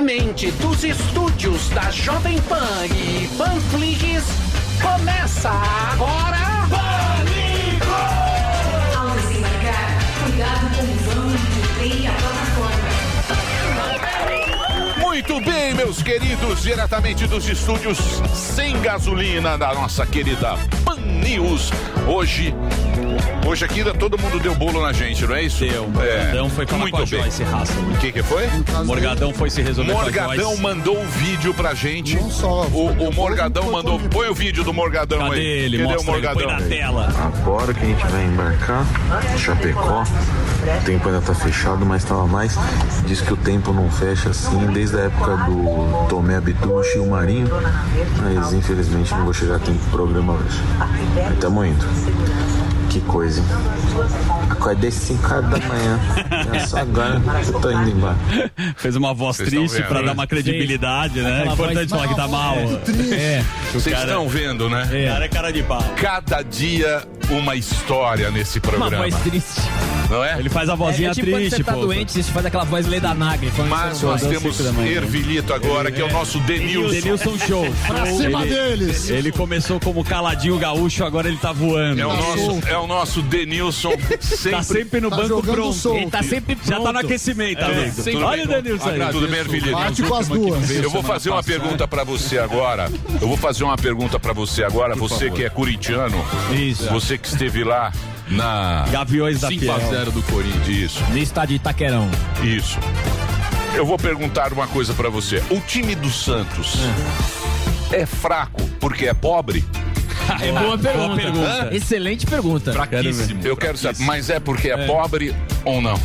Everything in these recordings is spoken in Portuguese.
Diretamente dos estúdios da Jovem Pan e Panflix, começa agora... Pânico! Ao desembarcar, cuidado com o vão que tem a plataforma. Muito bem, meus queridos, diretamente dos estúdios sem gasolina da nossa querida Pan News. Hoje, hoje aqui ainda todo mundo deu bolo na gente, não é isso? Deu. Morgadão foi falar muito com a bem. Joyce Hassel. O que que foi? Morgadão foi se resolver com a Morgadão mandou um vídeo pra gente. Não só, O, o Morgadão mandou. Põe o vídeo do Morgadão Cadê aí. ele? Cadê o Mostra ele, põe Morgadão? na tela. Agora que a gente vai embarcar, Chapecó, o tempo ainda tá fechado, mas tava mais. Diz que o tempo não fecha assim desde a época do Tomé Abitucci e o Marinho. Mas infelizmente não vou chegar a tempo pro programa hoje. Mas tamo indo. Que coisa, hein? Acordei 5 horas da manhã. É só agora que eu tô indo embora. Fez uma voz Vocês triste pra né? dar uma credibilidade, né? É Aquela importante voz falar que tá mal. É. O Vocês cara, estão vendo, né? o cara é cara de pau. Cada dia uma história nesse Uma programa. voz triste. Não é? Ele faz a vozinha é, é tipo quando triste, você tá pô. doente, você faz aquela voz Leda Nagre. falando Mas nós temos. Ervilito agora, que é o nosso Denilson. Denilson Show. Pra cima ele, deles. ele começou como caladinho gaúcho, agora ele tá voando. É o, Tá nosso, é o nosso Denilson sempre. Tá sempre no Tá banco pronto. solto. Ele tá sempre pronto. Já tá no aquecimento, amigo. tudo Olha o. Denilson aí. Tudo bem, Ervilito? Bate com as duas. Eu vou fazer uma pergunta pra você agora. Eu vou fazer uma pergunta pra você agora. Você que é corintiano, Isso. você que esteve lá na Gaviões da 5 Fiel. a 0 do Corinthians. Isso, No estádio de Itaquerão. isso. Eu vou perguntar uma coisa pra você. O time do Santos é fraco porque é pobre? É boa pergunta. pergunta. Excelente pergunta. Fraquíssimo. Eu quero saber, mas é porque é, pobre ou não?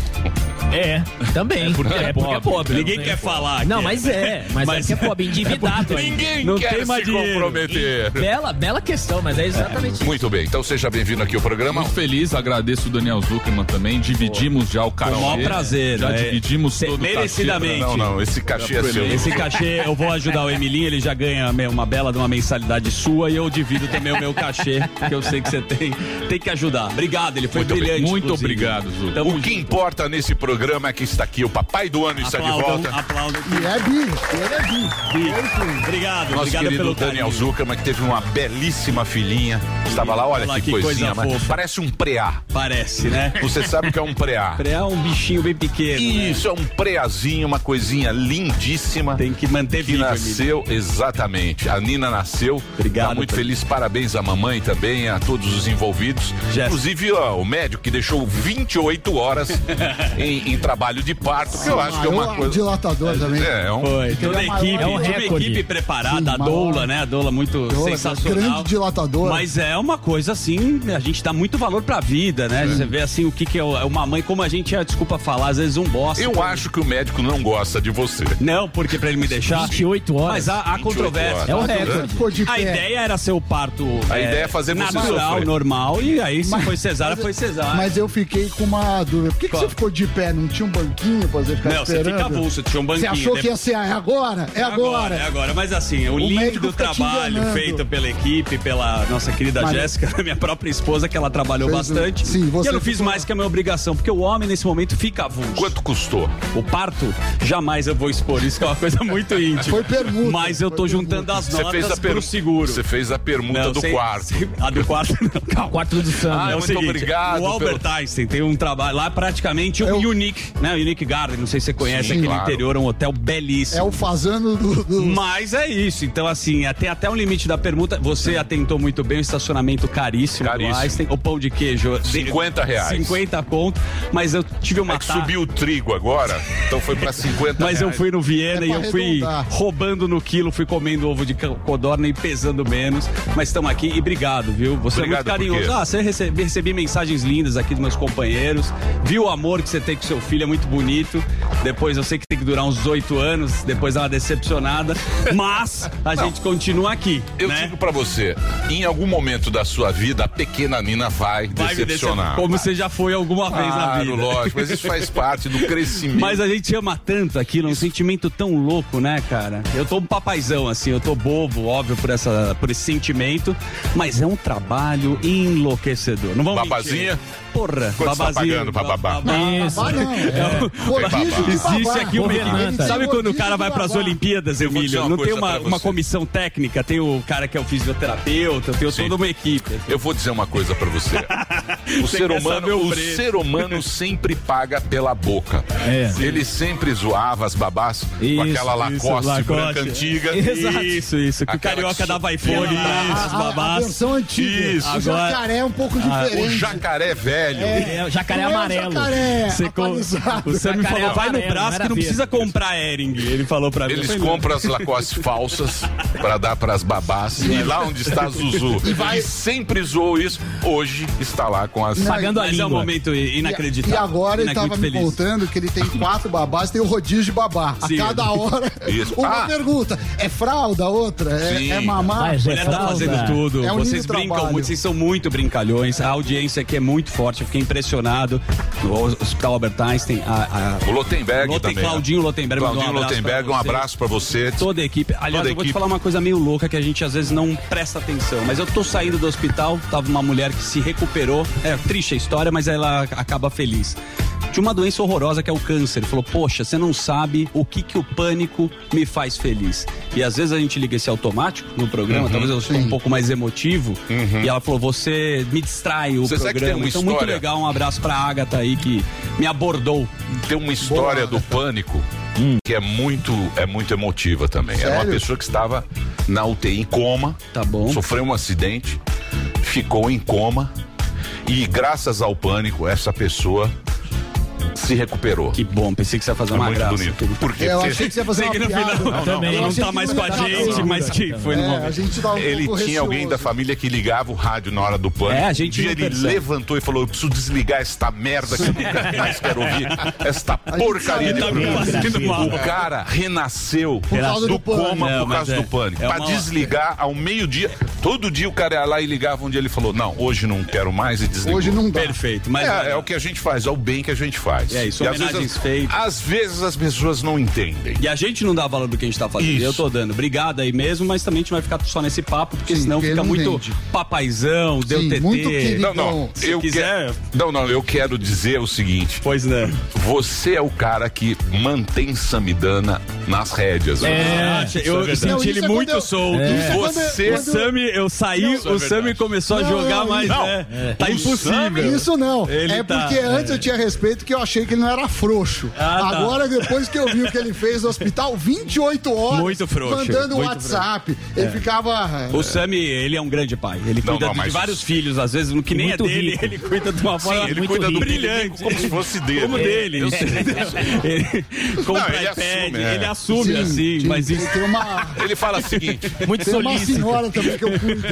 É, também. É porque é pobre. Ninguém quer falar. Não, que mas é. Mas, Mas- é que é pobre, endividado. Ninguém Não quer tem mais se dinheiro. comprometer. Bela, bela questão, mas é exatamente isso. Muito bem, então seja bem-vindo aqui ao programa. Muito feliz, agradeço o Daniel Zuckerman também. Dividimos já o cachê. Com o maior prazer. Já né? dividimos todo merecidamente. Não, não, esse cachê é seu. Esse cachê, eu vou ajudar o Emilinho, ele já ganha uma bela de uma mensalidade sua e eu divido também o meu cachê, que eu sei que você tem, tem que ajudar. Obrigado, ele foi Muito brilhante. Muito inclusive. obrigado, Zuckerman. O que importa nesse programa é que está aqui o papai do ano está de volta. aplaudam. E é bi. Ele é bi. Obrigado, Nosso obrigado querido pelo Daniel carinho. Zuckerman, que teve uma belíssima filhinha. Estava lá, olha lá, que, que coisinha. coisa mas fofa. Parece um preá. Parece, né? Você sabe o que é um preá? É um bichinho bem pequeno. né? Isso, é um preazinho, uma coisinha lindíssima. Tem que manter que vivo, Emílio. nasceu, exatamente. A Nina nasceu. Obrigado, Tá muito Pedro. feliz. Parabéns à mamãe também, a todos os envolvidos. Jéssica. Inclusive ó, o médico que deixou 28 horas em, em trabalho de parto, que eu acho que é uma coisa. dilatador também. É, é um. Foi, toda a é maior- equipe, é um uma equipe preparada, Sim, a Doula, né? A Doula muito Doula, sensacional. grande dilatadora. Mas é uma coisa assim, a gente dá muito valor pra vida, né? Você vê assim o que, que é é uma mãe, como a gente é, desculpa falar, às vezes um bosta. Eu acho que o médico não gosta de você. Não, porque pra ele me deixar. 28 horas. Mas há, há 28 controvérsia. É o recorde. A ideia era ser o parto A ideia é fazer você natural, sofrer. normal, e aí se Mas- foi cesárea, foi cesárea. Mas eu fiquei com uma dúvida. Por que, que você ficou de pé? Não tinha um banquinho pra você ficar Não, você esperando? fica avulso, tinha um Você banquinho. achou que ia ser ah, é agora? É agora. É agora, mas assim, o, O lindo trabalho feito pela equipe, pela nossa querida Mas- Jéssica, minha própria esposa, que ela trabalhou Fez o- bastante. Sim, você e eu não fiz ficou- mais que a minha obrigação, porque o homem nesse momento fica avulso. Quanto custou? O parto, jamais eu vou expor, isso que é uma coisa muito íntima. Foi permuta. Mas eu tô juntando as Você notas fez a pro per... seguro. Você fez a permuta Não, do sem- quarto. A do quarto não, calma. Quarto do Sandro. Ah, É muito seguinte, obrigado O Albert pelo- Einstein tem um trabalho lá, praticamente um É o- Unique, né? O Unique Garden, não sei se você conhece, Sim, aqui claro. interior, um hotel belíssimo. É o fazano do. do- Mas é isso, então assim, tem até um limite da permuta. Você atentou muito bem o estacionamento caríssimo, Caríssimo. do Einstein. O pão de queijo. 50 reais. 50 conto, mas eu tive uma É que subiu o trigo agora, então foi pra 50 Mas eu reais. fui no Viena É e eu fui roubando no quilo, fui comendo ovo de co- codorna e pesando menos. Mas estamos aqui e obrigado, viu? Você Obrigado é muito carinhoso. Ah, você recebi, recebi mensagens lindas aqui dos meus companheiros. Viu o amor que você tem seu filho, é muito bonito. Depois eu sei que tem que durar uns oito anos, depois dá uma decepcionada. Mas a gente continua aqui. Eu né? digo pra você, em algum momento da sua vida, a pequena Nina vai, Vai decepcionar. Como você já foi alguma vez na Claro, vida. lógico, mas isso faz parte do crescimento. Mas a gente ama tanto aquilo, é um sentimento tão louco, né, cara? Eu tô um papaizão, assim, eu tô bobo, óbvio, por, essa, por esse sentimento, mas é um trabalho enlouquecedor. Não vamos Babazinha? mentir. Porra, Quanto você tá babazinho. pagando pra babá? ba- Isso. Ah, não. É, rodízio Existe aqui uma. Sabe quando o cara vai para as Olimpíadas, Emílio? Não tem uma, uma comissão técnica, tem o cara que é o fisioterapeuta, tem Sim. toda uma equipe. Eu vou dizer uma coisa pra você. O Você ser humano, o o ser humano sempre paga pela boca. É. Ele sempre zoava as babás com Isso, aquela isso, Lacoste, Lacoste. branca antiga. Exato. Isso, isso. Que o carioca que- dava iPhone Isso. pra as A, a babás. versão antiga. Isso. O jacaré é um pouco O diferente. jacaré velho. É, o jacaré Não é amarelo. jacaré atualizado. O Sam me falou, vai no amarelo, braço que não precisa comprar Ering. Ele falou pra mim. Eles compram as Lacoste falsas pra dar pras babás. E lá onde está Zuzu, vai- ele sempre zoou isso. Hoje está lá com as. Pagando a Mas é um língua. momento E, inacreditável. e agora ele tava me contando que ele tem quatro babás, tem o rodízio de babá. Sim. A cada hora, Isso. uma Ah. pergunta. É fralda, outra? Sim. É, é mamar? É mulher tá fralda. fazendo tudo. É um vocês brincam trabalho. muito, vocês são muito brincalhões. A audiência aqui é muito forte. Fiquei impressionado. No Hospital Albert Einstein, a, a O Lotenberg Loten- também. né? Claudinho Lotenberg Claudinho um abraço Lotenberg, um você. abraço pra você. Toda a equipe. Aliás, Toda eu vou te equipe. falar uma coisa meio louca que a gente às vezes não presta atenção. Mas eu tô saindo do hospital, tava uma mulher que se recuperou. É triste a história, mas ela acaba feliz. De uma doença horrorosa que é o câncer. Ele falou: Poxa, você não sabe o que, que o pânico me faz feliz. E às vezes a gente liga esse automático no Uhum. programa, talvez eu estou um pouco mais emotivo. E ela falou: Você me distrai o Você sabe que tem programa. uma então, muito legal. Um abraço pra Agatha aí que me abordou. Tem uma história do pânico que é muito, é muito emotiva também. Era uma Sério? pessoa que estava na UTI em coma, Tá bom. sofreu um acidente, ficou em coma e graças ao pânico essa pessoa se recuperou. Que bom, pensei que você ia fazer É uma muito graça. bonito. É, eu Porque achei que você ia fazer uma que no piada. final Também. ele Eu não tá mais não com a gente, mas que foi no É, a momento. gente tava um Ele tinha alguém da família que ligava o rádio na hora do pânico. É, a gente Um dia não ele levantou e falou: Eu preciso desligar esta merda que eu nunca mais quero ouvir. Esta porcaria de programa. tá mal. O cara renasceu do coma Não, por causa do pânico. é pra desligar ao meio-dia. Todo dia o cara ia lá e ligava um dia ele falou: Não, hoje não quero mais e desligou. Hoje não dá. Perfeito, mas é, é o que a gente faz, é o bem que a gente faz. É isso, E às vezes, homenagens as- feitas. às vezes as pessoas não entendem. E a gente não dá valor do que a gente tá fazendo. Isso. Eu tô dando. Obrigado aí mesmo, mas também a gente vai ficar só nesse papo, porque Sim, senão fica não muito rende. papaizão, deu Sim, TT. muito querido. Não, não. Se eu quiser- quero- Não, não, eu quero dizer o seguinte. Pois não. Você é o cara que mantém Samidana nas rédeas. né? É, eu Não, senti ele é muito eu- solto. é quando- Você- O Sami, eu saí, Isso é o Sami começou a Não, jogar não, mais, não. né? Tá impossível. Isso não. Ele é tá- porque antes eu tinha respeito que eu achei que ele não era frouxo. Ah, tá. Agora, depois que eu vi o que ele fez no hospital, 28 horas Muito frouxo, mandando muito WhatsApp. Ele ficava. O Sami, ele é um grande pai. Ele Não, cuida não, de vários filhos, às vezes, no que nem Muito é dele, rico. ele cuida de uma forma Sim, ele muito cuida do brilhante. como se fosse dele. Como dele. Eu sei. ele compra ele iPad, assume, é. ele assume Sim, assim, sim, mas isso. tem uma, Ele fala o seguinte, Muito tem uma solícito. senhora também que eu cuido.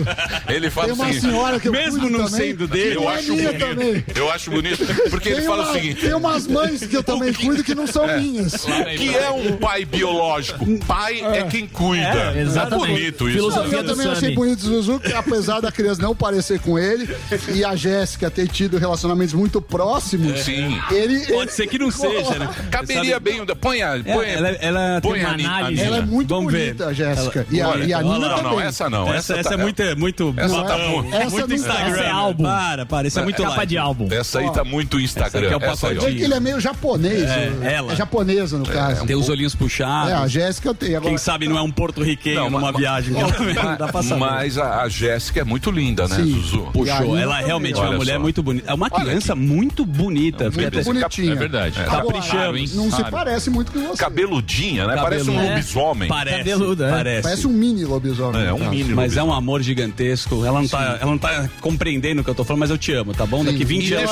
ele fala Tem o uma seguinte, senhora que eu Mesmo cuido não também, sendo dele, eu não é acho bonito. Eu acho bonito, porque ele fala o seguinte, tem umas mães que eu também cuido que não são minhas. o que é um pai biológico? Pai é quem cuida. É, exatamente. É bonito isso. Filosofia Eu também Sami. achei bonito o Zuzu, que apesar da criança não parecer com ele e a Jéssica ter tido relacionamentos muito próximos, Sim. ele. Pode ele- ser que não seja, né? Caberia Sabe- bem, o- põe a, É, põe, ela, ela tem põe uma a análise. Ela é muito Vamos ver. bonita, a Jéssica. E a, e a Nina não, não, essa não. Essa, tá- é muito, é muito Essa tá babão, muito- Essa muito não tá. Instagram. Essa é álbum. Para, para, isso é muito Capa de álbum. Essa aí tá muito Instagram. Essa aqui é o Essa aí, ó. pacotinho. Que ele é meio japonês. É, o- ela. É japonesa, no caso. Tem os olhinhos puxados. É, a Jéssica tem. Agora, Quem sabe não é um porto-riquenho numa mas- viagem. Não dá pra saber. Mas a, a Jéssica é muito linda, né, Sim. Zuzu? Puxou. Ela é realmente olha uma mulher só. muito bonita. É uma criança muito bonita. Bebê. até- bonitinha. É verdade. É. Hein? Não se parece muito com você. Cabeludinha, né? Parece um É. lobisomem. Parece. Cabeluda, é. Parece. Parece um mini lobisomem. É, um mini Mas é um amor gigantesco. Ela não, tá, ela não tá compreendendo o que eu tô falando, mas eu te amo, tá bom? Daqui Sim. 20 E anos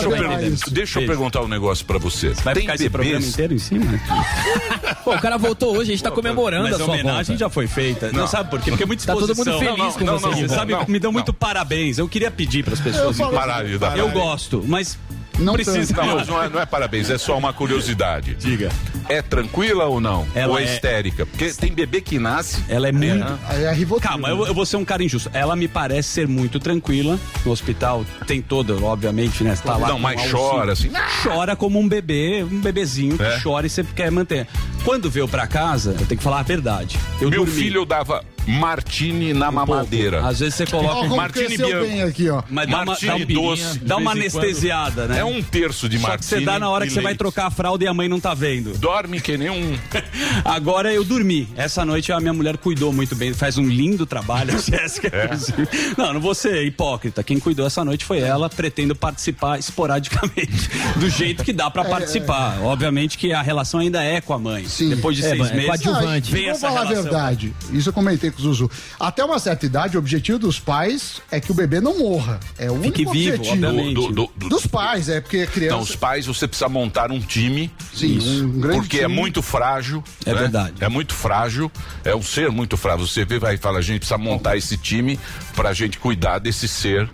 deixa eu eu, eu perguntar um negócio pra você. Vai Tem ficar esse bebês? programa inteiro em cima? Pô, o cara voltou hoje, a gente tá comemorando Mas a sua homenagem volta. já foi feita. Não, Não. sabe por quê? Porque é muito Tá todo mundo feliz com não, você. não, de Você sabe, Não, me dão não. muito parabéns. Eu queria pedir para as pessoas. Eu falo- de dar Eu parabéns. gosto, mas Não precisa. Não, mas não é, não é parabéns, é só uma curiosidade. Diga. É tranquila ou não? Ela ou é, é- histérica? Porque tem bebê que nasce. Ela é muito. É Rivotril. Calma, eu, eu vou ser um cara injusto. Ela me parece ser muito tranquila. No hospital tem toda, obviamente, né? Você tá lá Não, mas um chora, assim. Chora como um bebê, um bebezinho que É. chora e você quer manter. Quando veio pra casa, eu tenho que falar a verdade. Eu Meu dormi. filho eu dava martini na mamadeira. Às vezes você coloca como Martini Bianco. bem aqui, ó. Mas dá uma, dá, Martini um- doce. dá uma anestesiada, né? É um terço de Só que martini. você dá na hora e que você vai leite. trocar a fralda e a mãe não tá vendo. Dorme que nem um. Agora eu dormi. Essa noite a minha mulher cuidou muito bem. Faz um lindo trabalho, Jéssica. É. Não, não vou ser hipócrita. Quem cuidou essa noite foi ela. Pretendo participar esporadicamente. Do jeito que dá pra participar. Obviamente que a relação ainda é com a mãe. Sim. Depois de É, seis é meses. coadjuvante. Vem Vamos essa falar a verdade. Isso eu comentei Zuzu. Até uma certa idade, o objetivo dos pais é que o bebê não morra. É o Fique único vivo, objetivo. Do- do- do- Dos pais, é porque a criança. Então, os pais, você precisa montar um time. Sim, um grande Porque é time. muito frágil. É né? verdade. É muito frágil. É um ser muito frágil. Você vê, vai e fala, a gente precisa montar esse time pra gente cuidar desse ser.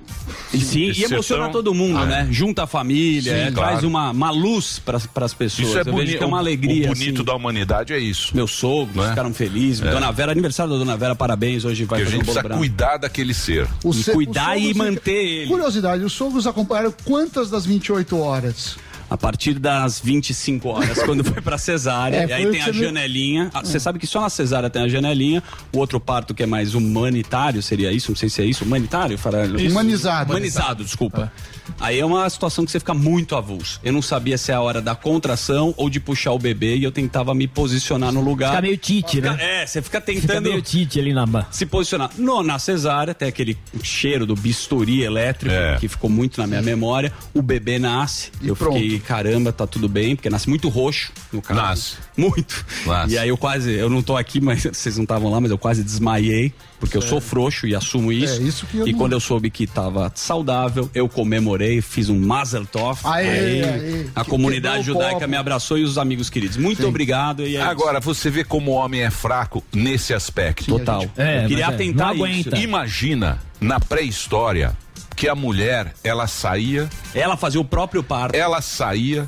E sim, e emociona sertão- todo mundo, Ah, né? Junta a família, Sim, é, claro. traz uma, uma luz para as pessoas. Isso é Eu vejo bonito. que é uma alegria. O bonito assim. da humanidade é isso. Meus sogros Né? ficaram felizes. Dona Vera, aniversário da Dona Vera, parabéns. Hoje vai Porque a fazer um gente bolo precisa branco. cuidar daquele ser. O E se- cuidar e manter ele. Curiosidade, os sogros acompanharam quantas das 28 horas? A partir das 25 horas, quando foi pra cesárea. É, e aí tem a janelinha. Ah, Você sabe que só na cesárea tem a janelinha. O outro parto que é mais humanitário, seria isso? Não sei se é isso. Humanitário? Faralho? Humanizado. Humanizado, desculpa. Aí é uma situação que você fica muito avulso. Eu não sabia se é a hora da contração ou de puxar o bebê e eu tentava me posicionar no lugar. Fica meio tite, Fica- né? É, você fica Fica tentando meio tite ali na ba- se posicionar. No, na cesárea, tem aquele cheiro do bisturi elétrico, É. que ficou muito na minha memória. O bebê nasce. E eu pronto. fiquei, caramba, tá tudo bem, porque nasce muito roxo, no caso. Nasce. Muito. Nasce. E aí eu quase, eu não tô aqui, mas vocês não estavam lá, mas eu quase desmaiei, porque eu sou frouxo e assumo isso. É, isso que eu e não- quando eu soube que tava saudável, eu comemorei, fiz um Mazel Tov. Aê, Aí aê. a Que comunidade judaica copo. me abraçou e os amigos queridos. Muito obrigado. E é isso. Agora, você vê como o homem é fraco nesse aspecto. total. É, eu queria é, atentar não isso. aguenta. Imagina, na pré-história, que a mulher, ela saía, Ela fazia o próprio parto. ela saía,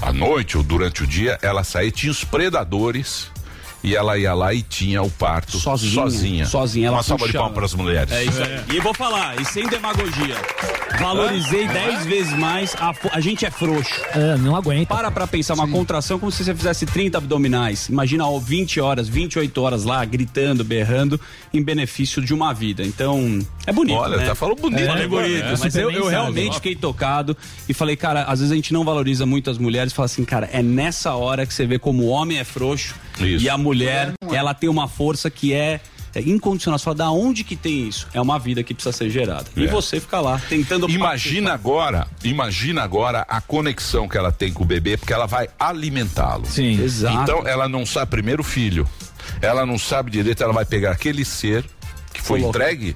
à noite ou durante o dia, ela saía, tinha os predadores, e ela ia lá e tinha o parto Sozinha, sozinha. sozinha, ela Uma salva de palmas para as mulheres. É isso aí. E eu vou falar, e sem demagogia. Valorizei dez vezes mais. A, a gente é frouxo. É, não aguenta. Para pra pensar, uma contração como se você fizesse 30 abdominais. Imagina ó, 20 horas, 28 horas lá, gritando, berrando, em benefício de uma vida. Então, é bonito. Olha, né? tá falando bonito. É, né? bonito. É. Mas eu, eu realmente fiquei tocado e falei, cara, às vezes a gente não valoriza muito as mulheres. Fala assim, cara, é nessa hora que você vê como o homem é frouxo Isso. e a mulher, ela tem uma força que é. é incondicional, você fala, da onde que tem isso? É uma vida que precisa ser gerada. E É. você fica lá, tentando Imagina agora, imagina agora a conexão que ela tem com o bebê, porque ela vai alimentá-lo. Sim. Exato. Então ela não sabe, primeiro o filho, ela não sabe direito, ela vai pegar aquele ser que foi Coloca. entregue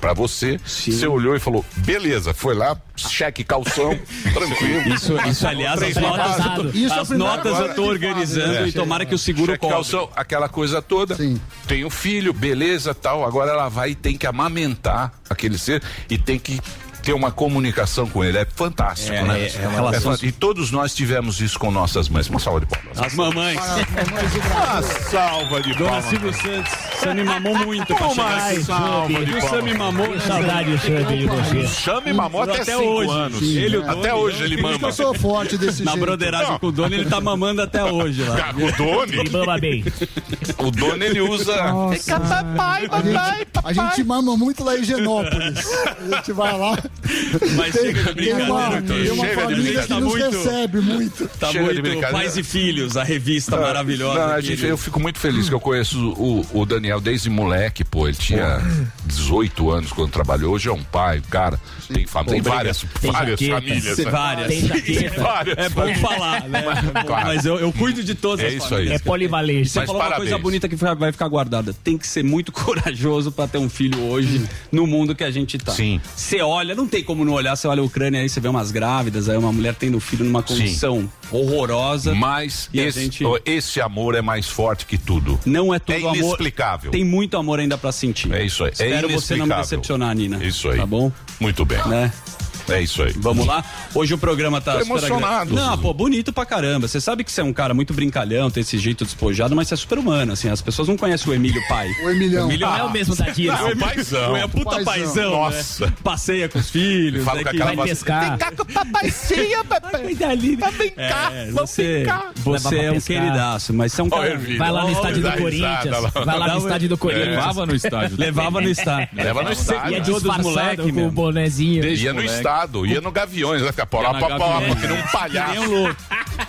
pra você, Sim. você olhou e falou, beleza, foi lá, cheque calção, tranquilo. Isso, isso aliás, as notas. Isso é as notas eu tô organizando né? e tomara que o seguro Cheque cobre. calção, aquela coisa toda. Sim. Tem o filho, beleza, tal. Agora ela vai e tem que amamentar aquele ser e tem que ter uma comunicação com ele. É fantástico, É, né? é, é uma relação- fan- E todos nós tivemos isso com nossas mães. Uma salva de palmas. As mamães. Uma salva de Dona palmas. Silvio Santos, você me mamou muito pra chegar aqui. salva de E o Sam me palmas. mamou. Saudade, Xande, de você. Chame mamou até, Até cinco hoje. anos. Sim, Ele, até hoje ele mama. eu sou forte desse Na jeito. broderagem Não. com o Doni, ele tá mamando até hoje lá. O Doni, Mama bem. o Doni ele usa. A gente, a gente mama muito lá em Genópolis. A gente vai lá. Mas chega de uma, brincadeira. uma Chega de brincadeira. nos Muito. recebe muito. Tá Chega de muito brincadeira. Pais e Filhos, a revista maravilhosa. Não, gente, eu fico muito feliz que eu conheço o, o Daniel desde moleque, pô. Ele tinha 18 anos quando trabalhou. Hoje é um pai, cara. Tem, fam- tem várias, Tem várias jaqueta. famílias. Tem né? várias. Tem jaqueta. Várias É bom falar, né? Claro. Mas eu, eu cuido de todas É as isso famílias. aí. É polivalente. Você Mas falou uma parabéns. coisa bonita que vai vai ficar guardada. Tem que ser muito corajoso pra ter um filho hoje no mundo que a gente tá. Sim. Você olha, não tem como não olhar, você olha a Ucrânia aí, você vê umas grávidas, aí uma mulher tendo filho numa condição horrorosa. Mas esse, gente- esse amor é mais forte que tudo. Não é todo É amor. inexplicável. Tem muito amor ainda pra sentir. É isso aí. Espero é você não me decepcionar, Nina. Isso aí. Tá bom? Muito bem. Né? É isso aí. Vamos lá? Hoje o programa tá Tô emocionado, Não, pô, bonito pra caramba. Você sabe que você é um cara muito brincalhão, tem esse jeito despojado, mas você é super humano, assim. As pessoas não conhecem o Emílio pai. O. O Emílio Não é o mesmo da Dira. Não, paizão. É puta Paizão. paizão. Nossa. né? Passeia com os filhos. Fala né, com que aquela vai voz- pescar. com o papaizinho, papai. Vem cá, É, vamos você, você é um queridaço, mas você é um cara. Vai lá no estádio do Corinthians. Vai lá no estádio do Corinthians. Levava no estádio. Levava no estádio. Leva no estádio. Ia né? todos disfarçado moleque com o bonezinho. Ia no moleque. Estado, ia no Gaviões, vai ficar pau, pau, Gaviões. que nem um nem palhaço.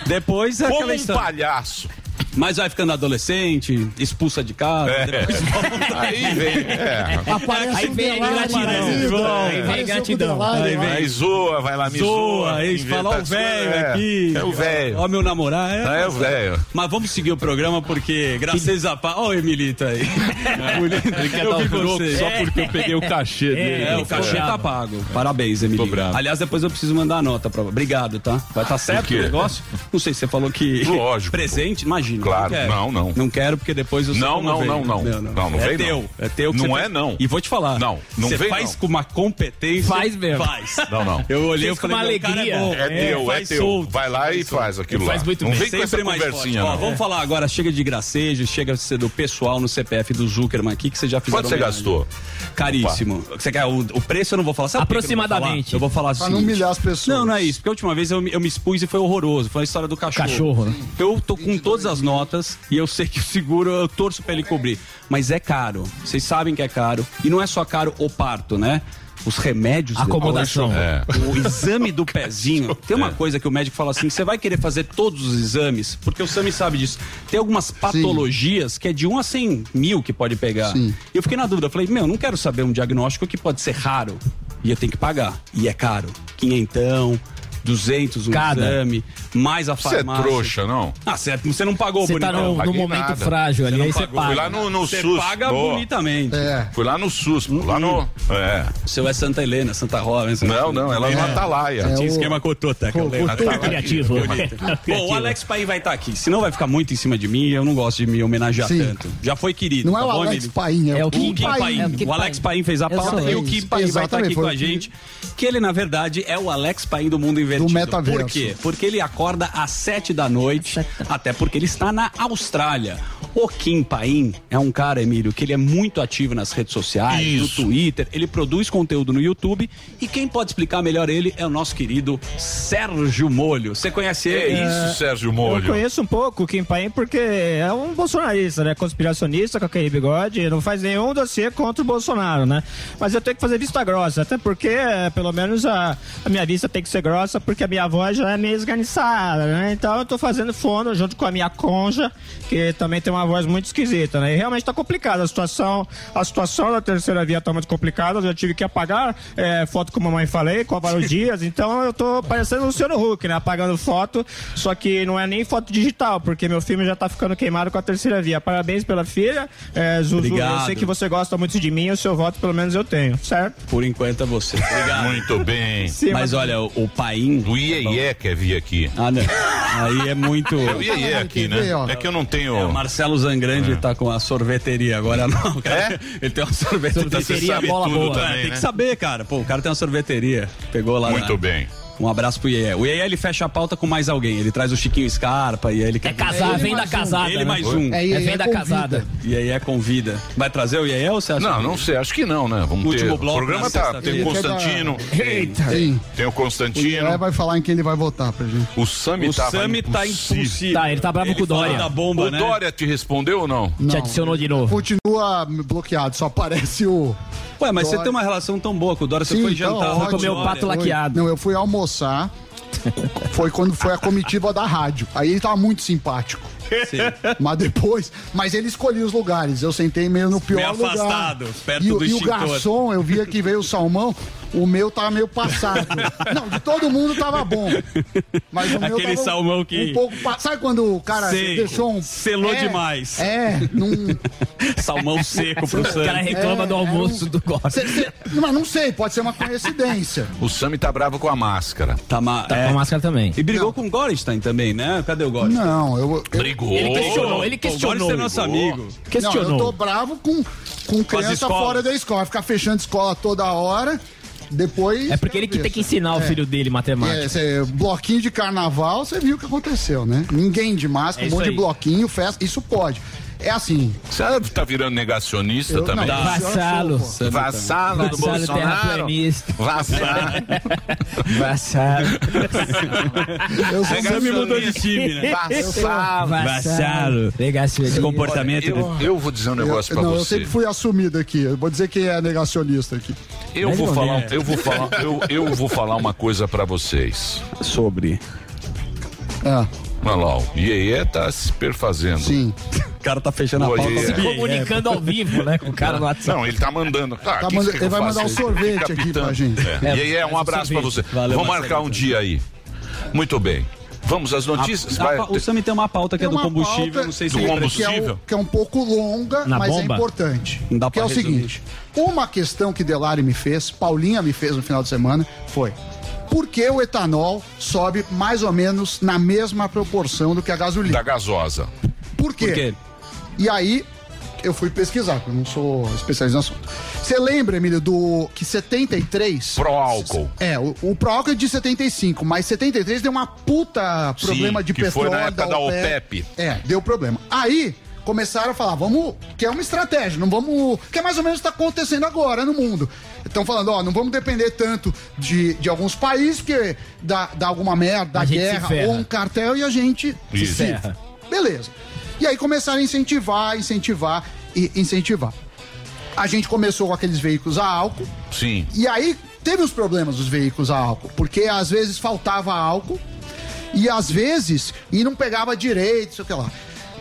Depois é Como um palhaço. Mas vai ficando adolescente, expulsa de casa, É. depois volta. Aí vem, é. Aparece Aí vem na vida. Aí vem a Apareceu ingratidão. com o Delari Aí vem. Aí zoa, vai lá, me zoa. Zoa, aí inventa fala, ó o velho. É, aqui. É o velho. Ó, meu namorado. É o velho. Mas vamos seguir o programa porque, graças a paz. Ó, o Emilito aí. Ele quer Eu dar vi troco você. só porque eu peguei o cachê dele. É, o cachê tá pago. Parabéns, bravo. Aliás, depois eu preciso mandar a nota pra. Obrigado, tá? Vai estar certo quê? o negócio? Não sei se você falou que. Lógico. Presente, imagina. Claro, não, não. Não quero porque depois eu sei Não, não, vem. não, não. Não, não é vem, teu. não. É teu que Não é, faz. não. E vou te falar. Não, não Você vem, faz não. com uma competência. Faz mesmo. Faz. Não, não. Eu olhei e falei, uma alegria. É. É teu, é faz teu. solto. Vai lá e faz aquilo Faz lá. muito não bem. vem com essa Sempre mais forte. conversinha, Ó, não. vamos falar agora, chega de gracejo, chega de ser do pessoal no CPF do Zuckerman aqui, que você já fez Quanto você gastou? Caríssimo. Você quer o, o preço eu não vou falar. Sabe que eu não vou falar? Aproximadamente. Eu vou falar assim. Pra não humilhar as pessoas. Não, não é isso. Porque a última vez eu, me- eu me expus e foi horroroso. Foi a história do cachorro. Cachorro, né? Eu tô com todas as notas e eu sei que o seguro eu torço pra ele cobrir. Mas é caro. Vocês sabem que é caro. E não é só caro o parto, né? Os remédios. Acomodação. É. O exame do pezinho. Tem uma coisa que o médico fala assim: você vai querer fazer todos os exames, porque o Sami sabe disso. Tem algumas patologias que é de 1 a 100 mil que pode pegar. Sim. E eu fiquei na dúvida. Eu falei: meu, não quero saber um diagnóstico que pode ser raro. E eu tenho que pagar. E é caro. Quinhentão. 200 um Cada. exame, mais a Você é farmácia. trouxa, não? Ah, certo, você não pagou Você tá no, no momento nada. frágil ali, Você não aí você pagou. Fui paga. lá no, no Você SUS. paga Boa. bonitamente. É. Fui lá no SUS, lá no. É. O seu é Santa Helena, Santa Rosa. Não, não, ela é no Atalaia. É Tinha o- esquema cotota, que eu lembro. Atalaia. Criativo. Bom, o Alex Paim vai estar aqui. Senão vai ficar muito em cima de mim e eu não gosto de me homenagear Sim. tanto. Já foi querido. Não é tá o bom, Alex Emílio? Paim, é, É o o O Kim Kim Paim. Paim. É o Kim O Alex Paim fez a pauta e o Kim Paim vai estar aqui com o a gente. Que ele, na verdade, é o Alex Paim do mundo invertido. Do metaverso. Por quê? Porque ele acorda às sete da noite, até porque ele está na Austrália. O Kim Paim é um cara, Emílio, que ele é muito ativo nas redes sociais, Isso. no Twitter, ele produz conteúdo no YouTube e quem pode explicar melhor ele é o nosso querido Sérgio Molho. Você conhece É ele? isso, Sérgio Eu Molho. conheço um pouco o Kim Paim porque é um bolsonarista, né? Conspiracionista com aquele bigode, não faz nenhum dossiê contra o Bolsonaro, né? Mas eu tenho que fazer vista grossa, até porque, é, pelo menos, a, a minha vista tem que ser grossa, porque a minha voz já é meio esganiçada, né? Então eu tô fazendo fono junto com a minha conja, que também tem uma voz muito esquisita, né? E realmente tá complicada a situação. A situação da terceira via tá muito complicada, eu já tive que apagar é, foto com a mamãe falei, com a vários dias, então eu tô parecendo o Luciano Huck, né? Apagando foto, só que não é nem foto digital, porque meu filme já tá ficando queimado com a terceira via. Parabéns pela filha, é, Zuzu. Obrigado. Eu sei que você gosta muito de mim, o seu voto pelo menos eu tenho, certo? Por enquanto é você. Obrigado. Muito bem. Sim, Mas olha, o, o Paim. O Iê quer vir aqui. Ah, não. Aí é muito. É o Iê aqui, né? É que eu não tenho. É, o Zangrande tá com a sorveteria agora, não. Cara. Ele tem uma sorveteria. Sorveteria bola boa. também, É, tem né? que saber, cara. Pô, o cara tem uma sorveteria. Pegou lá. Muito na- bem. Um abraço pro Iê. O Iê ele fecha a pauta com mais alguém. Ele traz o Chiquinho Scarpa e aí ele quer. É casar, vem da casada. Ele né? mais um. É, É aí venda convida. casada. E aí é convida. Vai trazer o Iê ou você acha? Não, não sei, acho que não, né? Vamos Último ter. bloco o programa tá. Tem o Constantino. Eita. Tem o É, Constantino. vai falar em quem ele vai votar pra gente. O Sami O tava Sami tá impossível. Tá, ele tá bravo com o Dória. da bomba, O né? Dória te respondeu ou não? Te adicionou de novo. Continua bloqueado, só aparece o. Ué, mas você Dória. tem uma relação tão boa com o Dória. Você Sim, foi então, jantar. o Comeu pato laqueado. Não, eu fui almoçar. Foi quando foi a comitiva da rádio. Aí ele tava muito simpático. Sim. Mas depois. Mas ele escolhia os lugares. Eu sentei meio no pior Meio lugar. afastado, perto e, o- do e o extintor. garçom, eu via que veio o salmão. O meu tava meio passado. Não, de todo mundo tava bom. Mas o meu Aquele tava salmão que- Um pouco pa- Sabe quando o cara Sei. deixou um. Selou É, demais. É, num. Salmão seco pro O cara reclama É, do almoço do Gosta. Cê- cê- mas não sei, pode ser uma coincidência. O Sami tá bravo com a máscara. Tá, ma... Tá é. com a máscara também. E brigou com o Gorenstein também, né? Cadê o Gorenstein? Não, eu. eu Brigou. Ele questionou, ele o questionou. Gorenstein é nosso amigo. Não, eu tô Questionou. bravo com, com criança fora da escola. Ficar fechando escola toda hora. depois. É porque ele que tem que ensinar o É. filho dele matemática. É, cê- bloquinho de carnaval, você viu o que aconteceu, né? Ninguém de máscara, É um monte de aí. bloquinho, festa, isso pode. É assim. Você tá virando negacionista Eu- também? não, Vassalo. Vassalo do Vassalo Bolsonaro. terraplanista. Vassalo. Vassalo. Eu sou Você me mudou de time, né? Vassalo. Vassalo. Negacionista. Esse comportamento. Eu, eu vou dizer um negócio eu, pra não, eu você. sempre fui assumido aqui. Eu vou dizer quem é negacionista aqui. Eu vou falar, eu vou falar, eu, eu vou falar uma coisa pra vocês. Sobre. Ah, Olha lá, o Iê tá se perfazendo. sim. O cara tá fechando a Pô, pauta. e- Se Comunicando ao vivo, né? Com o cara no WhatsApp. Não, ele tá mandando. Claro, Tá que manda- que ele vai faço? mandar um sorvete aqui pra gente. É. E aí, um abraço pra você. Valeu, Vamos marcar um dia aí. Muito bem. Vamos às notícias? A- Vai- a- o Sami tem uma pauta que é Tem do uma combustível, não sei se do combustível. Que é, um, que é um pouco longa, Na mas bomba? é importante. Não dá que é pra o resumir. seguinte: uma questão que Delari me fez, Paulinha me fez no final de semana, foi. Por que o etanol sobe mais ou menos na mesma proporção do que a gasolina? Da gasosa. Por quê? Por quê? E aí, eu fui pesquisar, porque eu não sou especialista no assunto. Você lembra, Emílio, do que 73. Pro álcool. É, o, o pro álcool é de 75, mas 73 deu uma puta problema Sim, de que foi na época da OPEP. É, deu problema. Aí começaram a falar, vamos, que é uma estratégia, não vamos, que é mais ou menos o que está acontecendo agora no mundo. Estão falando, ó, não vamos depender tanto de, de alguns países, porque dá, dá alguma merda, dá A gente se guerra ou um cartel e a gente Isso. se ferra. Beleza. E aí começaram a incentivar, incentivar e incentivar. A gente começou com aqueles veículos a álcool, Sim. e aí teve os problemas dos veículos a álcool, porque às vezes faltava álcool e às vezes e não pegava direito, sei o que lá.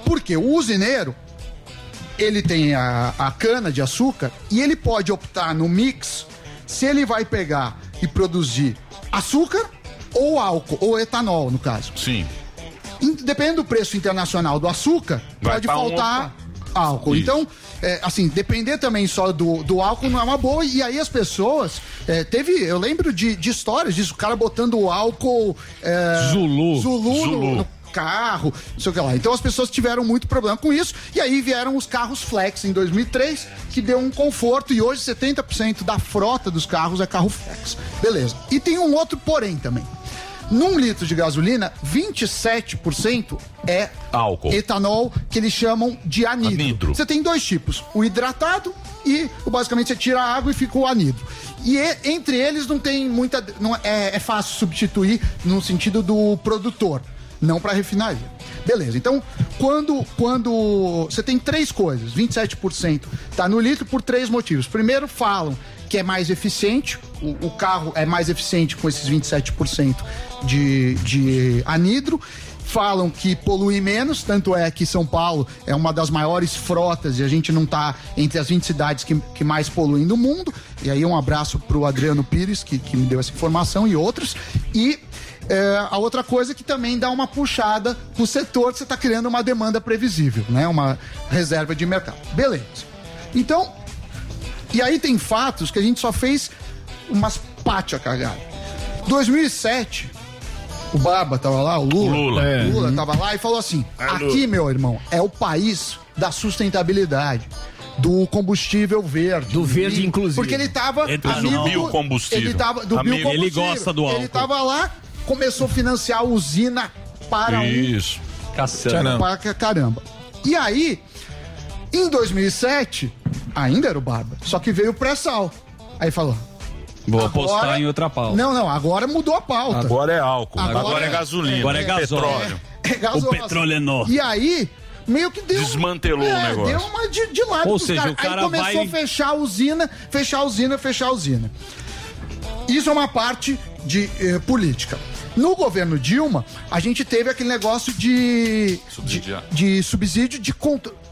Porque o usineiro ele tem a, a cana de açúcar e ele pode optar no mix se ele vai pegar e produzir açúcar ou álcool, ou etanol, no caso. Sim. Dependendo do preço internacional do açúcar, Vai pode pra um faltar álcool. Isso. Então, é, assim, depender também só do, do álcool não é uma boa. E aí as pessoas. é, teve, eu lembro de, de histórias disso, o cara botando o álcool. é, Zulu. Zulu, no- Zulu. no carro, não sei o que lá. Então as pessoas tiveram muito problema com isso. E aí vieram os carros flex em 2003, que deu um conforto. E hoje 70% da frota dos carros é carro flex. Beleza. E tem um outro porém também. Num litro de gasolina, 27% é Álcool. etanol, que eles chamam de anidro. Anidro. Você tem dois tipos, o hidratado e basicamente você tira a água e fica o anidro. E e- entre eles não tem muita. Não, é, é fácil substituir no sentido do produtor, não para refinaria. Beleza, então quando, quando você tem três coisas, 27% tá no litro por três motivos. Primeiro, falam que é mais eficiente, o, o carro é mais eficiente com esses 27% de, de anidro falam que polui menos, tanto é que São Paulo é uma das maiores frotas e a gente não está entre as 20 cidades que, que mais poluem do mundo. E aí um abraço para o Adriano Pires, que, que me deu essa informação, e outros. E é, a outra coisa que também dá uma puxada pro setor, você está criando uma demanda previsível, né? Uma reserva de mercado. Beleza. Então, e aí tem fatos que a gente só fez umas pátia cagada. 2007, o Barba tava lá, o Lula. Lula. o É. Lula tava lá e falou assim: aqui, meu irmão, é o país da sustentabilidade. Do combustível verde. Do verde inclusivo. Porque ele tava. Entra no amigo- biocombustível. Ele tava. Do Amigo. biocombustível. Ele gosta do álcool. Ele tava lá, começou a financiar a usina para um Isso. Caçando. pra ca- caramba. E aí, em 2007, ainda era o Barba, só que veio o pré-sal. Aí falou. Vou agora- apostar em outra pauta. Não, não, agora mudou a pauta. Agora é álcool. Agora Agora, é- é gasolina. Agora é gasóleo. petróleo. É gasosa. O petróleo é nó. E aí, meio que deu. Desmantelou o negócio. Deu uma de, de lado Ou seja, caras. o cara Aí começou vai- a fechar a usina, fechar a usina, fechar a usina. Isso é uma parte de eh, política. No governo Dilma, a gente teve aquele negócio de. Subsidiar. De, de subsídio de.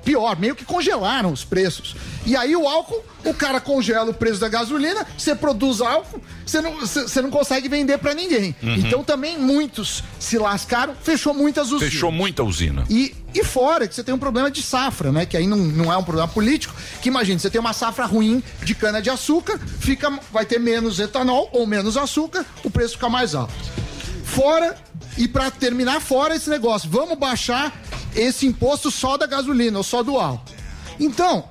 Pior, meio que congelaram os preços. E aí o álcool, o cara congela o preço da gasolina, você produz álcool, você não, você não consegue vender pra ninguém. Uhum. Então também muitos se lascaram, fechou muitas usinas. Fechou muita usina. E, e fora que você tem um problema de safra, né? Que aí não, não é um problema político. Que imagina, você tem uma safra ruim de cana-de-açúcar, fica, vai ter menos etanol ou menos açúcar, o preço fica mais alto. Fora, e pra terminar, fora esse negócio, vamos baixar esse imposto só da gasolina ou só do álcool. Então,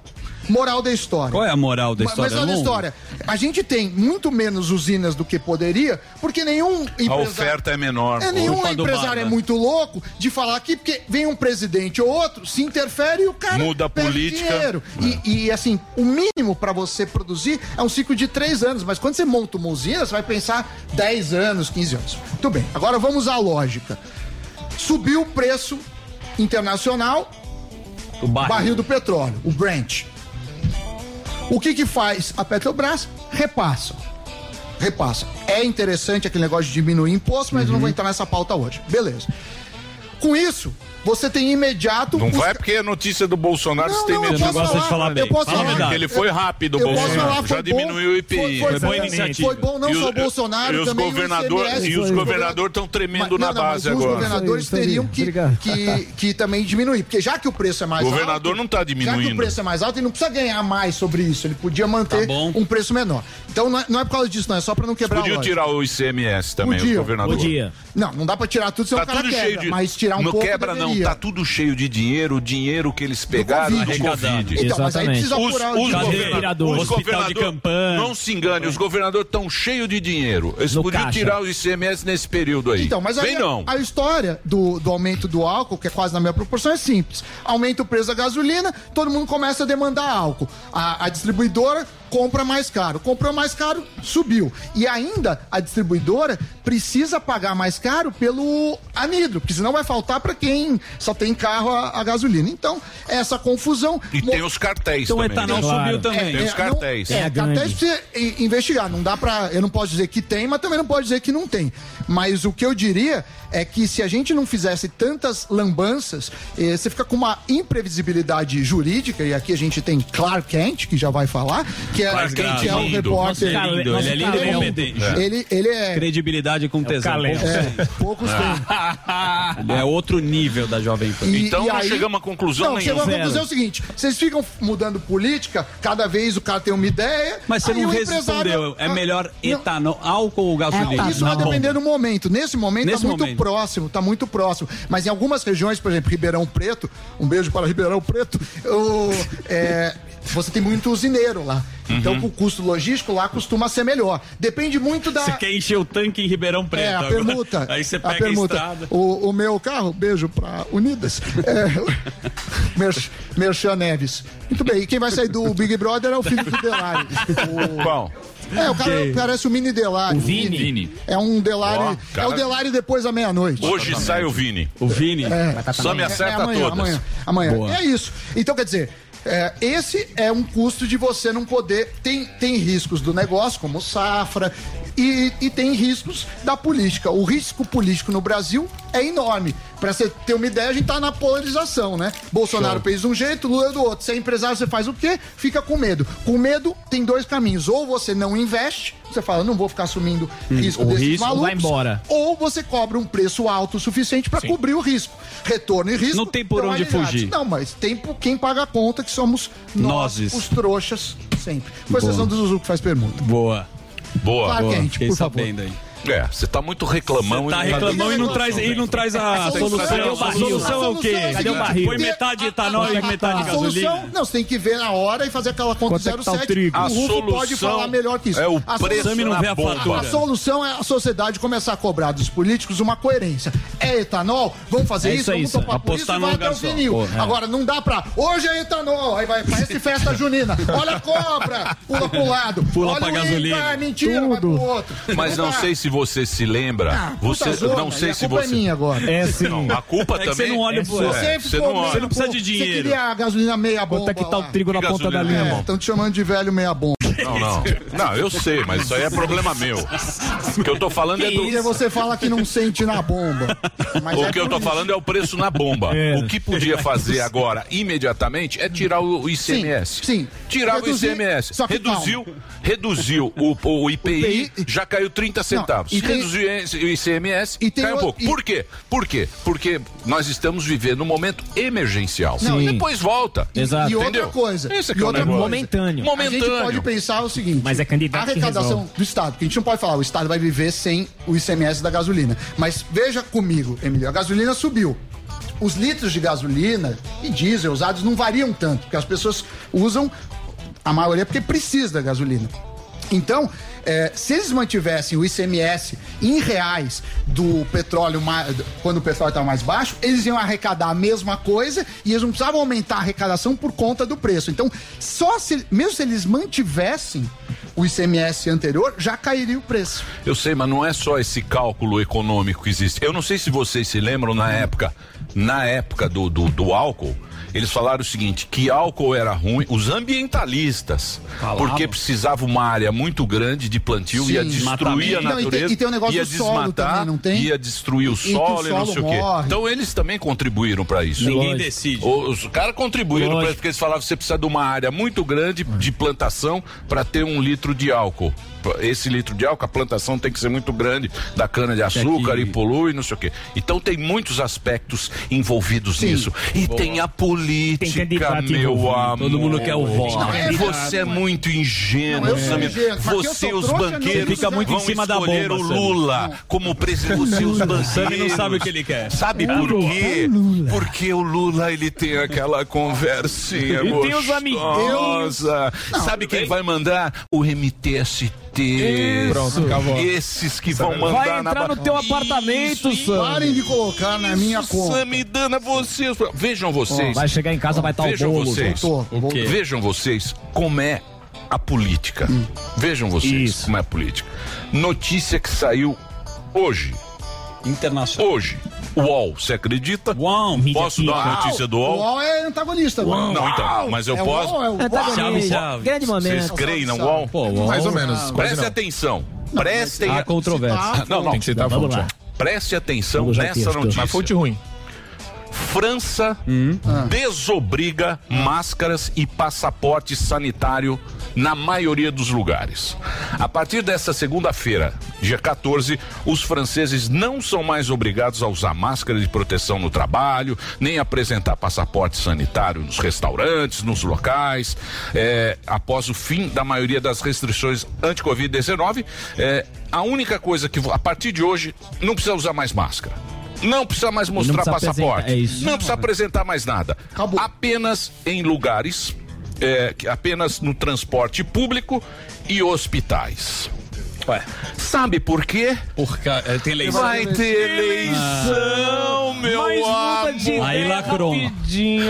Moral da história. Qual é a moral da história? Mas olha a história. A gente tem muito menos usinas do que poderia, porque nenhum A empresário. oferta é menor. É, nenhum do empresário Barba. é muito louco de falar aqui, porque vem um presidente ou outro, se interfere e o cara Muda a política. dinheiro. E, e, assim, o mínimo para você produzir é um ciclo de três anos, mas quando você monta uma usina, você vai pensar 10 anos, 15 anos. Muito bem, agora vamos à lógica. Subiu o preço internacional, O barril. barril do petróleo, o Brent. O que que faz a Petrobras? Repassa. Repassa. É interessante aquele negócio de diminuir imposto, mas eu não Uhum. vou entrar nessa pauta hoje. Beleza. Com isso, você tem imediato. Não os- vai porque é notícia do Bolsonaro, Não, você tem não, eu posso gosta de falar, falar eu bem. posso Fala a falar. verdade. Ele foi rápido, Eu posso Bolsonaro. falar, Já foi diminuiu bom, o IPI. Foi, foi, boa foi, iniciativa. foi bom não E só o Bolsonaro, e os também governador- o ICMS. e os governadores estão tremendo Mas- na não, não, base mas agora. Os governadores Isso aí, teriam que, que, que também diminuir, porque já que o preço é mais O alto. governador não tá Já que diminuindo. o preço é mais alto, ele não precisa ganhar mais sobre isso. Ele podia manter Tá bom. um preço menor. Então não é, não é por causa disso, não. É só pra não quebrar a Podia tirar o ICMS também, o governador. Podia. Não, não dá pra tirar tudo, senão Tá o cara tudo quebra. cheio de. Mas tirar um não pouco quebra, não. Tá tudo cheio de dinheiro, o dinheiro que eles pegaram do Covid. Covid. Então, mas aí Exatamente. precisa Os, apurar os, os governador- campanha. não se engane, os governadores estão cheios de dinheiro. Eles No podiam caixa. tirar o ICMS nesse período aí. Então, mas aí Vem não. A, a história do, do aumento do álcool, que é quase na mesma proporção, é simples. Aumenta o preço da gasolina, todo mundo começa a demandar álcool. A, a distribuidora compra mais caro. Comprou mais caro, subiu. E ainda a distribuidora precisa pagar mais caro pelo anidro, porque senão vai faltar para quem só tem carro a, a gasolina. Então, essa confusão. E Mo- tem os cartéis Então o também. etanol né? Claro. subiu também. Tem os cartéis. Não, é, É cartéis gangue. precisa i- investigar. Não dá pra. Eu não posso dizer que tem, mas também não pode dizer que não tem. Mas o que eu diria é que se a gente não fizesse tantas lambanças, eh, você fica com uma imprevisibilidade jurídica, e aqui a gente tem Clark Kent, que já vai falar, que é, Clark Kent que é o lindo. repórter. Nossa, ele é lindo, ele é lindo e Ele-. Ele, ele é. Credibilidade com tesão. É, poucos têm. Ele é outro nível da Jovem Pan. E- Então e não aí- chegamos a conclusão Não, nenhuma. chegou a conclusão é o seguinte: vocês ficam mudando política, cada vez o cara tem uma ideia. Mas você não o respondeu. empresário- É melhor Não, etanol, álcool ou gasolina? Isso vai Não. depender do momento. Nesse momento Nesse tá muito momento. próximo, tá muito próximo. Mas em algumas regiões, por exemplo, Ribeirão Preto, um beijo para Ribeirão Preto, o- é, você tem muito usineiro lá. Então Uhum. o custo logístico lá costuma ser melhor. Depende muito da. Você quer encher o tanque em Ribeirão Preto. É, a agora. permuta. Aí você a pega a, permuta. estrada. O, o meu carro, beijo pra Unidas. É, Mer- Merchan Neves. Muito bem, e quem vai sair do Big Brother é o filho do Delari. O- Qual? É, o cara parece o mini Delari. O Vini. Vini. É um Delari. Ó, É o Delari depois da meia-noite. Hoje sai o Vini. O Vini. Só me É, acerta amanhã, todas. Amanhã, amanhã. Boa. É isso. Então, quer dizer, é, esse é um custo de você não poder. Tem, tem riscos do negócio, como safra, e, e tem riscos da política. O risco político no Brasil é enorme. Pra você ter uma ideia, a gente tá na polarização, né? Bolsonaro fez de um jeito, Lula do outro. Se é empresário, você faz o quê? Fica com medo. Com medo, tem dois caminhos. Ou você não investe, você fala, não vou ficar assumindo risco o desses risco malucos. vai embora. Ou você cobra um preço alto o suficiente pra cobrir o risco. Retorno e risco. Não tem por onde fugir. Não, mas tem por quem paga a conta, que somos nós, Nozes. os trouxas, sempre. Com exceção do Zuzu que faz permuta. Boa. Boa. Claro. Boa. Quente, Fiquei por favor. sabendo aí. É, você tá muito reclamão. Tá e não reclamando e não traz, e não traz a A solução-. Cadê o A barril? solução é o quê? É Cadê o barril? Põe metade de etanol e metade de A solução, gasolina. não, você tem que ver na hora e fazer aquela conta Quanto é que tá o 07. Rufo solução pode falar melhor que isso. é o A preço não vê a fatura. A solução é a sociedade começar a cobrar dos políticos uma coerência. É etanol? Vamos fazer É isso, isso aí, vamos topar por isso e vai até o vinil. É. Agora, não dá pra. Hoje é etanol, aí vai, parece festa junina. Olha a cobra, pula pro lado. Pula Olha pra gasolina. É mentira, vai pro outro. Mas não sei se você se lembra. Ah, você zona, não sei a se culpa você. é minha agora. É sim. Não, a culpa É que também. você não olha é, pro- é, Você, você não olha. Você não precisa de dinheiro. Você queria a gasolina meia bomba. Quanto é que tá lá. o trigo na Que ponta da é linha? Estão te chamando de velho meia bomba. Não, não. Não, eu sei, mas isso aí é problema meu. O que eu tô falando é do. Você fala que não sente na bomba. Mas O é que eu tô isso. falando é o preço na bomba. É. O que podia fazer agora, imediatamente, é tirar o, o ICMS. Sim, sim. Tirar Reduzir, o ICMS. só que reduziu, reduziu o, o IPI, IPI, já caiu 30 centavos. e tem- reduziu o ICMS, e tem caiu um o- pouco. e- Por quê? Por quê? Porque nós estamos vivendo um momento emergencial. Não, e depois volta. Exato. E outra Entendeu? coisa. Esse é e que é o outra negócio. coisa. Momentâneo. A Momentâneo. gente pode pensar o seguinte. Mas é candidato A arrecadação do Estado, que a gente não pode falar, o Estado vai viver sem o ICMS da gasolina. Mas veja comigo, Emílio, a gasolina subiu. Os litros de gasolina e diesel usados não variam tanto, porque as pessoas usam A maioria porque precisa da gasolina. Então, é, se eles mantivessem o ICMS em reais do petróleo, quando o petróleo estava mais baixo, eles iam arrecadar a mesma coisa e eles não precisavam aumentar a arrecadação por conta do preço. Então, só se, mesmo se eles mantivessem o ICMS anterior, já cairia o preço. Eu sei, mas não é só esse cálculo econômico que existe. Eu não sei se vocês se lembram na época, na época do, do, do álcool, eles falaram o seguinte, que álcool era ruim, os ambientalistas, porque precisava uma área muito grande de plantio, Sim. ia destruir a Não, e tem- natureza, e tem negócio ia desmatar, também, não tem? ia destruir o E que o solo e não solo sei o quê. Então eles também contribuíram para isso. Ninguém Lógico. decide. Os caras contribuíram para isso, porque eles falavam que você precisa de uma área muito grande de plantação para ter um litro de álcool. Esse litro de álcool, a plantação tem que ser muito grande da cana de açúcar e polui, não sei o quê. Então tem muitos aspectos envolvidos nisso. E tem a política, candidato meu envolvido. amor. Todo mundo quer o voto. Não, Candidato. você é muito ingênuo, Não, Samir. eu Você e os não, banqueiros fica muito em vão cima da escolher bomba, o. Lula como presidente. Você os banqueiros. Não sabe o que ele quer. Sabe É por quê? Porque o Lula ele tem aquela conversinha E tem os gostosa. Sabe quem vai mandar? O MTST. Pronto, acabou. Esses que vão mandar Vai entrar no teu apartamento, Isso, Sam. Parem de colocar na minha Isso, conta. Sam, dando a vocês. Vejam vocês. Vai chegar em casa, vai estar o Vejam bolo. vocês. Voltou, O quê? voltou. Vejam vocês como é a política. Vejam vocês como é a política. Notícia que saiu hoje. Internacional. Hoje. UOL, você acredita? Uau, Posso dar a notícia do O UOL? UOL é antagonista. Não, agora. então, mas eu É posso. UOL, é o Antagonista. UOL. Chave. Grande Vocês momento. creem no UOL? Mais ou menos. quase Prestem não. atenção. Prestem Há a... controvérsia. Não, não. Tem que citar a fonte. Preste atenção nessa notícia. Mas fonte ruim. França desobriga máscaras e passaporte sanitário na maioria dos lugares. A partir desta segunda-feira, dia 14, os franceses não são mais obrigados a usar máscara de proteção no trabalho, nem apresentar passaporte sanitário nos restaurantes, nos locais. É, após o fim da maioria das restrições anti-Covid-19, é, a única coisa que a partir de hoje não precisa usar mais máscara. Não precisa mais mostrar precisa passaporte. é isso. Não precisa apresentar mais nada. Acabou. Apenas em lugares, é, apenas no transporte público e hospitais. Ué, Sabe por quê? porque é, tem eleição. Vai ter eleição, meu amor. Aí lacrou.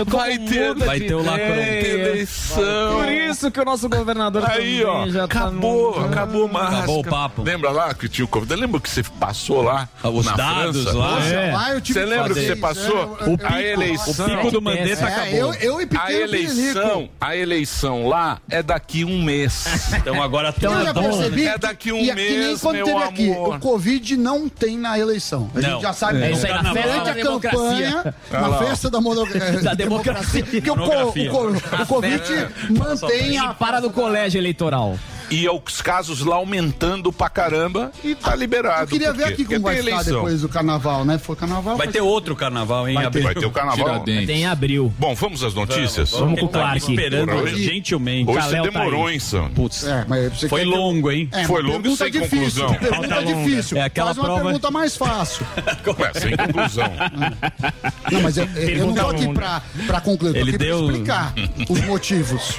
Vai ter, vai ter o lacrão. Vai ter ideia. eleição. Por isso que o nosso governador Aí, ó, já tá acabou, no- acabou mais. Acabou o papo. Lembra lá que tinha o Covid? Lembra que você passou lá Os na dados França? lá. Tive Você lembra que você passou? é, eu- eu- a eleição. O pico do Mandetta É, acabou. eu, eu e A eleição, a eleição lá é daqui um mês. Então agora Eu tudo já bom. percebi É daqui um e, que nem mês, quando teve aqui, amor. o Covid não tem na eleição. A Não. gente já sabe É disso. isso aí, na Carnaval. festa Durante da a democracia. campanha, na festa da, mono... Da democracia. Porque o, o, co- o Covid mantém a... Para do colégio eleitoral. E os casos lá aumentando pra caramba e tá liberado. Eu queria ver aqui como vai eleição. depois do carnaval, né? Foi carnaval. Vai ter outro carnaval, hein? Vai abril. Vai ter o carnaval. Tem em abril. Bom, vamos às notícias? Vamos com o Clark. esperando hoje- gentilmente. Hoje você tá demorou, hein, Sam? Putz, É, mas você foi longo, hein? É, Foi longo pergunta sem difícil. conclusão. Pergunta difícil. É aquela Faz uma prova- pergunta mais fácil. Ué, sem conclusão. Não, mas eu, eu não tô aqui pra, pra concluir, eu tô Ele aqui deu- pra explicar os motivos.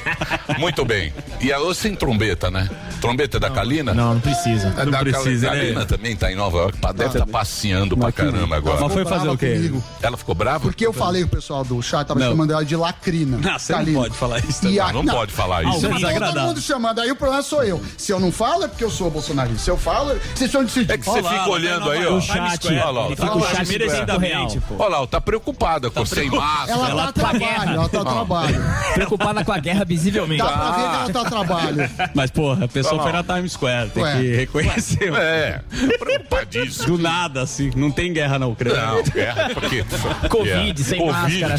Muito bem. E a sem trombeta, né? Trombeta é da Kalina? Não, não precisa. É Não da precisa, Kalina. ele é- Kalina também tá em Nova York. Deve estar passeando pra caramba agora. Mas foi fazer o quê? comigo, Ela ficou brava? Porque eu falei com o pessoal do chat, tava Não. chamando ela de lacrina. Ah, você Kalina. não pode falar isso. E também. a- Não, pode falar Ah, isso. isso é Não, todo mundo chamando, aí o problema sou eu. Se eu não falo, é porque eu sou bolsonarista. Se eu falo, vocês estão decidindo. É que você fica olhando aí, ó. o chat. Olha lá, tá o chat merecidamente, pô. Olha lá, tá preocupada com sem máscara. Ela, tá a trabalho, ela tá a trabalho. Preocupada com a guerra, visivelmente. Dá pra ver que ela tá a trabalho. Mas, porra, a pessoa Olha foi na Times Square, tem Ué. que reconhecer. É, preocupadíssimo. Do nada, assim, não tem guerra na Ucrânia. Não, guerra, porque. Covid, sem máscara.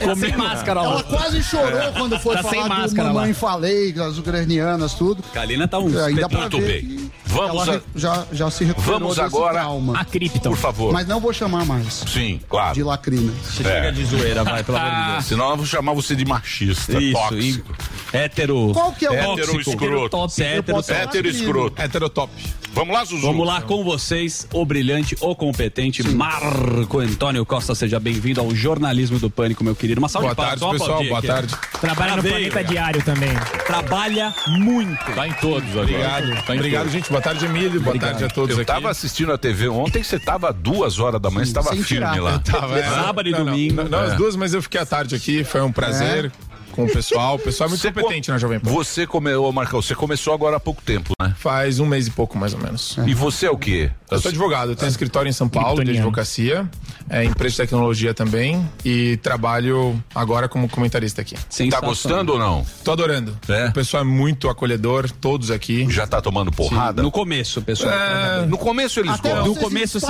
Ela sem máscara, ó. Ela quase chorou quando foi Tá sem falar do máscara Mamãe lá. Falei, das ucranianas, tudo. Kalina tá um É, Ainda pra Muito ver bem. que Vamos ela a- já, já se recuperou Vamos agora- trauma. A Krypton. Por favor. Mas não vou chamar mais Sim, claro. de lacrina. Chega É. de zoeira, vai, pelo amor de Deus. Senão eu vou chamar você de machista, Isso, tóxico. e hétero. Qual que é o Hétero tóxico. escroto. Top, hétero, Hétero escroto. Heterotop. Vamos lá, Zuzu. Vamos lá com vocês, o brilhante, o competente Marco Antônio Costa. Seja bem-vindo ao jornalismo do Pânico, meu querido. Uma salva Boa de palmas, tarde, só pessoal. Boa aqui. tarde. Trabalha no Parabéns, Planeta Diário também. Trabalha muito. Tá em todos agora. Obrigado. Tá em Obrigado, todos. gente. Boa tarde, Emílio. Boa tarde a todos Eu aqui. tava assistindo a TV ontem, você tava duas horas da manhã, você tava firme tirar. lá. Tava, é. Sábado e Não, não, domingo. Não, não, as duas, mas eu fiquei à tarde aqui. Foi um prazer com o pessoal. O pessoal é muito Você competente co- na Jovem Pan. Você comeu, Marcão, você começou agora há pouco tempo, né? Faz um mês e pouco, mais ou menos. E você é o quê? Eu sou advogado, eu tenho escritório em São Paulo de advocacia, é, empresa de tecnologia também e trabalho agora como comentarista aqui. Tá Sensacional. gostando ou não? Tô adorando. É? O pessoal é muito acolhedor, todos aqui. Já tá tomando porrada? No começo, pessoal. É, No começo eles Até gostam. No começo, se.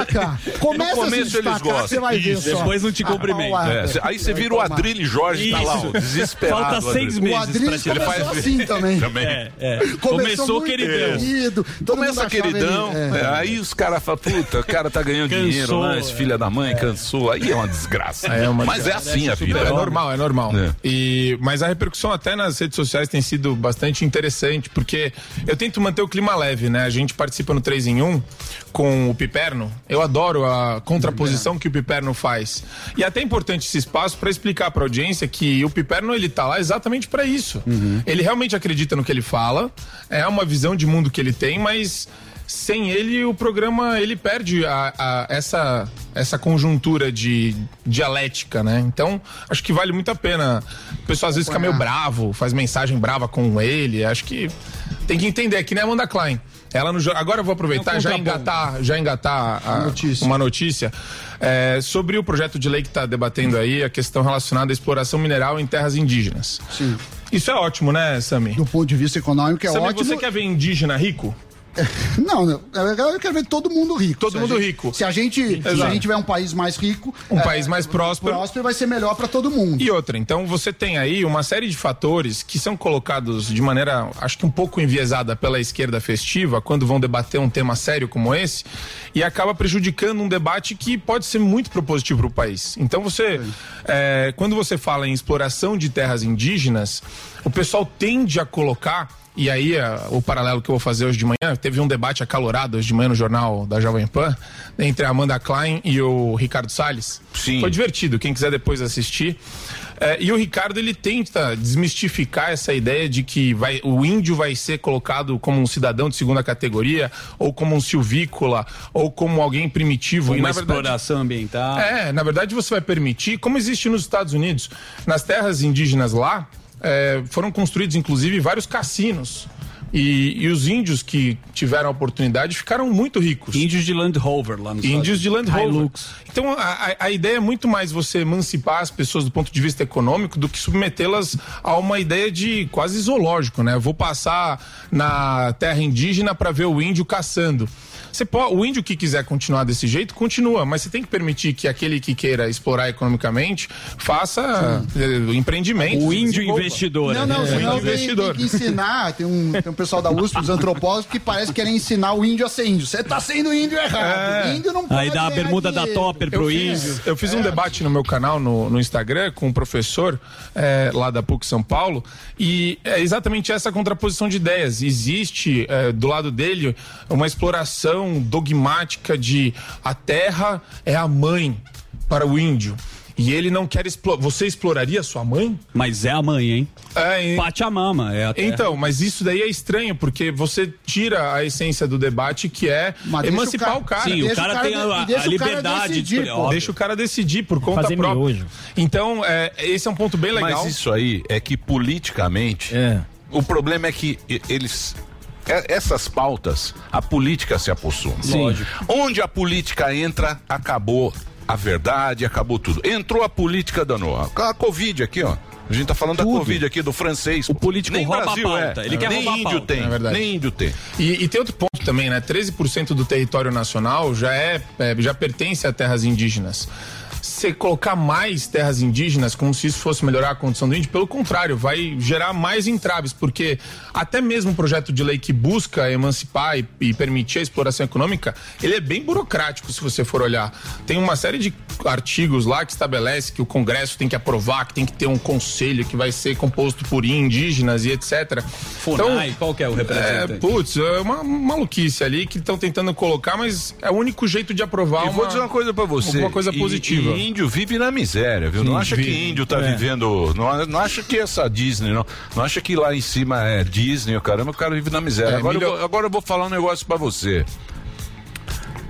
Começa No começo eles gostam. Você vai ver Isso. só. Depois não te cumprimenta. paulada. É, aí você vira o. Adrilho Jorge, tá lá, ó, desesperado. Falta seis Adrilho. meses O Ele começou faz- assim também. Também. É, é. Começou, Começou queridão. querido. Começa queridão, ele- é. é, aí os caras falam, puta, o cara tá ganhando Cansou, dinheiro, né? É. filho da mãe cansou. Aí é uma desgraça. É uma Mas é assim a vida. É normal, é normal. É. E, mas a repercussão até nas redes sociais tem sido bastante interessante, porque eu tento manter o clima leve, né? A gente participa no 3 em 1 com o Piperno. Eu adoro a contraposição que o Piperno faz. E é até importante esse espaço para explicar para a audiência que o Piperno ele tá lá exatamente para isso. Ele realmente acredita no que ele fala, é uma visão de mundo que ele tem, mas sem ele o programa ele perde a, a- essa essa conjuntura de dialética, né? Então acho que vale muito a pena. O pessoal às vezes fica meio bravo, faz mensagem brava com ele. Acho que tem que entender que nem a Amanda Klein. Ela no, agora eu vou aproveitar É já engatar já engatar a- Notícia. uma notícia é, sobre o projeto de lei que está debatendo aí a questão relacionada à exploração mineral em terras indígenas. Sim. Isso é ótimo, né, Sami? Do ponto de vista econômico é Sami, ótimo. você quer ver indígena rico? Não, não. Eu quero ver todo mundo rico. Todo Se mundo gente- rico. Se a gente, se a gente tiver um país mais rico, Um é, país mais próspero. próspero vai ser melhor para todo mundo. E outra, então você tem aí uma série de fatores que são colocados de maneira, acho que um pouco enviesada pela esquerda festiva, quando vão debater um tema sério como esse, e acaba prejudicando um debate que pode ser muito propositivo para o país. Então você, é, quando você fala em exploração de terras indígenas, o pessoal tende a colocar. E aí, o paralelo que eu vou fazer hoje de manhã, teve um debate acalorado hoje de manhã no jornal da Jovem Pan, entre a Amanda Klein e o Ricardo Salles. Sim. Foi divertido, quem quiser depois assistir. É, e o Ricardo ele tenta desmistificar essa ideia de que vai, o índio vai ser colocado como um cidadão de segunda categoria, ou como um silvícola, ou como alguém primitivo. Uma e na verdade, exploração ambiental. é, na verdade você vai permitir, como existe nos Estados Unidos, nas terras indígenas lá, é, foram construídos inclusive vários cassinos. E, e os índios que tiveram a oportunidade ficaram muito ricos. Índios de Land Rover lá nos Índios de Land Rover. Hilux. Então a, a- a ideia é muito mais você emancipar as pessoas do ponto de vista econômico do que submetê-las a uma ideia de quase zoológico, né? Vou passar na terra indígena para ver o índio caçando. Você pode, o índio que quiser continuar desse jeito, continua, mas você tem que permitir que aquele que queira explorar economicamente faça eh, empreendimento. O índio investidor. Não, não, né? senão tem, investidor. tem que ensinar. Tem um, tem um pessoal da USP, os antropólogos, que parece que querem ensinar o índio a ser índio. Você tá sendo índio errado. É. Índio não pode Aí dá a bermuda da dinheiro. Topper pro Eu índio. fiz, eu fiz um debate no meu canal no, no Instagram com um professor eh, lá da PUC São Paulo e é exatamente essa contraposição de ideias. Existe eh, do lado dele uma exploração dogmática de a terra é a mãe para o índio. E ele não quer explorar. Você exploraria sua mãe? Mas é a mãe, hein? É, hein? Pachamama. É a terra. Então, mas isso daí é estranho, porque você tira a essência do debate, que é Mas emancipar o o cara- cara. Sim, o Deixa cara o cara tem de- a, e a cara liberdade de escolher. pô. Deixa o cara decidir por conta Fazer própria. miojo. Então, é, esse é um ponto bem legal. Mas isso aí é que politicamente, É. o problema é que eles. É- Essas pautas, a política se apossuma. Lógico. Onde a política entra, acabou a verdade, acabou tudo. Entrou a política danou. A a Covid aqui, ó. A gente tá falando da Covid aqui, do francês. O político Nem rouba a Brasil pauta, é. ele quer Nem roubar índio pauta. tem. É. Nem índio tem. E, e tem outro ponto também, né? 13% do território nacional já é, é, já pertence a terras indígenas. Você colocar mais terras indígenas como se isso fosse melhorar a condição do índio, pelo contrário, vai gerar mais entraves, porque até mesmo um projeto de lei que busca emancipar e, e permitir a exploração econômica, ele é bem burocrático, se você for olhar. Tem uma série de artigos lá que estabelece que o Congresso tem que aprovar, que tem que ter um conselho que vai ser composto por indígenas e etc. FUNAI, qual que é o representante? É, putz, é uma maluquice ali que estão tentando colocar, mas é o único jeito de aprovar Eu vou dizer uma coisa pra você. Alguma coisa E- positiva. E, índio vive na miséria, viu? Sim, não acha que vive. índio tá É. vivendo. Não, não acha que essa Disney, não. Não acha que lá em cima é Disney, o caramba, o cara vive na miséria. É, agora, milho- eu vou, agora eu vou falar um negócio pra você.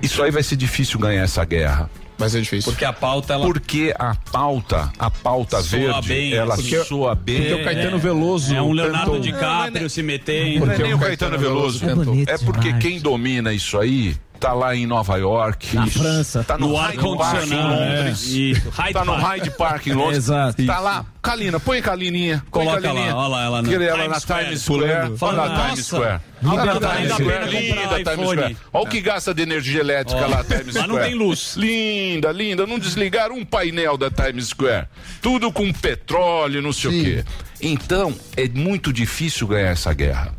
Isso aí vai ser difícil ganhar essa guerra. Vai ser difícil. Porque a pauta, ela... Porque a pauta, a pauta Soa verde, bem, ela porque- soa bem. Porque o Caetano Veloso É um Leonardo cantou- DiCaprio se metendo. Não é nem o Caetano Veloso. É bonito É porque demais. quem domina isso aí tá lá em Nova York. Na. França. Tá no, No Hyde Park em ar-condicionado, Londres. é. Tá no. Hyde Park em Londres. Exato. Tá lá. Kalina, põe Kalininha. Põe Coloca Kalininha. lá, olha lá ela ela Times na Square, Times Square. Olha lá, Nossa. Times Square. Bem- Times Square. Linda Times. Square. Olha o que gasta de energia elétrica lá, Times Square. não tem luz. Linda, linda. Não desligaram um painel da Times Square. Tudo com petróleo, não sei o quê. Então, é muito difícil ganhar essa guerra.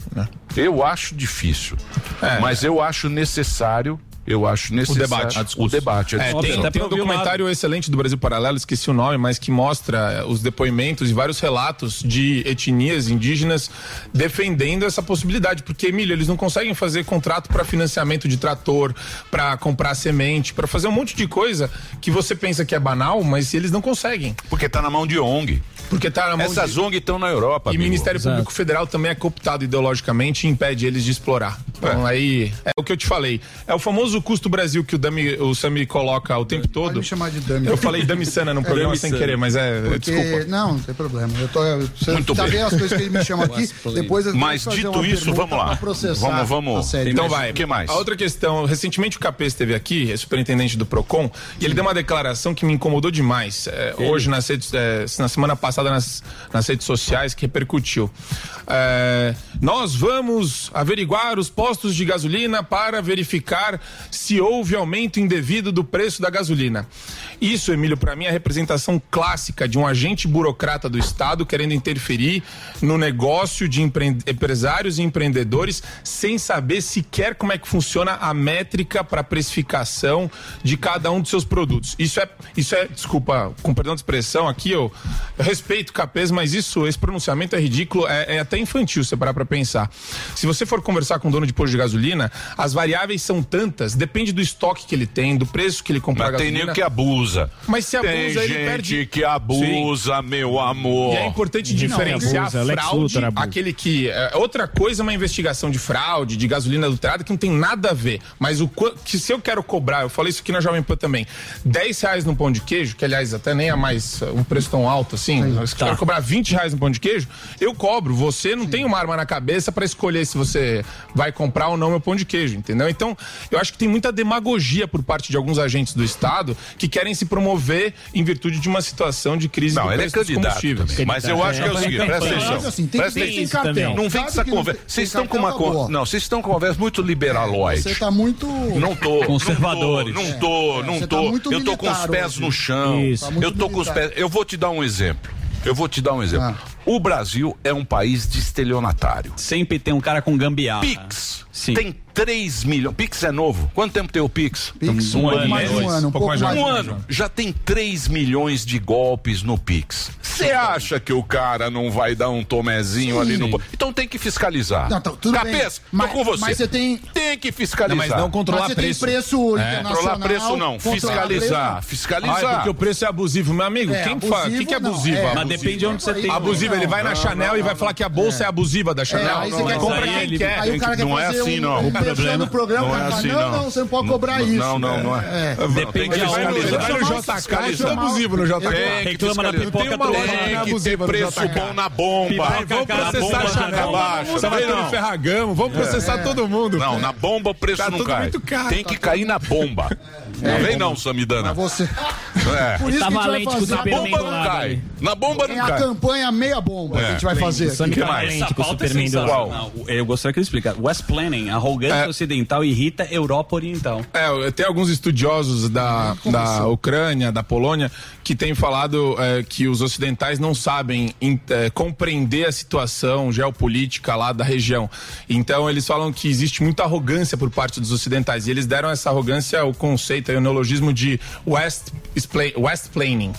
Eu acho difícil. É. Mas eu acho necessário. Eu acho necessário. debate. A O debate. a É, discussão. tem, tem um o documentário excelente do Brasil Paralelo, esqueci o nome, mas que mostra eh, os depoimentos e vários relatos de etnias indígenas defendendo essa possibilidade. Porque, Emílio, eles não conseguem fazer contrato para financiamento de trator, para comprar semente, para fazer um monte de coisa que você pensa que é banal, mas eles não conseguem. Porque tá na mão de ONG. Porque tá na mão Essas de... ONG estão na Europa. E o amigo. Ministério Público Federal também é cooptado ideologicamente e impede eles de explorar. Então aí é o que eu te falei. É o famoso custo Brasil que o, Dami, o Sami coloca o tempo todo. Pode me chamar de Dami. Eu falei Dami-sana no programa Dami sem Sana. querer, mas é. Porque, Desculpa. não, não tem problema. Eu tô, você Muito tá bem. vendo as coisas que ele me chama aqui, depois Mas dito isso, vamos lá. Vamos, vamos. Então vai. o que mais? A outra questão, recentemente o Capês esteve aqui, é superintendente do Procon, e ele deu uma declaração que me incomodou demais. é, hoje, nas redes, é, na semana passada, nas, nas redes sociais, que repercutiu. É, nós vamos averiguar os postos de gasolina para verificar se houve aumento indevido do preço da gasolina. Isso, Emílio, para mim é a representação clássica de um agente burocrata do Estado querendo interferir no negócio de empre- empresários e empreendedores sem saber sequer como é que funciona a métrica para precificação de cada um dos seus produtos. Isso é, isso é, desculpa, com perdão de expressão aqui, eu, eu respeito o Capês, mas isso, esse pronunciamento é ridículo, é, é até infantil se você parar para pensar. Se você for conversar com o dono de posto de gasolina, as variáveis são tantas, depende do estoque que ele tem, do preço que ele compra Mas tem gasolina. nego que abusa. Mas se abusa, tem ele gente perde- que abusa, meu amor. E é importante diferenciar abusa, fraude, Luthor abusa. aquele que. É, outra coisa é uma investigação de fraude, de gasolina adulterada, que não tem nada a ver. Mas o que se eu quero cobrar, eu falei isso aqui na Jovem Pan também, 10 reais no pão de queijo, que aliás até nem é mais uh, um preço tão alto assim, se eu quero cobrar 20 reais no pão de queijo, eu cobro. Você não tem uma arma na cabeça para escolher se você vai comprar ou não meu pão de queijo, entendeu? Então, eu acho que tem muita demagogia por parte de alguns agentes do Estado que querem se promover em virtude de uma situação de crise Não, do ele é candidato também. Mas eu acho que é o seguinte, presta atenção. assim, tem, Presta atenção. Não vem com essa não conversa. Vocês estão com uma tá conversa. Não, vocês estão com uma conversa muito liberaloide. Você tá muito. Não tô. Conservadores. Não tô, não você tô. tá muito eu tô com os pés no chão. Tá eu tô com os pés. Eu vou te dar um exemplo. Eu vou te dar um exemplo. O Brasil é um país de estelionatário. Sempre tem um cara com gambiarra. Pix Sim. tem 3 milhões. Pix é novo. Quanto tempo tem o Pix? Pix, Um um ano, mais um ano, um pouco mais de Um um ano. Já tem 3 milhões de golpes no Pix. Você acha que o cara não vai dar um tomezinho Sim. ali no. Então tem que fiscalizar. Não, tá, tudo bem. Cabeça, Mas- tô com você. mas você tem- Tem que fiscalizar. Não, mas não controlar Mas você tem preço. preço É, internacional. controlar preço não. controlar Fiscalizar. preço. Fiscalizar. Ah, é porque o preço é abusivo. Meu amigo, É, quem fala? O que, que é abusivo? é, Mas Mas depende de onde você tem. Abusivo, ele vai na Não, Chanel e vai falar que a bolsa é, abusiva da É, Chanel. aí Não, você quer comprar ele quer. Aí o cara quer Não é fazer assim, um, não. O merchan no programa, não o cara é assim, não, não. não, você não pode cobrar Não, isso. não, não, não é. É. Depende JK, chamar- isso é abusivo no JK. Tem que Reclama na pipoca Tem trocada, Tem é que ter preço bom na bomba. Vamos processar bomba a Chanel. Você vai ter Ferragamo, vamos processar todo mundo. Não, na bomba o preço Tá não cai. muito caro. Tem que cair na bomba. Não vem não, Samidana. Você. É. Por isso que a gente vai fazer Na bomba não cai. Na bomba é não a cai. campanha meia bomba que a gente vai fazer. O Que tá mais? Essa com o pauta é sensacional. Eu gostaria que ele explicasse. West Planning, arrogância ocidental irrita Europa Oriental. É, tem alguns estudiosos da, da Ucrânia, da Polônia, que têm falado é, que os ocidentais não sabem in- é, compreender a situação geopolítica lá da região. Então eles falam que existe muita arrogância por parte dos ocidentais. E eles deram essa arrogância o conceito, aí, o neologismo de West, West Planning,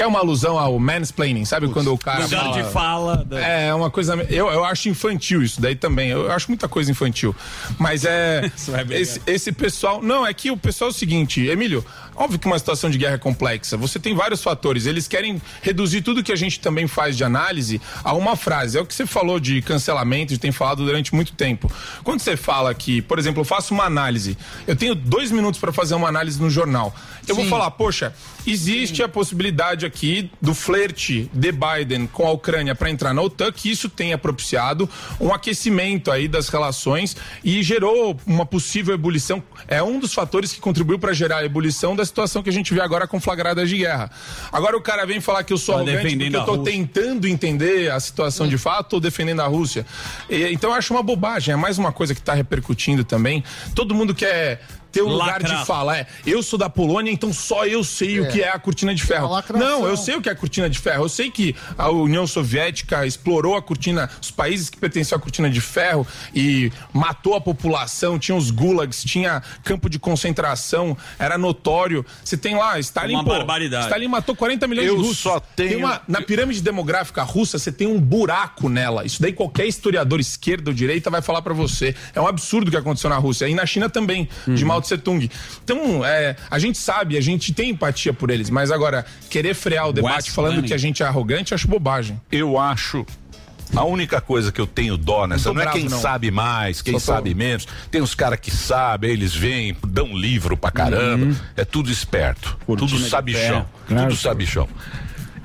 que é uma alusão ao mansplaining, sabe quando o cara. Lugar fala- de fala. da- é, uma coisa. Eu, eu acho infantil isso daí também. Eu acho muita coisa infantil. Mas é. Brigar. esse, esse pessoal. Não, é que o pessoal é o seguinte, Emílio. Óbvio que uma situação de guerra é complexa. Você tem vários fatores. Eles querem reduzir tudo que a gente também faz de análise a uma frase. É o que você falou de cancelamento, de tem falado durante muito tempo. Quando você fala que, por exemplo, eu faço uma análise, eu tenho dois minutos para fazer uma análise no jornal. Eu vou falar, poxa, existe a possibilidade aqui do flerte de Biden com a Ucrânia para entrar na OTAN, que isso tenha propiciado um aquecimento aí das relações e gerou uma possível ebulição. É um dos fatores que contribuiu para gerar a ebulição da situação que a gente vê agora conflagrada de guerra. Agora o cara vem falar que eu sou Tá arrogante porque eu tô tentando entender a situação de fato ou defendendo a Rússia. E, então eu acho uma bobagem, é mais uma coisa que está repercutindo também. Todo mundo quer ter um lugar de fala. É, eu sou da Polônia, então só eu sei o que é a cortina de ferro. Lacração. Não, eu sei o que é a cortina de ferro. Eu sei que a União Soviética explorou a cortina, os países que pertenciam à cortina de ferro e matou a população, tinha os gulags, tinha campo de concentração, era notório. Você tem lá, Stalin, Uma pô, barbaridade. Stalin matou 40 milhões Eu de russos. só tenho- Tem uma- na pirâmide demográfica russa, você tem um buraco nela. Isso daí qualquer historiador esquerda ou direita vai falar pra você. É um absurdo o que aconteceu na Rússia. E na China também, de Mao Tse Tung. Então, é, a gente sabe, a gente tem empatia por eles, mas agora, querer frear o debate West falando Planning. que a gente é arrogante, acho bobagem. Eu acho. A única coisa que eu tenho dó nessa Não não, é bravo, quem não. sabe mais, quem Só tô- sabe menos. Tem os caras que sabem, eles vêm, dão livro pra caramba. É tudo esperto. Cortina tudo sabichão. ferro. Tudo sabichão.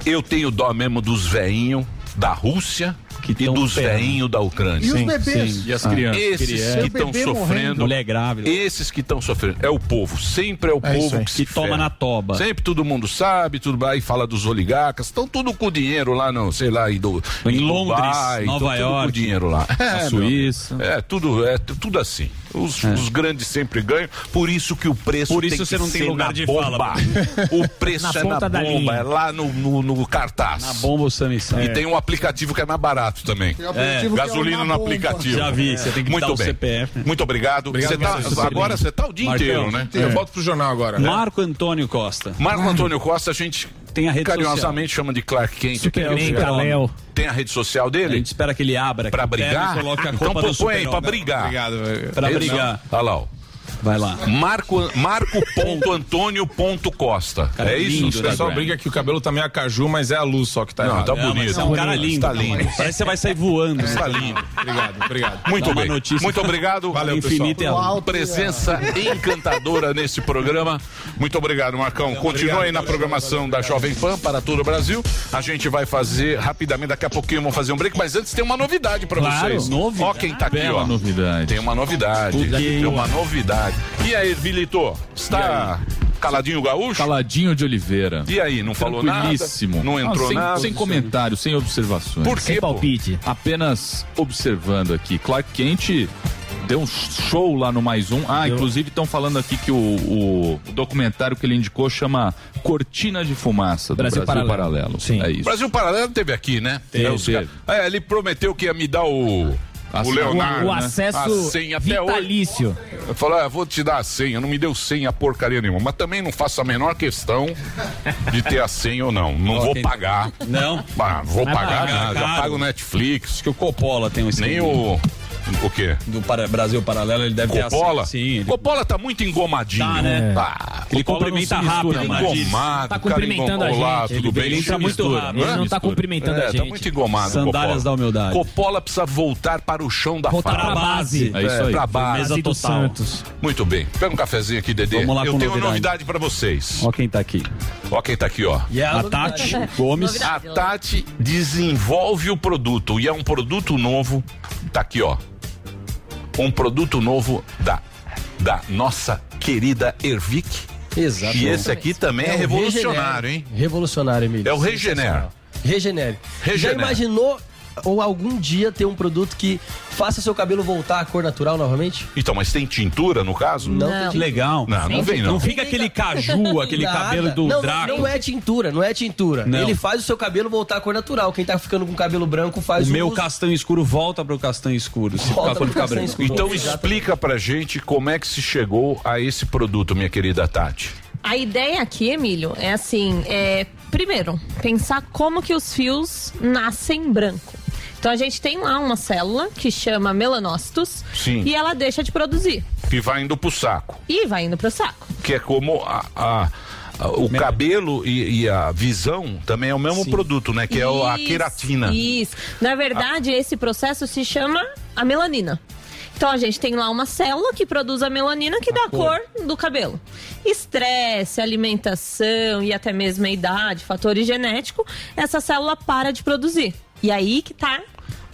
Eu tenho dó mesmo dos veinhos da Rússia Que e dos veinhos da Ucrânia. E os bebês? E as crianças? Esses Criança. que estão sofrendo. Mulher grávida. Esses que estão sofrendo. É o povo. Sempre é o É povo que se Que toma ferra. na toba. Sempre todo mundo sabe, tudo aí fala dos oligarcas, estão tudo com dinheiro lá, não, sei lá, em, do, Em Londres, Dubai, Nova York, com dinheiro lá. É, meu Suíça. É, tudo, é tudo assim. Os, os grandes sempre ganham, por isso que o preço Por tem isso que você não tem lugar na de bomba. fala, O preço Na é na bomba, é lá no, no, no cartaz. Na bomba o Sami E tem um aplicativo que é mais barato também. Aplicativo que é o Gasolina Na no aplicativo. Já vi, você tem que Muito dar o bem. CPF. Muito obrigado. Obrigado Você tá- você, agora você tá o dia Marcão, inteiro, né? Eu volto pro jornal agora. Marco Antônio Costa. Marco Antônio Costa, a gente Tem a rede carinhosamente chama de Clark Kent. Super-. Tem a rede social A dele? gente espera que ele abra. Pra brigar? pega e Coloque a Então aí, pra brigar. Obrigado. velho. Pra brigar. Olha lá, ó. Vai lá. Marco, Marco.antônio.costa. Cara, É isso? lindo, O né, pessoal briga que o cabelo tá meio acaju, mas é a luz só que tá Não, errado. tá Não, bonito. é um cara Tá lindo. lindo. Parece que você vai sair voando. né? Está lindo. Obrigado, obrigado. Muito Dá bem. notícia. Muito obrigado. Valeu, Infinito alto, Presença encantadora nesse programa. Muito obrigado, Marcão. Continue aí na programação da Jovem Pan para todo o Brasil. A gente vai fazer rapidamente, daqui a pouquinho vamos fazer um break, mas antes tem uma novidade para Claro, vocês. novidade. Ó quem tá aqui, ó. novidade. Tem uma novidade. Tem uma novidade. E aí, Vilito? Está caladinho gaúcho? Caladinho de Oliveira. E aí, não falou nada? Tranquilíssimo. Não entrou Ah, sem, nada? Sem comentário, sem observações. Por quê, Sem pô? palpite. Apenas observando aqui. Clark Kent deu um show lá no Mais Um. Ah, inclusive estão falando aqui que o, o documentário que ele indicou chama Cortina de Fumaça, do Brasil, Brasil Paralelo. Paralelo. Sim. É isso. Brasil Paralelo teve aqui, né? Teve, É, os teve. ca- É, ele prometeu que ia me dar o. O. Leonardo. O né? acesso A senha até hoje. vitalício. Eu falei, ah, vou te dar a senha. Não me deu senha porcaria nenhuma. Mas também não faço a menor questão de ter a senha ou não. Não vou pagar. Não. Ah, vou pagar pagar, nada. Já caro. pago Netflix. Acho que o Coppola tem um esquema. Nem o. O quê? Do para- Brasil Paralelo, ele deve ter Coppola? acesso. Sim, ele... Coppola tá muito engomadinho. Tá, né? Ah, Ele Coppola cumprimenta rápido, diz. engomado. Tá cara cumprimentando a engom- Olá, gente. tudo Ele- bem? ele entra Se muito rápido. Ele é? não tá cumprimentando É, a tá gente. muito engomado. Sandálias Coppola. da humildade. Coppola precisa voltar para o chão da Voltar pra base. É isso aí. pra base. Base do total. Santos. Muito bem. Pega um cafezinho aqui, Dedê. Vamos lá Eu com tenho uma novidade. novidade pra vocês. Ó quem tá aqui. Ó quem tá aqui, ó. A Tati Gomes. A Tati desenvolve o produto e é um produto novo. Tá aqui, ó. Um produto novo da, da nossa querida Ervic. Exato. E esse aqui também é, o revolucionário, Regenere. hein? Revolucionário, Emílio. É o Regener. Regenere. Regenere. Já imaginou ou algum dia ter um produto que faça seu cabelo voltar à cor natural novamente? Então, mas tem tintura no caso? Não, tem tintura. Legal. Não, não vem não. Não fica aquele caju, aquele Nada. cabelo do não, Draco. Não é tintura, não é tintura. Não. Ele faz o seu cabelo voltar à cor natural. Quem tá ficando com cabelo branco faz O meu uso. castanho escuro volta pro castanho escuro. Se Volta ficar ficar castanho branco. escuro. Então Exatamente. explica pra gente como é que se chegou a esse produto, minha querida Tati. A ideia aqui, Emílio, é assim, é, primeiro, pensar como que os fios nascem branco. Então a gente tem lá uma célula que chama melanócitos Sim. e ela deixa de produzir Que vai indo pro saco. e vai indo pro saco. Que é como a- a- a- o cabelo e, e a visão também é o mesmo produto, né? Que é o- a Isso, queratina. Isso. Na verdade, esse processo se chama a melanina. Então a gente tem lá uma célula que produz a melanina que dá a cor do cabelo. Estresse, alimentação e até mesmo a idade, fatores genéticos, essa célula para de produzir. E aí que tá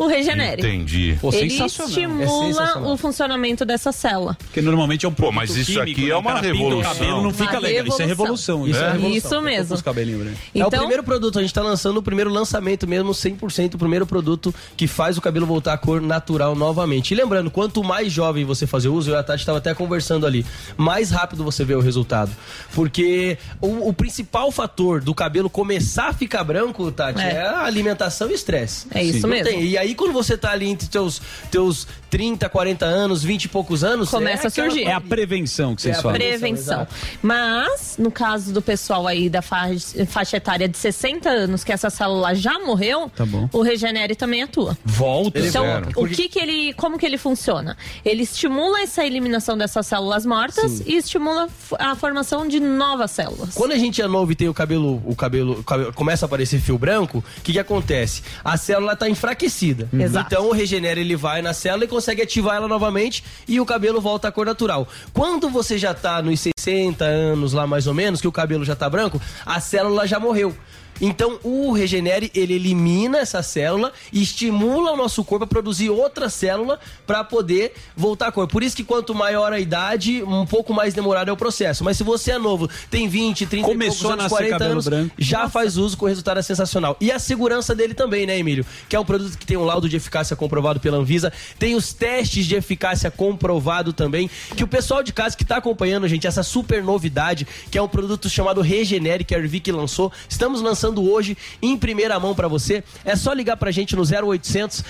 o regenere. Entendi. Pô, Ele sensacional. estimula É o funcionamento dessa célula. Porque normalmente é um produto mas isso químico, aqui né? é uma pinta o revolução. cabelo não fica Uma legal. Isso é revolução. revolução. Isso é, É. revolução. Isso mesmo. Os cabelinhos brancos. É o Então- primeiro produto, a gente tá lançando o primeiro lançamento mesmo, 100% o primeiro produto que faz o cabelo voltar à cor natural novamente. E lembrando, quanto mais jovem você fazer uso, eu e a Tati estava até conversando ali, mais rápido você vê o resultado. Porque o, o principal fator do cabelo começar a ficar branco, Tati, é, É. a alimentação e estresse. É isso Não mesmo. tem. E aí, quando você tá ali entre teus, teus 30, 40 anos, 20 e poucos anos, Começa é a surgir. É a prevenção que vocês É a falam. Prevenção. exato. Mas, no caso do pessoal aí da faixa, faixa etária de 60 anos, que essa célula já morreu, Tá bom. o Regenere também atua. Volta. Então, o que que ele, como que ele funciona? Ele estimula essa eliminação dessas células mortas e estimula a formação de novas células. Quando a gente é novo e tem o cabelo, o cabelo, o cabelo- começa a aparecer fio branco, o que, que acontece? A célula está enfraquecida. Exato. Então o regenera ele vai na célula e consegue ativar ela novamente e o cabelo volta à cor natural. Quando você já tá nos 60 anos lá mais ou menos, que o cabelo já tá branco, a célula já morreu. Então o Regenere ele elimina essa célula e estimula o nosso corpo a produzir outra célula para poder voltar à cor. Por isso que quanto maior a idade, um pouco mais demorado é o processo. Mas se você é novo, tem 20, 30 e Começou poucos a anos, nascer 40 cabelo anos, branco. já faz uso com o resultado é sensacional. E a segurança dele também, né, Emílio? Que é um produto que tem um laudo de eficácia comprovado pela Anvisa, tem os testes de eficácia comprovado também, que o pessoal de casa que tá acompanhando, gente, essa super novidade, que é um produto chamado Regenere, que a Ervic lançou, estamos lançando hoje em primeira mão pra você. É só ligar pra gente no 0800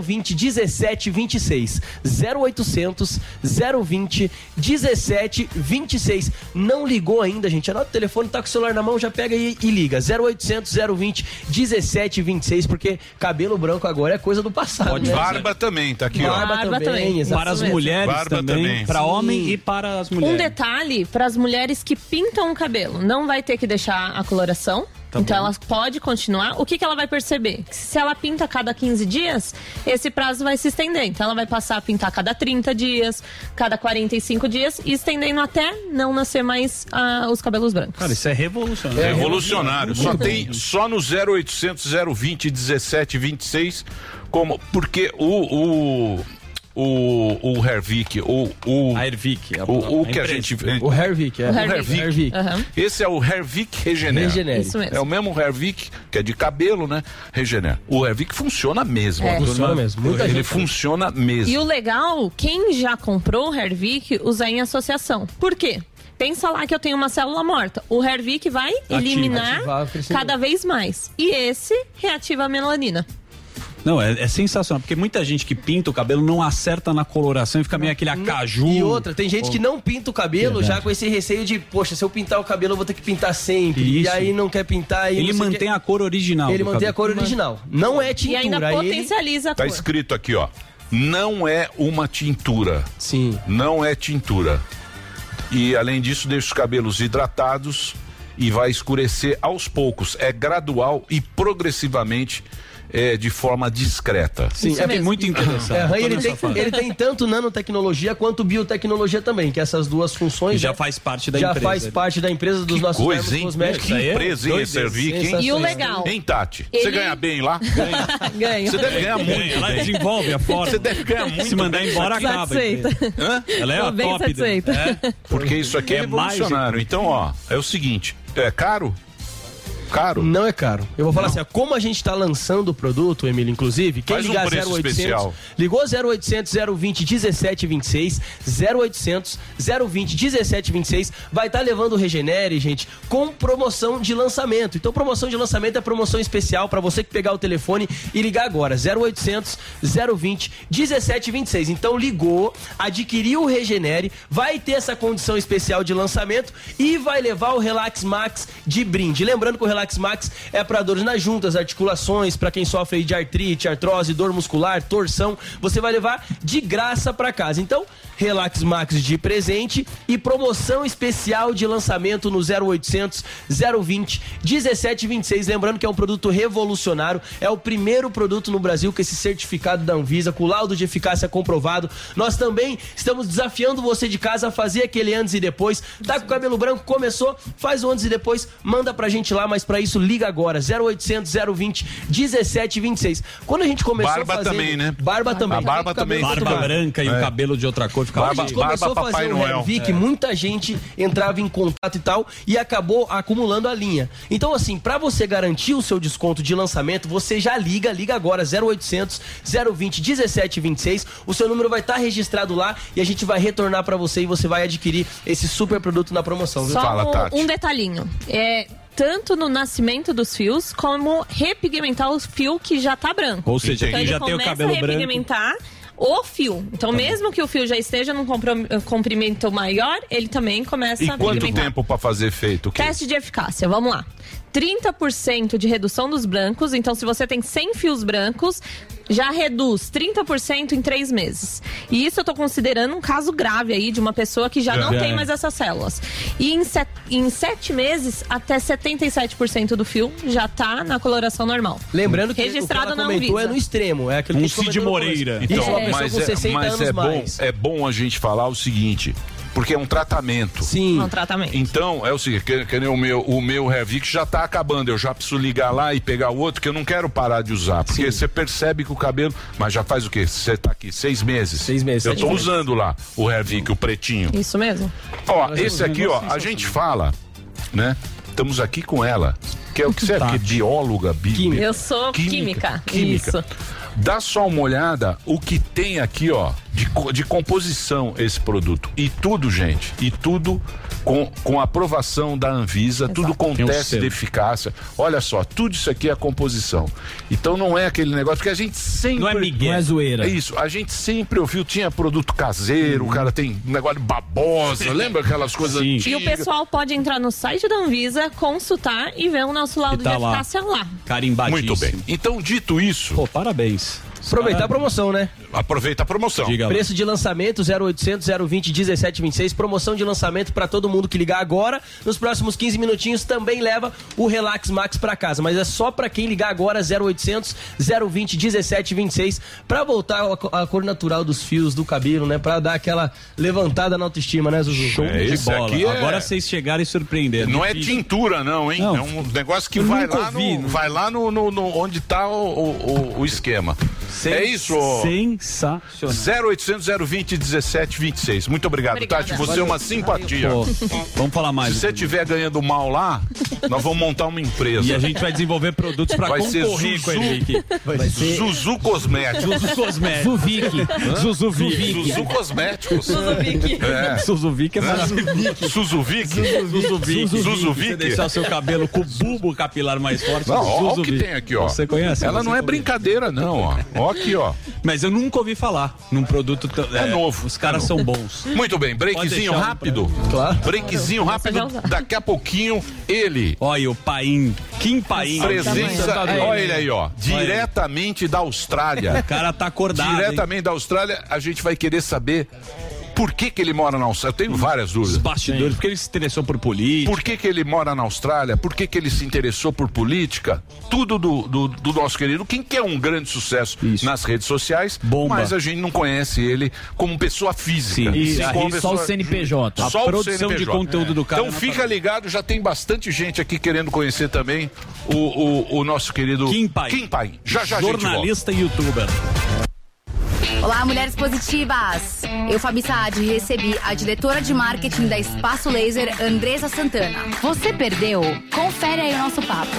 020 1726. 0800 020 1726. Não ligou ainda, gente? Anota o telefone, tá com o celular na mão, já pega e, e liga. 0800 020 1726, porque cabelo branco agora é coisa do passado. Pode né? barba também, tá aqui, ó. Barba, Barba também. Para as mulheres Barba também, também. para homem e para as mulheres. Um detalhe para as mulheres que pintam o cabelo, não vai ter que deixar a coloração. Então ela pode continuar. O que, que ela vai perceber? Que se ela pinta a cada 15 dias, esse prazo vai se estender. Então ela vai passar a pintar a cada 30 dias, cada 45 dias e estendendo até não nascer mais ah, os cabelos brancos. Cara, isso é revolucionário. É revolucionário. Só tem só no 0800 020 1726 como porque o o o, o Hervik, o, o, A Ervic. a- o, o que a gente O Hervik, é. O o Hervik. Hervik. Aham. Esse é o Hervik Regener. Regenere. Isso mesmo. É o mesmo Hervik, que é de cabelo, né? Regener. O Hervik funciona mesmo. É. Funciona mesmo. Muita Ele gente- funciona mesmo. E o legal, quem já comprou o Hervik usa em associação. Por quê? Pensa lá que eu tenho uma célula morta. O Hervik vai eliminar cada vez mais. E esse reativa a melanina. Não, é, é sensacional, porque muita gente que pinta o cabelo não acerta na coloração e fica meio aquele acaju. E outra, tem gente que não pinta o cabelo Verdade. já com esse receio de, poxa, se eu pintar o cabelo eu vou ter que pintar sempre. Isso. E aí não quer pintar. E Ele mantém a cor original. Ele mantém a cabelo. cor original. Não é E tintura. ainda ele- potencializa a Tá cor. escrito aqui, ó. Não é uma tintura. Sim. Não é tintura. E além disso, deixa os cabelos hidratados e vai escurecer aos poucos. É gradual e progressivamente é, de forma discreta. Sim, é muito interessante. É, ele, tem, ele tem tanto nanotecnologia quanto biotecnologia também, que essas duas funções E já faz parte da já empresa. faz parte da empresa dos Que nossos coisa, hein? cosméticos. Que empresa, hein, esse Servic, hein? E o legal. Hein, Tati? Ele- Você ganha bem lá? Ganha. Você deve ganhar muito. Ganha, ela desenvolve a forma. Você deve ganhar muito Se mandar embora, isso acaba. Hã? Ela é Tô a bem top. É. Porque isso aqui é, É. Então, ó, é o seguinte: é caro? Caro? Não é caro. Eu vou falar assim, ó, como a gente tá lançando o produto, Emílio, inclusive, quem Faz um ligar preço 0800, especial. ligou 0800 020 1726, 0800 020 1726, vai estar levando o Regenere, gente, com promoção de lançamento. Então, promoção de lançamento é promoção especial para você que pegar o telefone e ligar agora, 0800 020 1726. Então, ligou, adquiriu o Regenere, vai ter essa condição especial de lançamento e vai levar o Relax Max de brinde. Lembrando que o Relax Max é para dores nas juntas, articulações, para quem sofre de artrite, artrose, dor muscular, torção, você vai levar de graça para casa. Então, Relax Max de presente e promoção especial de lançamento no 0800 020 1726. Lembrando que é um produto revolucionário, é o primeiro produto no Brasil com esse certificado da Anvisa, com laudo de eficácia comprovado. Nós também estamos desafiando você de casa a fazer aquele antes e depois. Tá com o cabelo branco, começou, faz o antes e depois, manda pra gente lá, mas pra isso liga agora, 0800 020 1726. Quando a gente começou Barba fazendo- também, né? Barba também. A barba o cabelo também. Barba branca e o É. cabelo de outra cor fica Quando a gente começou a fazer o Hervik, muita gente entrava em contato e tal e acabou acumulando a linha. Então, assim, pra você garantir o seu desconto de lançamento, você já liga, liga agora, 0800 020 1726. O seu número vai estar registrado lá e a gente vai retornar pra você e você vai adquirir esse super produto na promoção. viu? Só um, um detalhinho. É tanto no nascimento dos fios, como repigmentar o fio que já tá branco. Ou seja, então ele já tem o começa cabelo a branco- repigmentar o fio. Então, mesmo que o fio já esteja num comprom- comprimento maior, ele também começa E a quanto tempo pra fazer efeito? O quê? Teste de eficácia, vamos lá. 30% de redução dos brancos. Então, se você tem 100 fios brancos, já reduz 30% em três meses. E isso eu tô considerando um caso grave aí de uma pessoa que já É. não É. tem mais essas células. E em, set, em sete meses, até 77% do fio já tá na coloração normal. Lembrando que Registrado o que ela comentou é no extremo. É aquilo Um Cid Moreira. começo. Então, Isso, pessoa mas, com é, 60 mas anos é, bom, mais. é bom a gente falar o seguinte. Porque é um tratamento. Sim. É um tratamento. Então, é o seguinte, que, que nem o meu, o meu Revic já tá acabando. Eu já preciso ligar lá e pegar o outro, que eu não quero parar de usar. Porque você percebe que o cabelo. Mas já faz o quê? Você tá aqui seis meses? Seis meses. Eu meses. usando lá o Revic, o pretinho. Isso mesmo. Ó, Nós esse aqui, ó, a gente fala, né? Estamos aqui com ela. Que é o que você é? Que é bióloga, bi, Eu sou química. química. Isso. Dá só uma olhada o que tem aqui, ó, de, de composição esse produto. E tudo, gente, e tudo com, com aprovação da Anvisa, tudo com teste de eficácia. Olha só, tudo isso aqui é a composição. Então não é aquele negócio, porque a gente sempre. Não é migué. Não é zoeira. É isso, a gente sempre ouviu, tinha produto caseiro, o cara tem negócio de babosa, lembra aquelas coisas E o antigas? pessoal pode entrar no site da Anvisa, consultar e ver o nosso laudo tá de lá. eficácia lá. Carimbadíssimo. Muito bem. Então, dito isso. Pô, parabéns. Aproveitar a promoção, né? Aproveita a promoção. Preço de lançamento 0800 020 1726. Promoção de lançamento para todo mundo que ligar agora. Nos próximos 15 minutinhos também leva o Relax Max para casa. Mas é só para quem ligar agora 0800 020 1726 para voltar a co- a cor natural dos fios do cabelo, né? Para dar aquela levantada na autoestima, né, Zuzu? Show É, de bola. aqui é- Agora vocês chegaram e surpreenderam. Não é tintura, não, hein? Não. É um negócio que vai lá, no, vai lá no, no- no- onde tá o, o- o- o esquema. é isso. ó. Sensacional. 0800 020 1726. Muito obrigado, Obrigada. Tati. Você é uma simpatia. Pô, vamos falar mais. Se você estiver ganhando mal lá, nós vamos montar uma empresa. E a gente vai desenvolver produtos pra Vai ser concorrer com Zuzu- ele aqui. Vai ser Zuzu Cosméticos. Zuzu Cosméticos. Zuvic. Zuzuvic. Zuzu Cosméticos. Zuzuvic. É. Suzuvic é maravilhoso. Suzuvic? Suzuvic. Suzuvic? Você deixar o seu cabelo com o bulbo capilar mais forte. Não, ó, o que tem aqui, ó. Você conhece? Ela Você não é brincadeira, não, ó. Ó aqui, ó. Mas eu nunca ouvi falar num produto tão. É novo. Os caras É são bons. Muito bem, breakzinho um rápido. Claro. Breakzinho rápido. Daqui a pouquinho, ele. Olha o Paim. Kim Paim. Presença. Olha Olha ele aí, ó. Diretamente da Austrália. O cara tá acordado. Diretamente da Austrália, a gente vai querer saber Por que, que ele mora na Austrália? Eu tenho várias dúvidas. Bastidores, porque ele se interessou por política. Por que, que ele mora na Austrália? Por que, que ele se interessou por política? Tudo do, do, do nosso querido Kim, que é um grande sucesso nas redes sociais, Bomba. mas a gente não conhece ele como pessoa física. E sim aí como só pessoa- o CNPJ. Só A o produção de CNPJ. conteúdo do cara Então na fica ligado, já tem bastante gente aqui querendo conhecer também o, o, o nosso querido Kim Pai. Kim Pai. Já já. Jornalista e youtuber. Olá, mulheres positivas! Eu, Fabi Saad, recebi a diretora de marketing da Espaço Laser, Andresa Santana. Você perdeu? Confere aí o nosso papo.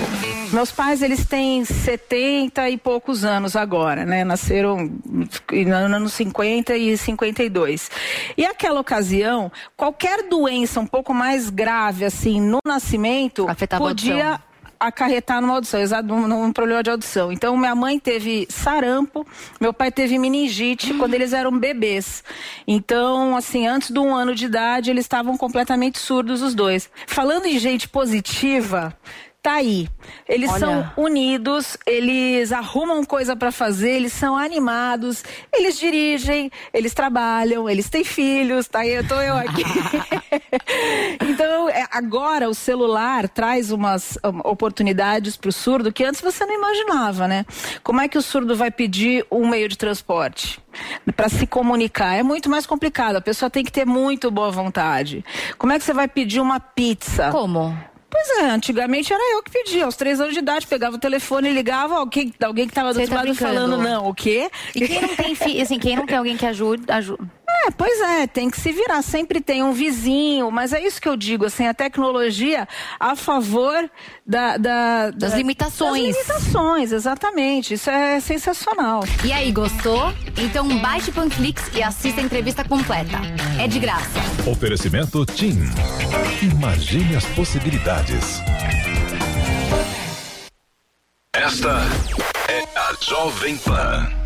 Meus pais, eles têm 70 e poucos anos agora, né? Nasceram nos anos 50 e 52. E aquela ocasião, qualquer doença um pouco mais grave, assim, no nascimento, Afetava podia. Acarretar numa audição, num, num problema de audição. Então, minha mãe teve sarampo, meu pai teve meningite quando eles eram bebês. Então, assim, antes de um ano de idade, eles estavam completamente surdos os dois. Falando em gente positiva, tá aí. Eles Olha. são unidos, eles arrumam coisa pra fazer, eles são animados, eles dirigem, eles trabalham, eles têm filhos, tá aí, eu tô eu aqui. então, é, agora o celular traz umas um, oportunidades pro surdo que antes você não imaginava, né? Como é que o surdo vai pedir um meio de transporte? Para se comunicar é muito mais complicado. A pessoa tem que ter muito boa vontade. Como é que você vai pedir uma pizza? Como? Pois é, antigamente era eu que pedia. Aos três anos de idade, pegava o telefone e ligava, alguém, alguém que estava do outro tá lado brincando. falando, não, o quê? E quem não tem fi- assim, quem não tem alguém que ajude, ajuda. É, pois é, tem que se virar. Sempre tem um vizinho, mas é isso que eu digo, assim, a tecnologia a favor da, da- Das da- limitações. Das limitações, exatamente. Isso é sensacional. E aí, gostou? Então baixe Panflix e assista a entrevista completa. É de graça. Oferecimento TIM. Imagine as possibilidades. Esta é a Jovem Pan.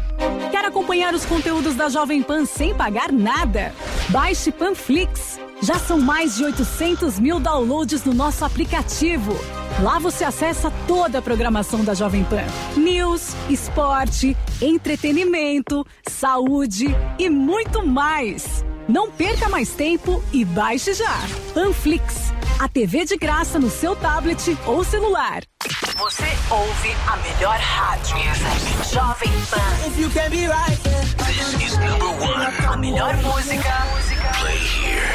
Quer acompanhar os conteúdos da Jovem Pan sem pagar nada? Baixe Panflix. Já são mais de 800 mil downloads no nosso aplicativo. Lá você acessa toda a programação da Jovem Pan: news, esporte, entretenimento, saúde e muito mais. Não perca mais tempo e baixe já. Panflix, a TV de graça no seu tablet ou celular. Você ouve a melhor rádio. Jovem Pan. If you can be right, this is number one. A melhor música. Play.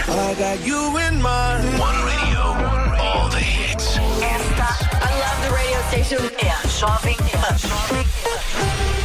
I got you in mind. One radio, all the hits. Esta, I love the radio station. É a Jovem Pan.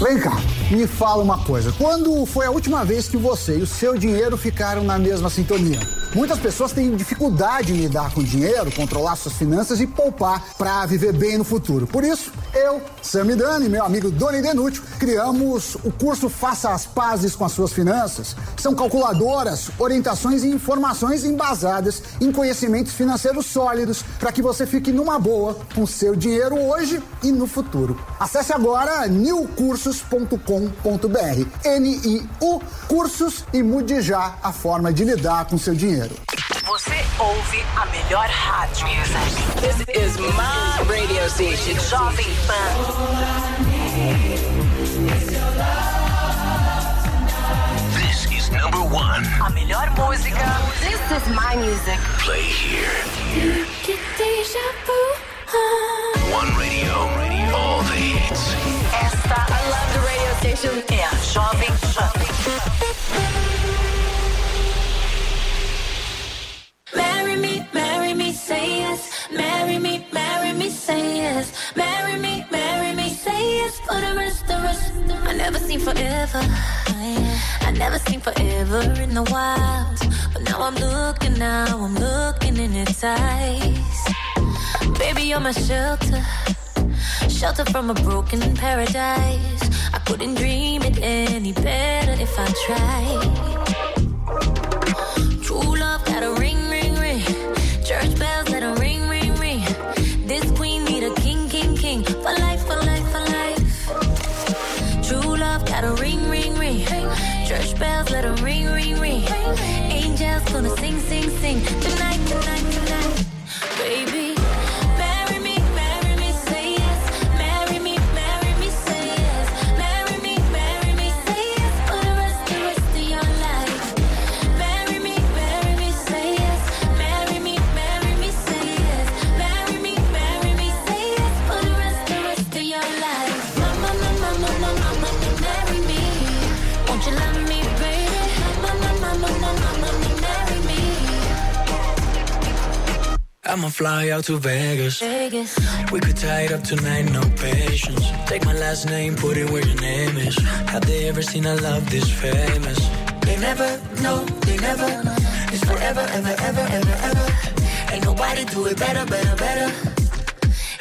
Vem cá, me fala uma coisa. Quando foi a última vez que você e o seu dinheiro ficaram na mesma sintonia? Muitas pessoas têm dificuldade em lidar com dinheiro, controlar suas finanças e poupar para viver bem no futuro. Por isso, eu, Sam Dani meu amigo Doni Denútil criamos o curso Faça as Pazes com as Suas Finanças. São calculadoras, orientações e informações embasadas em conhecimentos financeiros sólidos para que você fique numa boa com seu dinheiro hoje e no futuro. Acesse agora newcursos.com.br. N-I-U Cursos e mude já a forma de lidar com seu dinheiro. Você ouve a melhor rádio. This is my radio station. Jovem Pan. This is number one. A melhor música. This is my music. Play here. One radio, all the station. É a Jovem Marry me, marry me, say yes. Marry me, marry me, say yes. Marry me, marry me, say yes. For the rest, the rest. I never seen forever. I never seen forever in the wild. But now I'm looking, now I'm looking in its eyes. Baby, you're my shelter. Shelter from a broken paradise. I couldn't dream it any better if I tried. True love got ring, ring, ring. Church bells 'em ring, ring, ring. This queen need a king, king, king. For life, for life, for life. True love got ring, ring, ring. Church bells ring. I'ma fly out to Vegas. Vegas. We could tie it up tonight, no patience. Take my last name, put it where your name is. Have they ever seen a love this famous? They never, no, they never. It's forever, ever, ever, ever, ever. Ain't nobody do it better, better, better.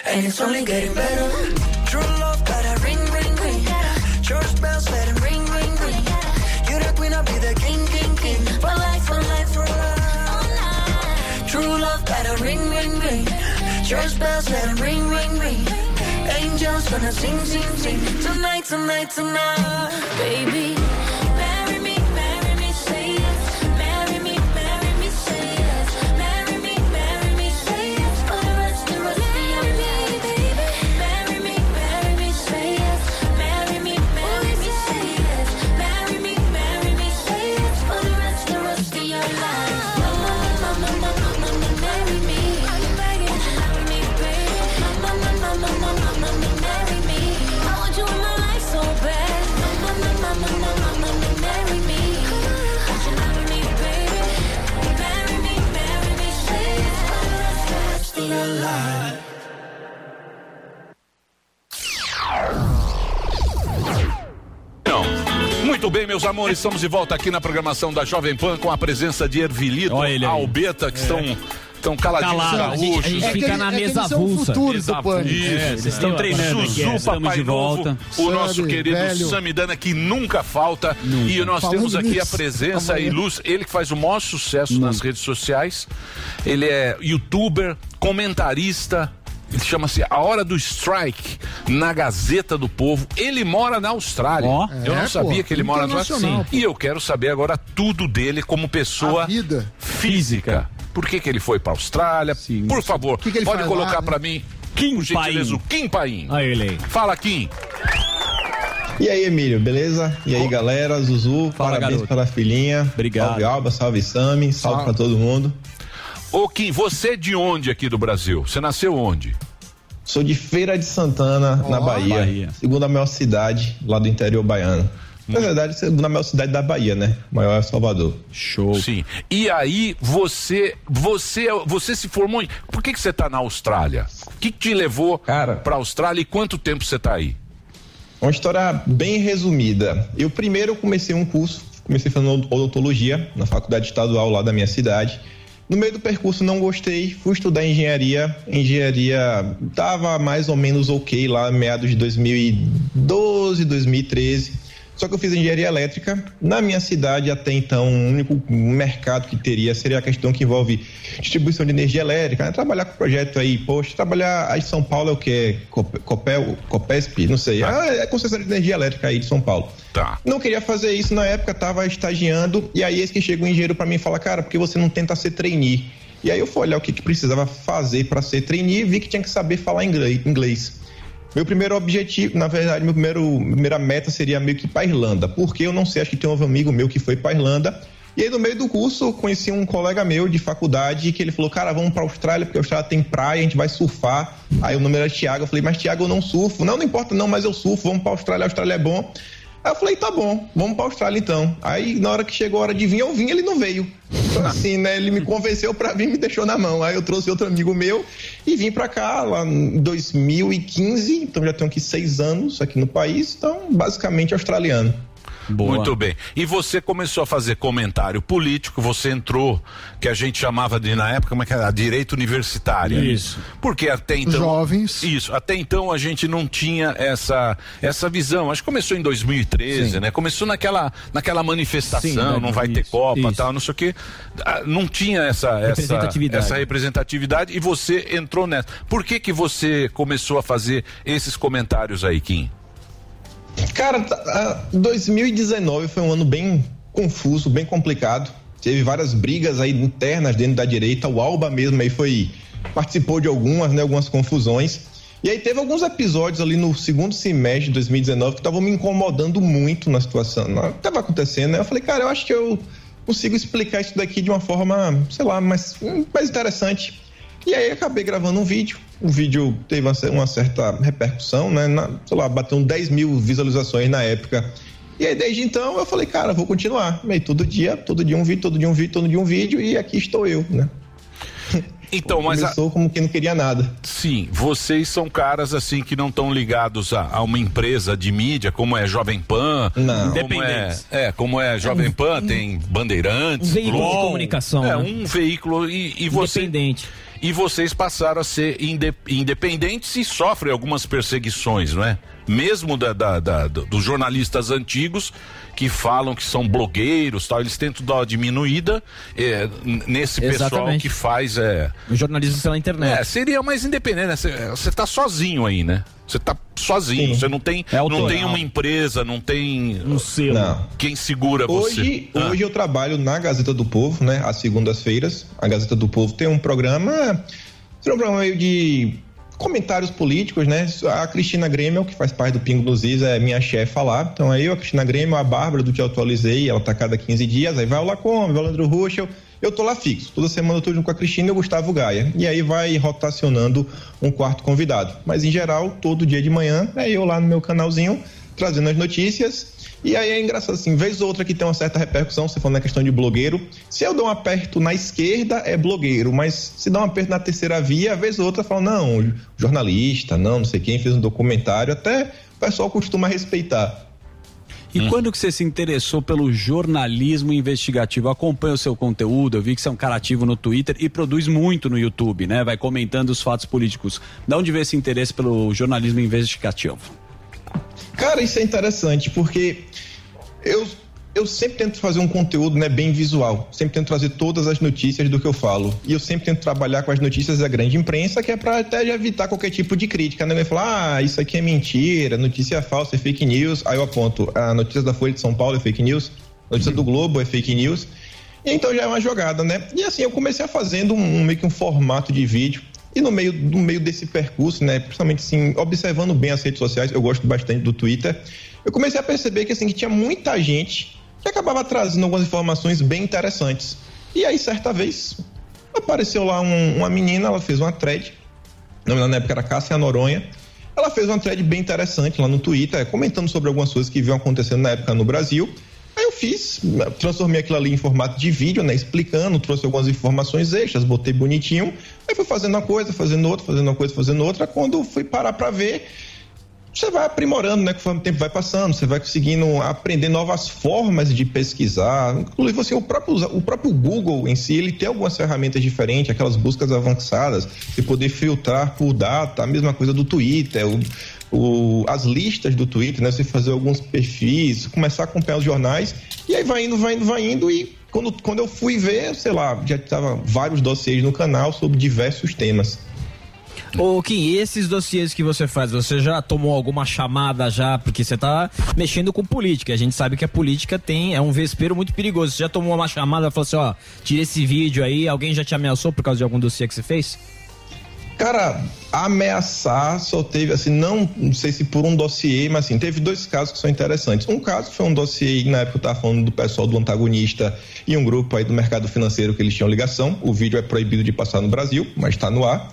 And it's only getting better. True love, gotta ring, ring, ring. Church bells, let love, gotta ring, ring, ring. Church bells, let it ring, ring, ring. Angels gonna sing, sing, sing. Tonight, tonight, tonight. Baby, bem, meus amores, estamos de volta aqui na programação da Jovem Pan com a presença de Ervilito, Albeta, que estão, estão caladinhos Calado. gaúchos. A gente- a gente fica na mesa avulsa. Mesa avulsa. É, vocês estão treinando aqui, Zuzu, é, estamos papai de volta. novo, o nosso querido velho. Samidana, que nunca falta. E nós Falando temos aqui a nisso, presença amanhã. ilustre, ele que faz o maior sucesso nas redes sociais. Ele é youtuber, comentarista. Ele chama-se A Hora do Strike na Gazeta do Povo. Ele mora na Austrália. Eu É, não sabia pô, que ele mora na Austrália. E eu quero saber agora tudo dele como pessoa física. Por que, que ele foi para Austrália? Por favor, que ele pode colocar lá, né? para mim, Kim por gentileza, o Kim Paim. Aí ele. Fala, Kim. E aí, Emílio, beleza? E aí, galera, Zuzu, parabéns garoto. pela filhinha. Obrigado. Salve Alba, salve Sami, salve Salve. pra todo mundo. Ô, Kim, você é de onde aqui do Brasil? Você nasceu onde? Sou de Feira de Santana, na Ó, Bahia, Bahia. Segunda maior cidade lá do interior baiano. Na verdade, segunda maior cidade da Bahia, né? Maior é Salvador. Show. Sim. E aí, você, você, você se formou em... Por que, que você tá na Austrália? O que, que te levou para pra Austrália e quanto tempo você tá aí? Uma história bem resumida. Eu primeiro comecei um curso, comecei fazendo odontologia na faculdade estadual lá da minha cidade. No meio do percurso não gostei, fui estudar engenharia. Engenharia tava mais ou menos ok lá, meados de 2012, 2013. Só que eu fiz engenharia elétrica. Na minha cidade, até então, o único mercado que teria seria a questão que envolve distribuição de energia elétrica. né? Trabalhar com projeto aí, poxa, trabalhar aí em São Paulo é o que? Copel, Copesp? Não sei. Ah, é concessão de energia elétrica aí de São Paulo. Tá. Não queria fazer isso na época, tava estagiando. E aí, esse que chega o engenheiro para mim e fala, cara, por que você não tenta ser trainee? E aí eu fui olhar o que, que precisava fazer para ser trainee e vi que tinha que saber falar inglês. Meu primeiro objetivo, na verdade, meu primeiro, primeira meta seria meio que pra Irlanda. Porque eu não sei, acho que tem um amigo meu que foi pra Irlanda. E aí, no meio do curso, conheci um colega meu de faculdade que ele falou: Cara, vamos pra Austrália, porque a Austrália tem praia, a gente vai surfar. Aí o nome era Thiago. Eu falei: Mas Thiago, eu não surfo. Não, não importa, não, mas eu surfo. Vamos pra Austrália, a Austrália é bom. Aí eu falei: Tá bom, vamos pra Austrália então. Aí, na hora que chegou a hora de vir, eu vim, ele não veio. Então, assim, né? Ele me convenceu pra vir me deixou na mão. Aí eu trouxe outro amigo meu e vim pra cá lá em 2015. Então já tenho aqui seis anos aqui no país. Então, basicamente australiano. Muito bem. E você começou a fazer comentário político, você entrou, que a gente chamava de, na época, como é que era? Direito universitário. Isso. Porque até então. Jovens. Isso. Até então a gente não tinha essa, essa visão. Acho que começou em 2013, Sim. né? Começou naquela, naquela manifestação, Sim, né? não vai ter Isso, Copa isso. tal, não sei o quê. Ah, Não tinha essa, essa, Representatividade. essa representatividade e você entrou nessa. Por que que você começou a fazer esses comentários aí, Kim? Cara, tá- ah, 2019 foi um ano bem confuso, bem complicado. Teve várias brigas aí internas dentro da direita. O Alba mesmo aí foi participou de algumas, né, algumas confusões. E aí teve alguns episódios ali no segundo semestre de 2019 que estavam me incomodando muito na situação. Tava acontecendo, né? Eu falei, cara, eu acho que eu consigo explicar isso daqui de uma forma, sei lá, mais, mais interessante. E aí acabei gravando um vídeo. O vídeo teve uma, cer- uma certa repercussão, né? Na, sei lá, bateu 10 mil visualizações na época. E aí desde então eu falei, cara, vou continuar. Aí todo dia, todo dia um vídeo, todo dia um vídeo, todo dia um vídeo, e aqui estou eu, né? Então, mas a- Começou como quem não queria nada. Sim, vocês são caras assim que não estão ligados a, a uma empresa de mídia como é Jovem Pan, Não. como é, Independentes. é, como é Jovem Pan, tem Bandeirantes, um veículo de comunicação, é né? um veículo e, e você Independente. E vocês passaram a ser inde- independentes e sofrem algumas perseguições, não é? Mesmo da, da- da- do- dos jornalistas antigos que falam que são blogueiros, tal, eles tentam dar uma diminuída é, nesse pessoal Exatamente. que faz é, O jornalismo pela internet. é, seria mais independente, né? Você- Você tá sozinho aí, né? Você tá sozinho, você não tem, não autoral. tem uma empresa, não tem um selo. Não. Quem segura você. Hoje, Ah. hoje eu trabalho na Gazeta do Povo, né? Às segundas-feiras. A Gazeta do Povo tem um programa. Tem um programa meio de comentários políticos, né? A Cristina Grêmio, que faz parte do Pingo dos Is, é minha chefe lá. Então aí eu, a Cristina Grêmio, a Bárbara, do que atualizei, ela tá cada 15 dias, aí vai o Lacombe, vai o Leandro Ruschel. Eu tô lá fixo. Toda semana eu tô junto com a Cristina e o Gustavo Gaia. E aí vai rotacionando um quarto convidado. Mas em geral, todo dia de manhã, é eu lá no meu canalzinho, trazendo as notícias. E aí é engraçado assim, vez ou outra que tem uma certa repercussão, você falando na questão de blogueiro. Se eu dou um aperto na esquerda, é blogueiro, mas se dá um aperto na terceira via, vez ou outra fala, não, jornalista, não, não sei quem fez um documentário, até o pessoal costuma respeitar. E Hum. quando que você se interessou pelo jornalismo investigativo? Eu acompanho o seu conteúdo, eu vi que você é um cara ativo no Twitter e produz muito no YouTube, né? Vai comentando os fatos políticos. De onde veio esse interesse pelo jornalismo investigativo? Cara, isso é interessante, porque eu, eu sempre tento fazer um conteúdo né, bem visual. Sempre tento trazer todas as notícias do que eu falo. E eu sempre tento trabalhar com as notícias da grande imprensa, que é para até evitar qualquer tipo de crítica. Né? Falar, ah, isso aqui é mentira, notícia falsa, é fake news. Aí eu aponto, a notícia da Folha de São Paulo é fake news, a notícia do Globo é fake news. Então já é uma jogada, né? E assim, eu comecei fazendo um- meio que um formato de vídeo. E no meio, no meio desse percurso, né, principalmente assim, observando bem as redes sociais, eu gosto bastante do Twitter, eu comecei a perceber que assim, que tinha muita gente que acabava trazendo algumas informações bem interessantes. E aí, certa vez, apareceu lá um- uma menina, ela fez uma thread, na época era Cássia Noronha, ela fez uma thread bem interessante lá no Twitter, comentando sobre algumas coisas que vinham acontecendo na época no Brasil. Fiz, transformei aquilo ali em formato de vídeo, né? Explicando, trouxe algumas informações extras, botei bonitinho. Aí fui fazendo uma coisa, fazendo outra, fazendo uma coisa, fazendo outra. Quando fui parar pra ver, você vai aprimorando, né? Conforme o tempo vai passando, você vai conseguindo aprender novas formas de pesquisar. Inclusive, assim, o próprio, o próprio Google em si, ele tem algumas ferramentas diferentes, aquelas buscas avançadas, de poder filtrar por data, a mesma coisa do Twitter, o, o- as listas do Twitter, né? Você fazer alguns perfis, começar a acompanhar os jornais, e aí vai indo, vai indo, vai indo, e quando, quando eu fui ver, sei lá, já tava vários dossiês no canal sobre diversos temas. Ô, Kim, esses dossiês que você faz, você já tomou alguma chamada já? Porque você tá mexendo com política. A gente sabe que a política tem, é um vespeiro muito perigoso. Você já tomou uma chamada e falou assim, ó, tira esse vídeo aí, alguém já te ameaçou por causa de algum dossiê que você fez? Cara, ameaçar só teve, assim, não, não sei se por um dossiê, mas assim, teve dois casos que são interessantes. Um caso foi um dossiê, na época eu tava falando do pessoal do antagonista e um grupo aí do mercado financeiro que eles tinham ligação. O vídeo é proibido de passar no Brasil, mas está no ar.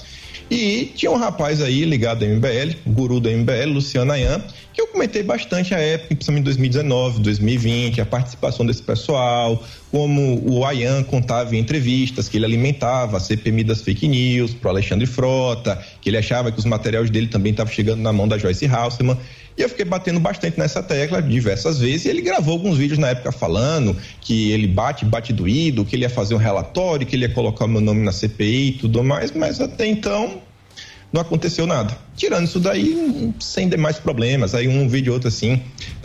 E tinha um rapaz aí ligado ao MBL, guru do MBL, Luciano Ayan, que eu comentei bastante a época, principalmente em 2019, 2020, a participação desse pessoal, como o Ayan contava em entrevistas que ele alimentava a CPMI das fake news pro Alexandre Frota, que ele achava que os materiais dele também estavam chegando na mão da Joyce Halseman. E eu fiquei batendo bastante nessa tecla diversas vezes. E ele gravou alguns vídeos na época falando que ele bate, bate doído, que ele ia fazer um relatório, que ele ia colocar o meu nome na CPI e tudo mais, mas até então não aconteceu nada. Tirando isso daí, sem demais problemas. Aí um vídeo ou outro assim.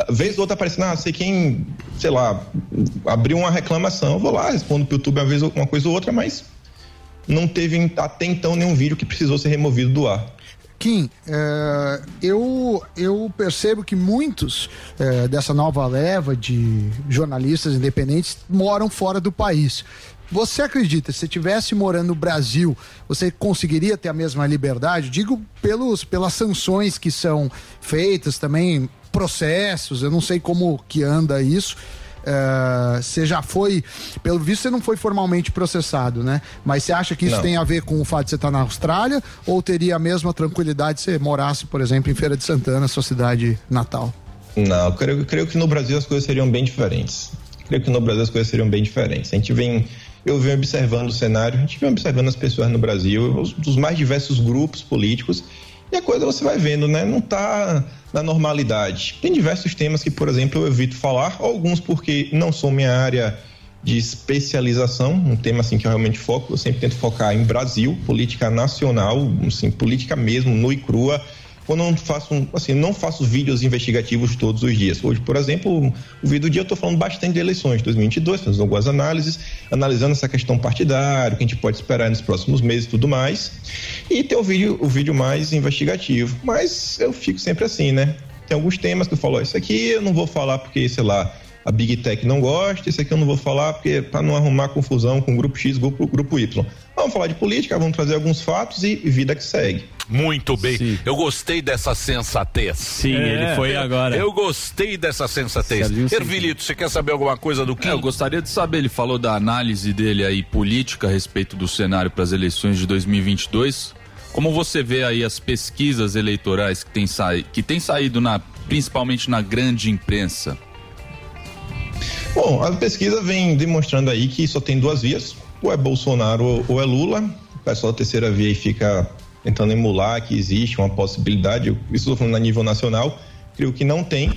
Vez ou outra aparecendo, ah, sei quem, sei lá, abriu uma reclamação, eu vou lá, respondo pro YouTube uma vez uma coisa ou outra, mas não teve até então nenhum vídeo que precisou ser removido do ar. Kim, é, eu, eu percebo que muitos é, dessa nova leva de jornalistas independentes moram fora do país. Você acredita, se estivesse morando no Brasil, você conseguiria ter a mesma liberdade? Digo pelos, pelas sanções que são feitas também, processos, eu não sei como que anda isso. É, você já foi, pelo visto, você não foi formalmente processado, né? Mas você acha que isso Não. tem a ver com o fato de você estar na Austrália ou teria a mesma tranquilidade se você morasse, por exemplo, em Feira de Santana, sua cidade natal? Não, eu creio, eu creio que no Brasil as coisas seriam bem diferentes. Creio que no Brasil as coisas seriam bem diferentes. A gente vem eu venho observando o cenário, a gente vem observando as pessoas no Brasil, os, dos mais diversos grupos políticos, e a coisa você vai vendo, né? Não está na normalidade. Tem diversos temas que, por exemplo, eu evito falar, alguns porque não são minha área de especialização, um tema assim que eu realmente foco, eu sempre tento focar em Brasil, política nacional, assim, política mesmo, nua e crua, eu não faço, assim, não faço vídeos investigativos todos os dias. Hoje, por exemplo, o vídeo do dia eu estou falando bastante de eleições de 2022, fazendo algumas análises, analisando essa questão partidária, o que a gente pode esperar nos próximos meses e tudo mais. E tem o vídeo, o vídeo mais investigativo. Mas eu fico sempre assim, né? Tem alguns temas que eu falo, ó, isso aqui eu não vou falar porque, sei lá, a Big Tech não gosta, isso aqui eu não vou falar porque para não arrumar confusão com o grupo X, grupo, grupo Y. Vamos falar de política, vamos trazer alguns fatos e vida que segue. Muito bem. Eu gostei dessa sensatez. Sim, ele foi agora. Eu gostei dessa sensatez. Ervilito, você quer saber alguma coisa do Kim? É, eu gostaria de saber, ele falou da análise dele aí política a respeito do cenário para as eleições de 2022. Como você vê aí as pesquisas eleitorais que têm saí que tem saído na, principalmente na grande imprensa? Bom, a pesquisa vem demonstrando aí que só tem duas vias, ou é Bolsonaro ou- é Lula. O pessoal da terceira via aí fica tentando emular que existe uma possibilidade, isso estou falando a nível nacional, creio que não tem.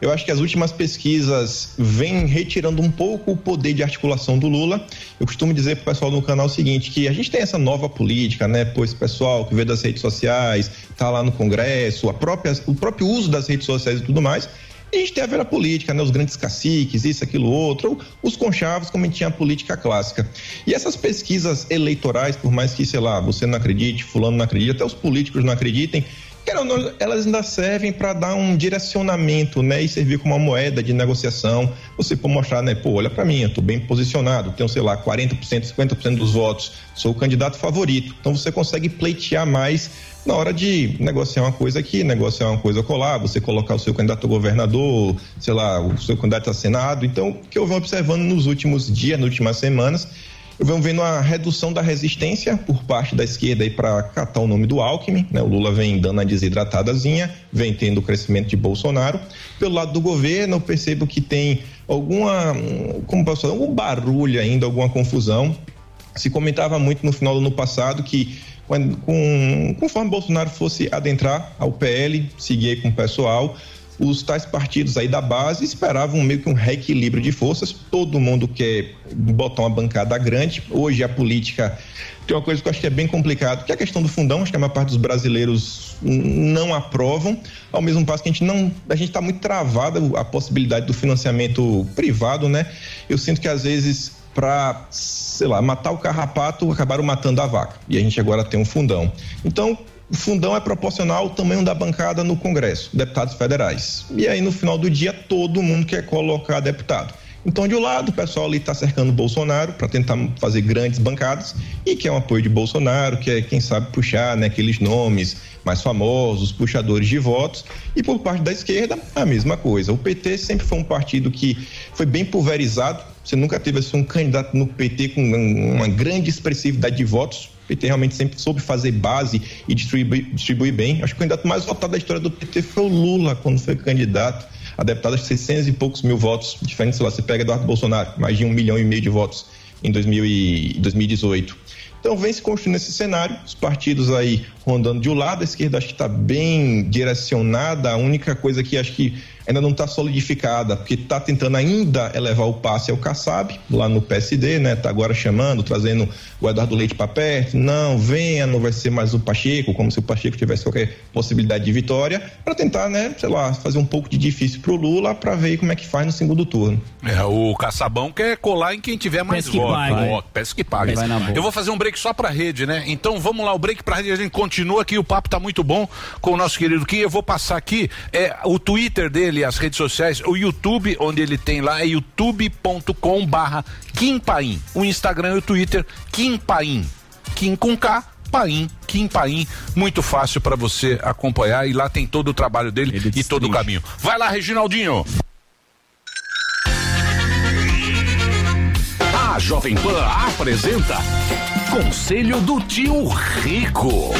Eu acho que as últimas pesquisas vêm retirando um pouco o poder de articulação do Lula. Eu costumo dizer para o pessoal no canal o seguinte, que a gente tem essa nova política, né? Pois pessoal que vê das redes sociais, tá lá no Congresso, a própria, o próprio uso das redes sociais e tudo mais. E a gente tem a vera política, né? Os grandes caciques, isso, aquilo, outro, os conchavos, como a gente tinha a política clássica. E essas pesquisas eleitorais, por mais que, sei lá, você não acredite, fulano não acredita, até os políticos não acreditem, elas ainda servem para dar um direcionamento, né, e servir como uma moeda de negociação. Você pode mostrar, né, pô, olha para mim, eu tô bem posicionado, tenho, sei lá, 40%, 50% dos votos, sou o candidato favorito. Então você consegue pleitear mais na hora de negociar uma coisa aqui, negociar uma coisa colar, você colocar o seu candidato a governador, sei lá, o seu candidato a senado. Então, o que eu venho observando nos últimos dias, nas últimas semanas, eu vendo a redução da resistência por parte da esquerda aí para catar o nome do Alckmin, né? O Lula vem dando a desidratadazinha, vem tendo o crescimento de Bolsonaro. Pelo lado do governo, eu percebo que tem alguma, como posso falar, algum barulho ainda, alguma confusão. Se comentava muito no final do ano passado que com, conforme Bolsonaro fosse adentrar ao PL, seguir com o pessoal, os tais partidos aí da base esperavam meio que um reequilíbrio de forças. Todo mundo quer botar uma bancada grande. Hoje a política tem uma coisa que eu acho que é bem complicado, que é a questão do fundão. Acho que a maior parte dos brasileiros não aprovam. Ao mesmo passo que a gente não, a gente está muito travado a possibilidade do financiamento privado, né? Eu sinto que às vezes para, sei lá, matar o carrapato, acabaram matando a vaca. E a gente agora tem um fundão. Então, o fundão é proporcional ao tamanho da bancada no Congresso, deputados federais. E aí, no final do dia, todo mundo quer colocar deputado. Então, de um lado, o pessoal ali está cercando o Bolsonaro para tentar fazer grandes bancadas e quer um apoio de Bolsonaro, que é, quem sabe, puxar né, aqueles nomes mais famosos, puxadores de votos. E por parte da esquerda, a mesma coisa. O PT sempre foi um partido que foi bem pulverizado. Você nunca teve assim, um candidato no PT com um- uma grande expressividade de votos. PT realmente sempre soube fazer base e distribuir, distribuir bem. Acho que o candidato mais votado da história do PT foi o Lula, quando foi candidato a que 600 e poucos mil votos. Diferente, sei lá, você pega Eduardo Bolsonaro, mais de um milhão e meio de votos em 2000 e 2018. Então vem se construindo esse cenário, os partidos aí rondando de um lado, a esquerda acho que está bem direcionada, a única coisa que acho que ainda não está solidificada, porque está tentando ainda elevar o passe ao Kassab, lá no PSD, né? Está agora chamando, trazendo o Eduardo Leite para perto, não, venha, não vai ser mais o Pacheco, como se o Pacheco tivesse qualquer possibilidade de vitória, para tentar, né, sei lá, fazer um pouco de difícil pro Lula para ver como é que faz no segundo turno. É, o Caçabão quer colar em quem tiver mais Peça que votos. pague. Ó, Peça que pague. Vai. Eu vou fazer um break só pra rede, né? Então vamos lá, o break pra rede, a gente continua aqui, o papo tá muito bom com o nosso querido Kim. Eu vou passar aqui é, o Twitter dele, as redes sociais, o YouTube, onde ele tem lá, é youtube.com barra Kim Paim. O Instagram e o Twitter, Kim Paim. Kim com K, Paim, Kim Paim, muito fácil pra você acompanhar e lá tem todo o trabalho dele e todo o caminho. Vai lá, Reginaldinho. A Jovem Pan apresenta Conselho do Tio Rico.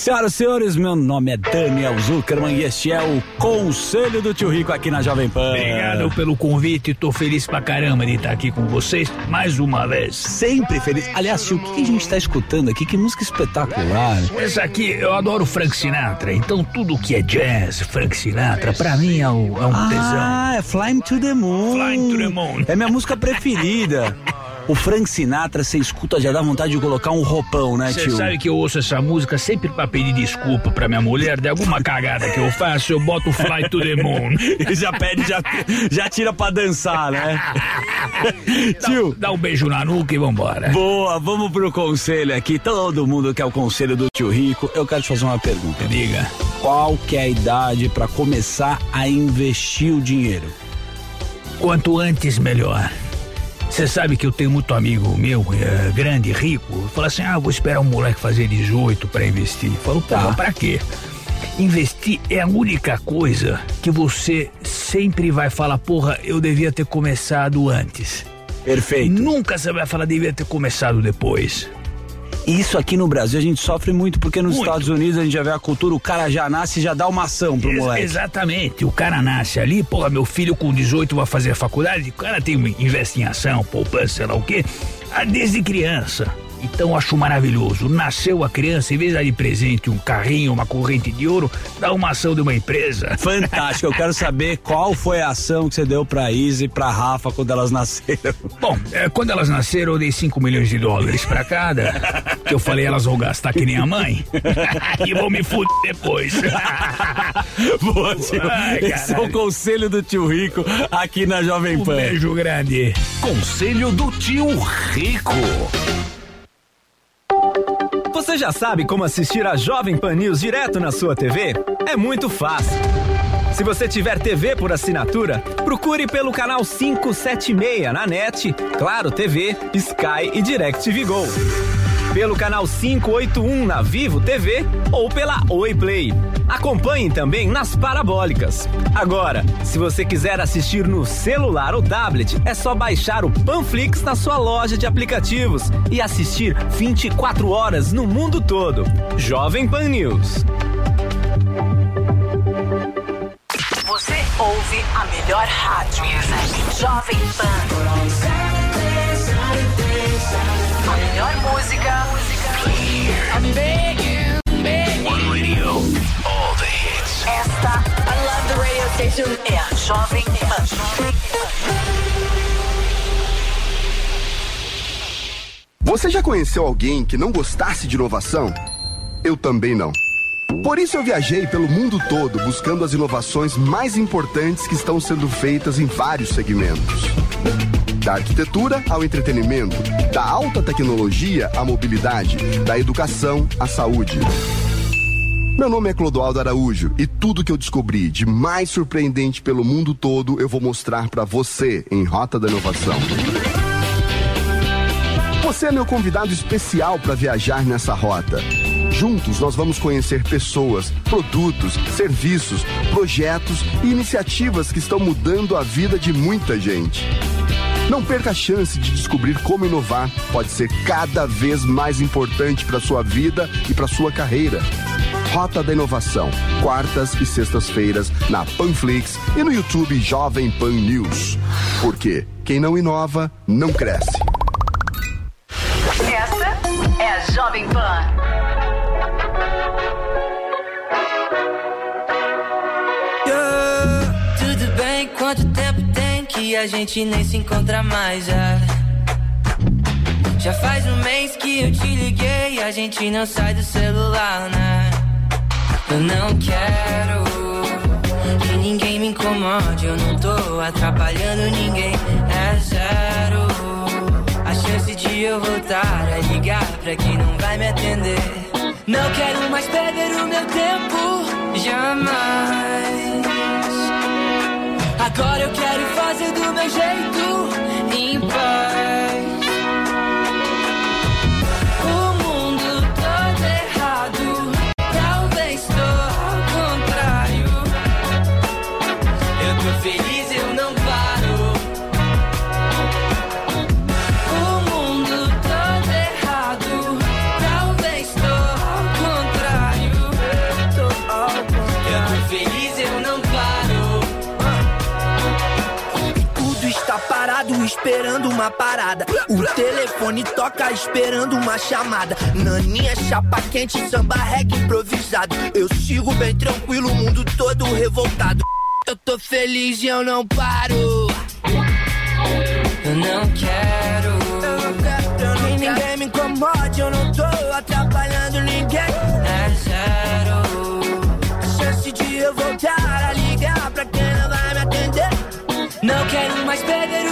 Senhoras e senhores, meu nome é Daniel Zuckerman e este é o Conselho do Tio Rico aqui na Jovem Pan. Obrigado pelo convite, tô feliz pra caramba de estar aqui com vocês mais uma vez. Sempre feliz. Aliás, tio, o que a gente tá escutando aqui? Que música espetacular. Essa aqui, eu adoro Frank Sinatra, então tudo que é jazz, Frank Sinatra, pra mim é um, é um tesão. Ah, é Flying to the Moon. Flying to the Moon. É minha música preferida. O Frank Sinatra, você escuta, já dá vontade de colocar um roupão, né, Você tio? sabe que eu ouço essa música sempre pra pedir desculpa pra minha mulher de alguma cagada que eu faço, eu boto Fly to the Moon. E já pede, já, já tira pra dançar, né? Tio. Dá um beijo na nuca e vambora. Boa, vamos pro conselho aqui. Todo mundo quer o conselho do tio Rico. Eu quero te fazer uma pergunta. Diga. Qual que é a idade pra começar a investir o dinheiro? Quanto antes, melhor. Você sabe que eu tenho muito amigo meu, eh, grande, rico, fala assim: ah, vou esperar um moleque fazer 18 pra investir. Falou, pô, mas pra quê? Investir é a única coisa que você sempre vai falar, porra, eu devia ter começado antes. Perfeito. Nunca você vai falar, devia ter começado depois. Isso aqui no Brasil a gente sofre muito, porque nos Muito. Estados Unidos a gente já vê a cultura, o cara já nasce e já dá uma ação pro Ex- moleque. Exatamente. O cara nasce ali, porra, meu filho com 18 vai fazer faculdade, o cara tem investe em ação, poupança, sei lá o quê, ah, desde criança. Então eu acho maravilhoso. Nasceu a criança, em vez de dar de presente um carrinho, uma corrente de ouro, dá uma ação de uma empresa. Fantástico, eu quero saber qual foi a ação que você deu pra Isa e pra Rafa quando elas nasceram. Bom, é, quando elas nasceram, eu dei 5 milhões de dólares pra cada. Que eu falei, elas vão gastar que nem a mãe. e vão me fuder depois. Boa, tio. Ai, Esse é o conselho do tio Rico aqui na Jovem Um Pan. beijo grande. Conselho do tio Rico. Você já sabe como assistir a Jovem Pan News direto na sua TV? É muito fácil. Se você tiver TV por assinatura, procure pelo canal 576 na NET, Claro TV, Sky e DirecTV Go. Pelo canal 581 na Vivo TV ou pela Oi Play. Acompanhe também nas parabólicas. Agora, se você quiser assistir no celular ou tablet, é só baixar o Panflix na sua loja de aplicativos e assistir 24 horas no mundo todo. Jovem Pan News. Você ouve a melhor rádio. Jovem Pan. Melhor música. I'm begging, begging. One radio, all the hits. Esta, I love the radio station. É a Jovem Pan. Você já conheceu alguém que não gostasse de inovação? Eu também não. Por isso eu viajei pelo mundo todo buscando as inovações mais importantes que estão sendo feitas em vários segmentos. Da arquitetura ao entretenimento, da alta tecnologia à mobilidade, da educação à saúde. Meu nome é Clodoaldo Araújo e tudo que eu descobri de mais surpreendente pelo mundo todo eu vou mostrar para você em Rota da Inovação. Você é meu convidado especial para viajar nessa rota. Juntos nós vamos conhecer pessoas, produtos, serviços, projetos e iniciativas que estão mudando a vida de muita gente. Não perca a chance de descobrir como inovar pode ser cada vez mais importante para sua vida e para sua carreira. Rota da Inovação, quartas e sextas-feiras na Panflix e no YouTube Jovem Pan News. Porque quem não inova não cresce. Esta é a Jovem Pan. Tudo bem, quanto tempo tem que a gente nem se encontra mais já? Já faz um mês que eu te liguei, a gente não sai do celular, né? Eu não quero que ninguém me incomode, eu não tô atrapalhando ninguém, é zero. A chance de eu voltar a ligar pra quem não vai me atender. Não quero mais perder o meu tempo, jamais. Agora eu quero fazer do meu jeito, em paz. Esperando uma parada. O telefone toca esperando uma chamada. Naninha, chapa quente, samba reggae improvisado. Eu sigo bem tranquilo, o mundo todo revoltado. Eu tô feliz e eu não paro. Eu não quero. Que ninguém me incomode, eu não tô atrapalhando ninguém. É zero. Chance de eu voltar a ligar pra quem não vai me atender. Não quero mais perder o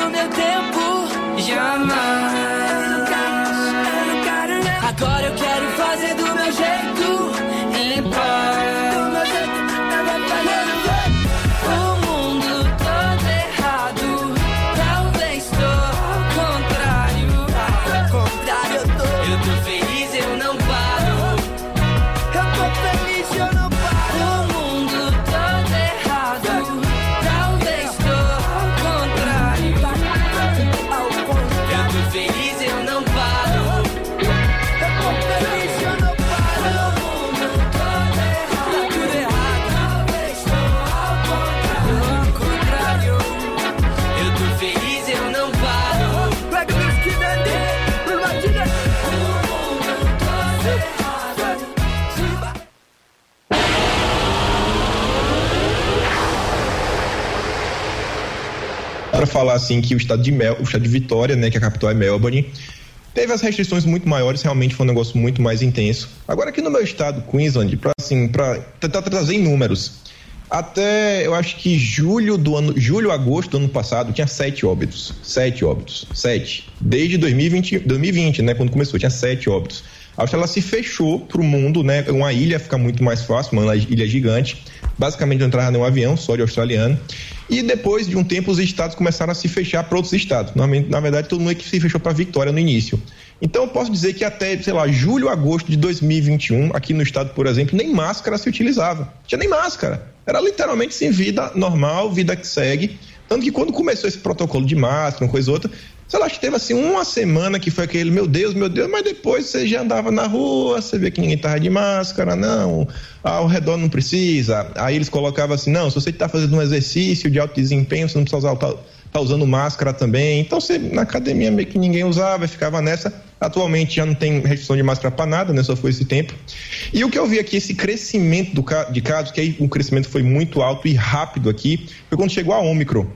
falar assim que o estado de Mel, o estado de Vitória, né, que a capital é Melbourne, teve as restrições muito maiores, realmente foi um negócio muito mais intenso. Agora aqui no meu estado, Queensland, para assim, para tentar trazer em números, até eu acho que julho do ano, julho agosto do ano passado tinha sete óbitos, sete óbitos, sete. Desde 2020, 2020, né, quando começou tinha sete óbitos. A Austrália se fechou para o mundo, né? Uma ilha fica muito mais fácil, uma ilha gigante. Basicamente não entrava nenhum avião, só de australiano. E depois de um tempo, os estados começaram a se fechar para outros estados. Na, na verdade, todo mundo é que se fechou para Vitória no início. Então, eu posso dizer que até, sei lá, julho, agosto de 2021, aqui no estado, por exemplo, nem máscara se utilizava. Tinha nem máscara. Era literalmente assim, vida normal, vida que segue. Tanto que quando começou esse protocolo de máscara, uma coisa ou outra, sei lá, acho que teve assim uma semana que foi aquele, meu Deus, meu Deus, mas depois você já andava na rua, você vê que ninguém tava de máscara, não, ao redor não precisa. Aí eles colocavam assim, não, se você está fazendo um exercício de alto desempenho, você não precisa usar, tá, tá usando máscara também. Então você, na academia meio que ninguém usava, ficava nessa. Atualmente já não tem restrição de máscara para nada, né? Só foi esse tempo. E o que eu vi aqui, esse crescimento do, de casos, que aí o crescimento foi muito alto e rápido aqui, foi quando chegou a Ômicron.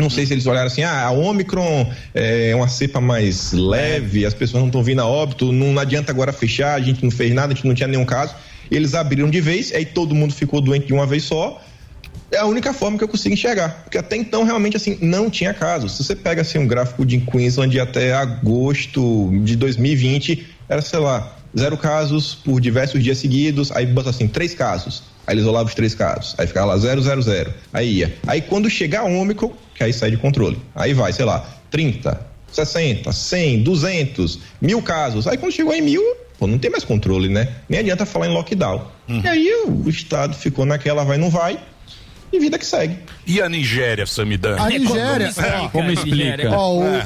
Não sei se eles olharam assim, ah, a Omicron é uma cepa mais leve, as pessoas não estão vindo a óbito, não adianta agora fechar, a gente não fez nada, a gente não tinha nenhum caso. Eles abriram de vez, aí todo mundo ficou doente de uma vez só. É a única forma que eu consigo enxergar, porque até então realmente assim não tinha casos. Se você pega assim um gráfico de Queensland até agosto de 2020, era sei lá, zero casos por diversos dias seguidos, aí bota assim, três casos. Aí eles isolavam os três casos. Aí ficava lá 000. Aí ia. Aí quando chegar Ômicron, que aí sai de controle. Aí vai, sei lá, 30, 60, 100, 200, mil casos. Aí quando chegou em mil, pô, não tem mais controle, né? Nem adianta falar em lockdown. Uhum. E aí o Estado ficou naquela vai, não vai. E vida que segue. E a Nigéria, Samidan? A Nigéria, ó, Como explica? Ó, o, É,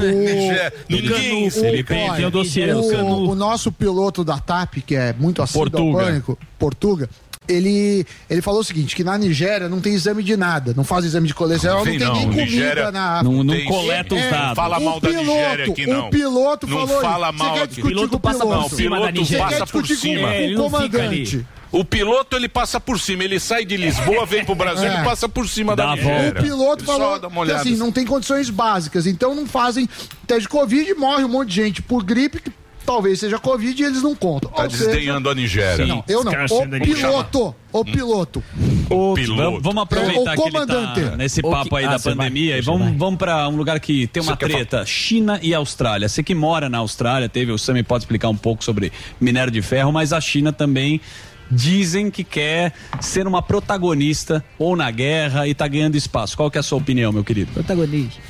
o- ninguém ele tem o dossiê o, nosso piloto da TAP, que é muito ao Portuga. pânico, Portuga, ele, ele falou o seguinte, que na Nigéria não tem exame de nada, não faz exame de colesterol, não, Tem tem não, nem comida Nigéria na... Não, não Tem- coleta os É, dados. Fala mal o da piloto, Nigéria aqui, não. O piloto Não falou fala mal Você quer discutir Piloto com o passa piloto? Não, o piloto passa por com cima. É, ele o não fica comandante? O piloto ele passa por cima, ele sai de Lisboa, vem pro Brasil, É. ele passa por cima Dá da volta. O piloto falou que assim, não tem condições básicas, então não fazem teste de Covid e morre um monte de gente por gripe, que talvez seja Covid e eles não contam. Tá Ou seja, desdenhando a Nigéria. Não, eu não. O piloto, o piloto. O- piloto. Vamos, aproveitar O que ele comandante. tá nesse papo que- aí Ah, da você vai. pandemia e vamos, vai. vamos para um lugar que tem uma treta, China e Austrália. Você que mora na Austrália, teve, o Sami pode explicar um pouco sobre minério de ferro, mas a China também dizem que quer ser uma protagonista ou na guerra e tá ganhando espaço. Qual que é a sua opinião, meu querido? Protagonista.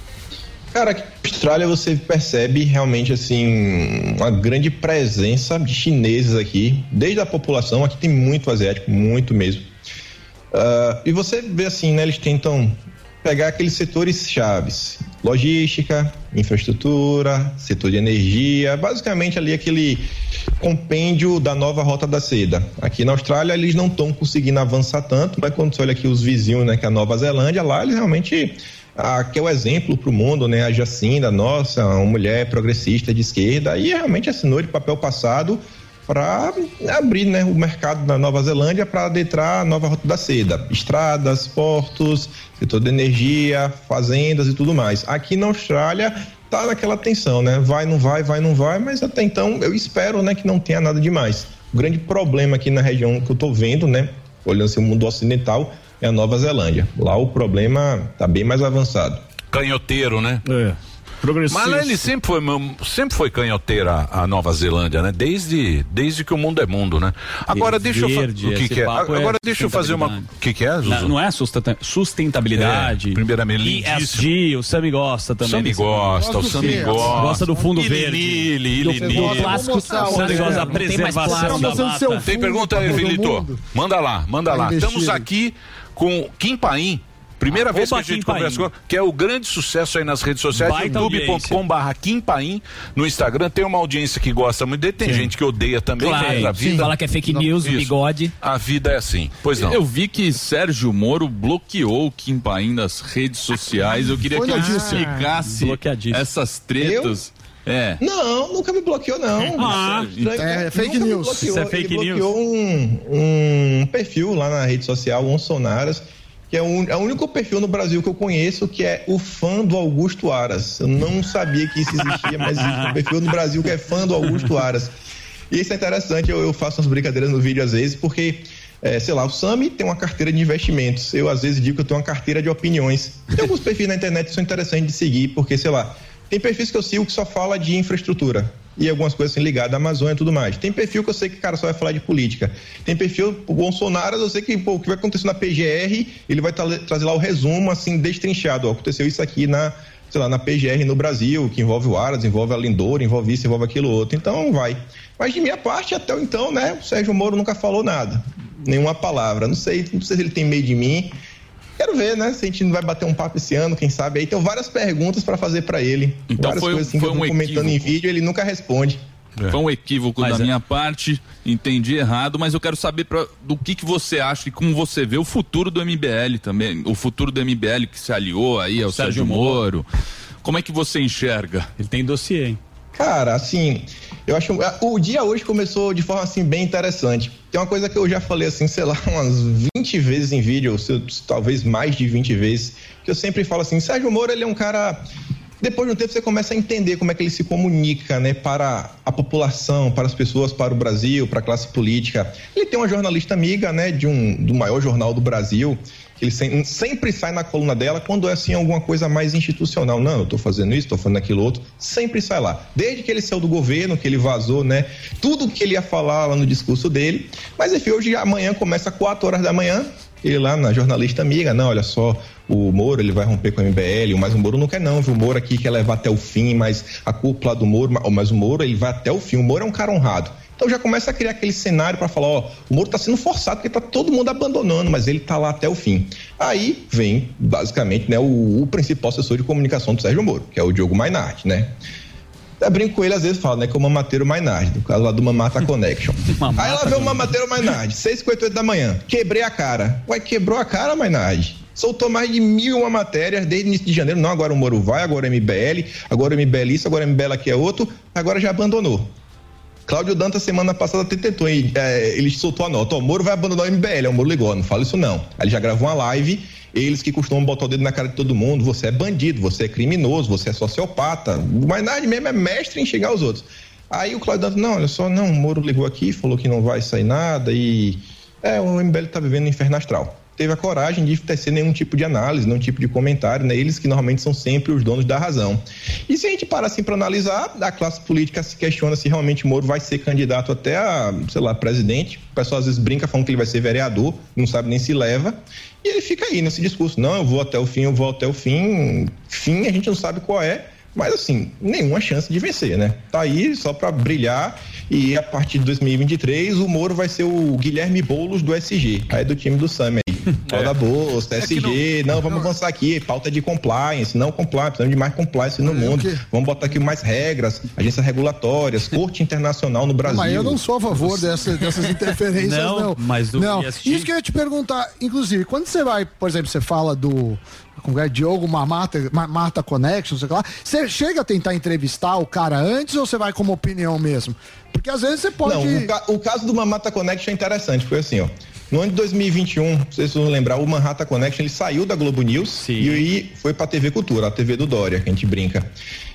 Cara, aqui na Austrália você percebe realmente assim uma grande presença de chineses aqui, desde a população, aqui tem muito asiático, muito mesmo. Ah, e você vê assim, né, eles tentam pegar aqueles setores chaves, logística, infraestrutura, setor de energia, basicamente ali aquele compêndio da nova rota da seda. Aqui na Austrália eles não estão conseguindo avançar tanto, mas quando você olha aqui os vizinhos, né, que é a Nova Zelândia, lá eles realmente a, que é o exemplo para o mundo, né? A Jacinda, nossa, uma mulher progressista de esquerda, e realmente assinou de papel passado para abrir né, o mercado da Nova Zelândia para adentrar a nova rota da seda. Estradas, portos, setor de energia, fazendas e tudo mais. Aqui na Austrália tá naquela tensão, né? Vai, não vai, vai, não vai, mas até então eu espero né, que não tenha nada demais. O grande problema aqui na região que eu estou vendo, né? Olhando assim, o mundo ocidental, é a Nova Zelândia. Lá o problema está bem mais avançado. Canhoteiro, né? É. Mas ele sempre foi, sempre foi canhoteira a Nova Zelândia, né? Desde, desde que o mundo é mundo, né? Agora deixa eu fazer. O que, que é? Agora deixa eu fazer uma. O que, que é? Não, não é sustenta- sustentabilidade. É, primeiramente, ESG, o Sami gosta também. Sami gosta, o Sami gosta. Gosta do fundo verde. Nili, Ili Do- Nili. do plástico. O Sami gosta da preservação da mata. Tem pergunta aí? Manda lá, manda Tá lá. Estamos aqui com Kim Paim. Primeira vez que a gente Kim Paim. conversa com que é o grande sucesso aí nas redes sociais, Baita youtube.com barra Kim Paim no Instagram. Tem uma audiência que gosta muito dele, tem Sim. gente que odeia também. Claro, a sim. vida... Fala que é fake news, o Isso. bigode. A vida é assim. Pois não. Eu vi que Sérgio Moro bloqueou o Kim Paim nas redes sociais. Eu queria Foi que ele explicasse essas tretas. É. Não, nunca me bloqueou, não. Ah, Estranho, é fake news. Isso é Ele fake bloqueou Um, um perfil lá na rede social, o Onsonaras, que é o, é o único perfil no Brasil que eu conheço que é o fã do Augusto Aras. Eu não sabia que isso existia, mas existe um perfil no Brasil que é fã do Augusto Aras. E isso é interessante, eu, eu faço umas brincadeiras no vídeo às vezes, porque, é, sei lá, o Sami tem uma carteira de investimentos. Eu às vezes digo que eu tenho uma carteira de opiniões. Tem alguns perfis na internet que são interessantes de seguir, porque, sei lá, tem perfis que eu sigo que só fala de infraestrutura e algumas coisas assim ligadas à Amazônia e tudo mais. Tem perfil que eu sei que o cara só vai falar de política. Tem perfil, o Bolsonaro, eu sei que pô, o que vai acontecer na PGR, ele vai tra- trazer lá o resumo, assim, destrinchado. Ó, aconteceu isso aqui na, sei lá, na PGR no Brasil, que envolve o Aras, envolve a Lindor, envolve isso, envolve aquilo outro. Então, vai. Mas de minha parte, até então, né, o Sérgio Moro nunca falou nada. Nenhuma palavra. Não sei, não sei se ele tem medo de mim. Quero ver, né? Se a gente não vai bater um papo esse ano, quem sabe aí. Tem várias perguntas para fazer para ele. Então várias foi- coisas assim foi que eu um comentando em vídeo, ele nunca responde. Foi um equívoco Mas da é. minha parte, entendi errado, mas eu quero saber pra, do que, que você acha e como você vê o futuro do MBL também, o futuro do MBL que se aliou aí ao Sérgio, Sérgio Moro. Como é que você enxerga? Ele tem dossiê, hein? Cara, assim, eu acho. O dia hoje começou de forma assim bem interessante. Tem uma coisa que eu já falei assim, sei lá, umas 20 vezes em vídeo, ou se- talvez mais de 20 vezes, que eu sempre falo assim, Sérgio Moro, ele é um cara. Depois de um tempo você começa a entender como é que ele se comunica, né, para a população, para as pessoas, para o Brasil, para a classe política. Ele tem uma jornalista amiga, né, de um do maior jornal do Brasil, que ele sem- sempre sai na coluna dela quando é assim alguma coisa mais institucional. Não, eu tô fazendo isso, tô fazendo aquilo outro, sempre sai lá. Desde que ele saiu do governo, que ele vazou, né, tudo que ele ia falar lá no discurso dele. Mas enfim, hoje amanhã começa 4 horas da manhã, ele lá na jornalista amiga, não, olha só, o Moro ele vai romper com o MBL, mas o Moro não quer não, viu? O Moro aqui quer levar até o fim, mas a cúpula do Moro, mas o Moro ele vai até o fim, o Moro é um cara honrado. Então já começa a criar aquele cenário para falar, ó, o Moro tá sendo forçado porque tá todo mundo abandonando, mas ele tá lá até o fim. Aí vem, basicamente, né, o, o principal assessor de comunicação do Sérgio Moro, que é o Diogo Mainardi, né? Eu brinco com ele, às vezes falo, né? Que é o Mamateiro Mainardi, do caso lá do Mamata Connection. Aí lá vem o Mamateiro Mainardi, 6h58 da manhã. Quebrei a cara. Ué, quebrou a cara, Mainardi? Soltou mais de mil uma matérias desde o início de janeiro. Não, agora o Moro vai, agora o MBL, agora o MBL isso, agora o MBL aqui é outro, agora já abandonou. Cláudio Dantas, semana passada, até tentou? É, ele soltou a nota. O Moro vai abandonar o MBL. O Moro ligou, não fala isso não. Aí ele já gravou uma live. Eles que costumam botar o dedo na cara de todo mundo. Você é bandido, você é criminoso, você é sociopata. O Mainardi mesmo é mestre em chegar aos outros. Aí o Cláudio Dantas, não, olha só, não, o Moro ligou aqui, falou que não vai sair nada e. É, o MBL tá vivendo no inferno astral. Teve a coragem de tecer nenhum tipo de análise, nenhum tipo de comentário, né? Eles que normalmente são sempre os donos da razão. E se a gente parar assim para analisar, a classe política se questiona se realmente Moro vai ser candidato até a, sei lá, presidente. O pessoal às vezes brinca falando que ele vai ser vereador, não sabe nem se leva. E ele fica aí nesse discurso: não, eu vou até o fim, eu vou até o fim. Fim a gente não sabe qual é, mas assim, nenhuma chance de vencer, né? Tá aí só para brilhar. E a partir de 2023, o Moro vai ser o Guilherme Boulos do SG, aí do time do Sam aí. É. da bolsa, É SG, não, vamos avançar aqui, pauta de compliance, não compliance, precisamos de mais compliance no mundo. Vamos botar aqui mais regras, agências regulatórias, corte internacional no Brasil. Mas eu não sou a favor dessa- dessas interferências, não. Não, mas do não. Isso que eu ia te perguntar, inclusive, quando você vai, por exemplo, você fala do como é, Diogo Mamata, Mamata Connection, sei lá, você chega a tentar entrevistar o cara antes ou você vai como opinião mesmo? Porque às vezes você pode. Não, o, ca- o caso do Mamata Connection é interessante, foi assim, ó. No ano de 2021, não sei se vocês vão lembrar, o Manhattan Connection ele saiu da Globo News e aí foi pra TV Cultura, a TV do Dória, que a gente brinca.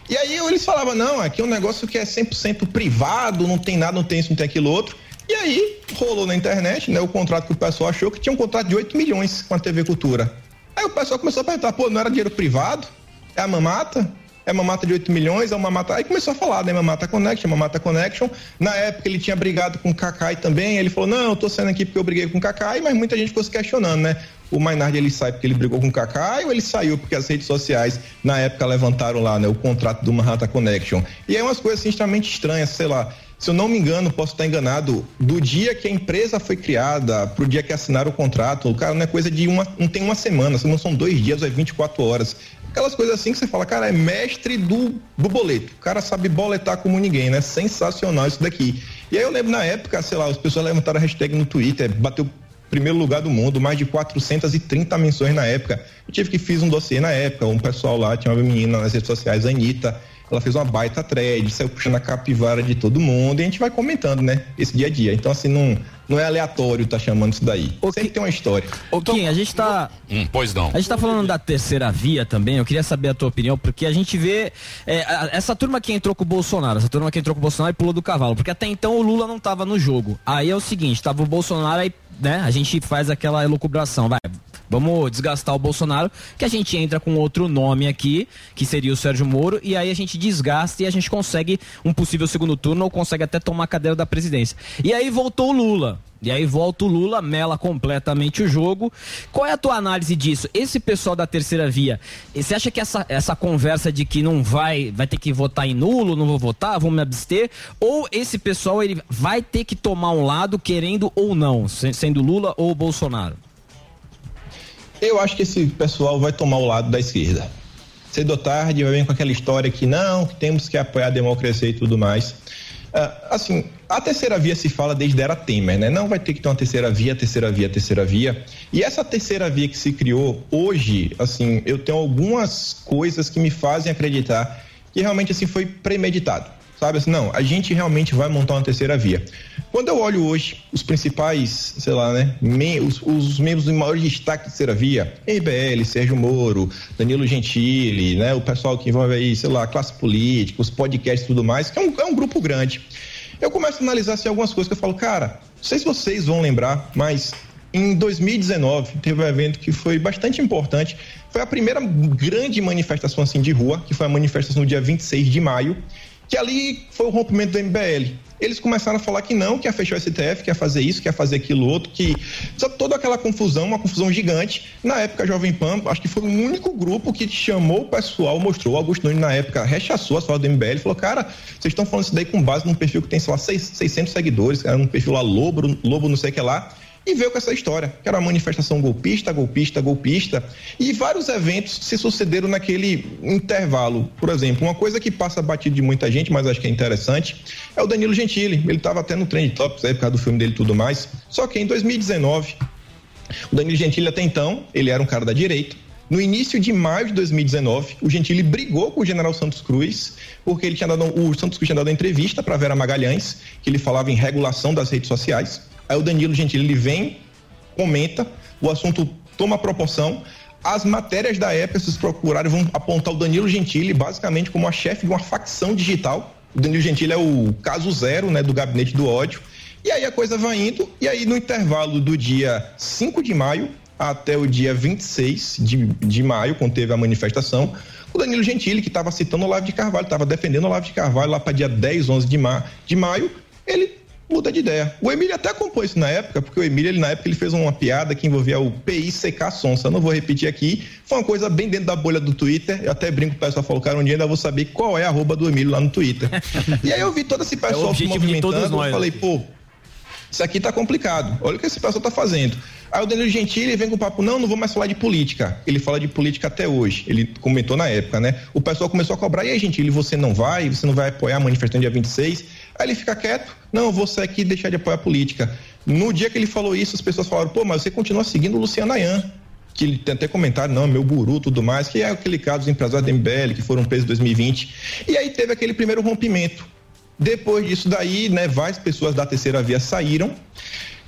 E aí eles falavam, não, aqui é um negócio que é 100% privado, não tem nada, não tem isso, não tem aquilo outro. E aí rolou na internet, né, o contrato que o pessoal achou que tinha um contrato de 8 milhões com a TV Cultura. Aí o pessoal começou a perguntar, pô, não era dinheiro privado? É a mamata? É mamata de 8 milhões, é uma mamata. Aí começou a falar, né? Mamata Connection, Mamata Connection. Na época ele tinha brigado com o Kakai também. Ele falou: não, eu tô saindo aqui porque eu briguei com o Kakai, mas muita gente ficou se questionando, né? O Maynard ele sai porque ele brigou com o Kakai ou ele saiu porque as redes sociais na época levantaram lá, né, o contrato do Manhattan Connection. E é umas coisas assim, extremamente estranhas, sei lá. Se eu não me engano, posso estar enganado, do dia que a empresa foi criada pro dia que assinaram o contrato, o cara não é coisa de uma, não tem uma semana, não são dois dias, é 24 horas. Aquelas coisas assim que você fala, cara, é mestre do, do boleto. O cara sabe boletar como ninguém, né? Sensacional isso daqui. E aí eu lembro na época, sei lá, as pessoas levantaram a hashtag no Twitter, bateu primeiro lugar do mundo, mais de 430 menções na época. Eu tive que fiz um dossiê na época, um pessoal lá, tinha uma menina nas redes sociais, Anitta, ela fez uma baita thread, saiu puxando a capivara de todo mundo e a gente vai comentando, né? Esse dia a dia. Então, assim, não, não é aleatório tá chamando isso daí. Sempre tem uma história. Ô, Kim, a gente tá. Hum, pois não. A gente tá falando da terceira via também, eu queria saber a tua opinião, porque a gente vê é, a- essa turma que entrou com o Bolsonaro, essa turma que entrou com o Bolsonaro e pulou do cavalo, porque até então o Lula não tava no jogo. Aí é o seguinte, tava o Bolsonaro aí, né, a gente faz aquela elucubração, vai, vamos desgastar o Bolsonaro, que a gente entra com outro nome aqui, que seria o Sérgio Moro, e aí a gente desgasta e a gente consegue um possível segundo turno ou consegue até tomar a cadeira da presidência. E aí voltou o Lula. E aí volta o Lula, mela completamente o jogo. Qual é a tua análise disso? Esse pessoal da terceira via, você acha que essa, essa conversa de que não vai, vai ter que votar em nulo, não vou votar, vou me abster, ou esse pessoal ele vai ter que tomar um lado, querendo ou não, se- sendo Lula ou Bolsonaro? Eu acho que esse pessoal vai tomar o lado da esquerda. Cedo ou tarde vai vir com aquela história que não, que temos que apoiar a democracia e tudo mais. Ah, assim, a terceira via se fala desde a era Temer, né? Não vai ter que ter uma terceira via, terceira via, terceira via. E essa terceira via que se criou hoje, assim, eu tenho algumas coisas que me fazem acreditar que realmente assim foi premeditado. Sabe assim, não, a gente realmente vai montar uma terceira via. Quando eu olho hoje os principais, sei lá, né, os, os membros de maior destaque da terceira via, MBL, Sérgio Moro, Danilo Gentili, né, o pessoal que envolve aí, sei lá, classe política, os podcasts e tudo mais, que é um, é um grupo grande. Eu começo a analisar assim, algumas coisas que eu falo, cara, não sei se vocês vão lembrar, mas em 2019 teve um evento que foi bastante importante. Foi a primeira grande manifestação assim de rua, que foi a manifestação no dia 26 de maio, que ali foi o rompimento do MBL. Eles começaram a falar que não, que ia fechar o STF, que ia fazer isso, que ia fazer aquilo outro, que toda aquela confusão, uma confusão gigante. Na época, a Jovem Pan, acho que foi o único grupo que chamou o pessoal, mostrou, o Augusto Nunes na época rechaçou as falas do MBL, falou, cara, vocês estão falando isso daí com base num perfil que tem, sei lá, seis- 600 seguidores, cara, num perfil lá, Lobo, Lobo não sei o que lá, e veio com essa história, que era uma manifestação golpista, golpista, golpista, e vários eventos se sucederam naquele intervalo. Por exemplo, uma coisa que passa batido de muita gente, mas acho que é interessante, é o Danilo Gentili. Ele estava até no Trend Topics aí por causa do filme dele e tudo mais. Só que em 2019, o Danilo Gentili até então, ele era um cara da direita. No início de maio de 2019, o Gentili brigou com o general Santos Cruz, porque ele tinha dado, o Santos Cruz tinha dado uma entrevista para Vera Magalhães, que ele falava em regulação das redes sociais. Aí o Danilo Gentili ele vem, comenta, o assunto toma proporção. As matérias da época, se vocês procurarem, vão apontar o Danilo Gentili basicamente como a chefe de uma facção digital. O Danilo Gentili é o caso zero né, do gabinete do ódio. E aí a coisa vai indo, e aí no intervalo do dia 5 de maio até o dia 26 de, de maio, quando teve a manifestação, o Danilo Gentili, que estava citando o Olavo de Carvalho, estava defendendo o Olavo de Carvalho lá para dia 10, 11 de, ma de maio, ele muda de ideia. O Emílio até compôs isso na época, porque o Emílio, ele, na época, ele fez uma piada que envolvia o PICK Sonsa. Eu não vou repetir aqui. Foi uma coisa bem dentro da bolha do Twitter. Eu até brinco com o pessoal, falou, cara, um dia ainda vou saber qual é a arroba do Emílio lá no Twitter. e aí eu vi todo esse pessoal se objetivo de todos movimentando, nós, eu falei, né? pô, Isso aqui tá complicado. Olha o que esse pessoal tá fazendo. Aí o Danilo Gentili vem com o papo, não, não vou mais falar de política. Ele fala de política até hoje. Ele comentou na época, né? O pessoal começou a cobrar, e aí, Gentili, você não vai? Você não vai apoiar a manifestação dia 26? Aí ele fica quieto, não, vou sair aqui e deixar de apoiar a política. No dia que ele falou isso, as pessoas falaram, pô, mas você continua seguindo o Luciano Ayan. Que ele tem até comentário, não, meu guru tudo mais, que é aquele caso dos empresários da MBL que foram presos em 2020. E aí teve aquele primeiro rompimento. Depois disso daí, né, várias pessoas da terceira via saíram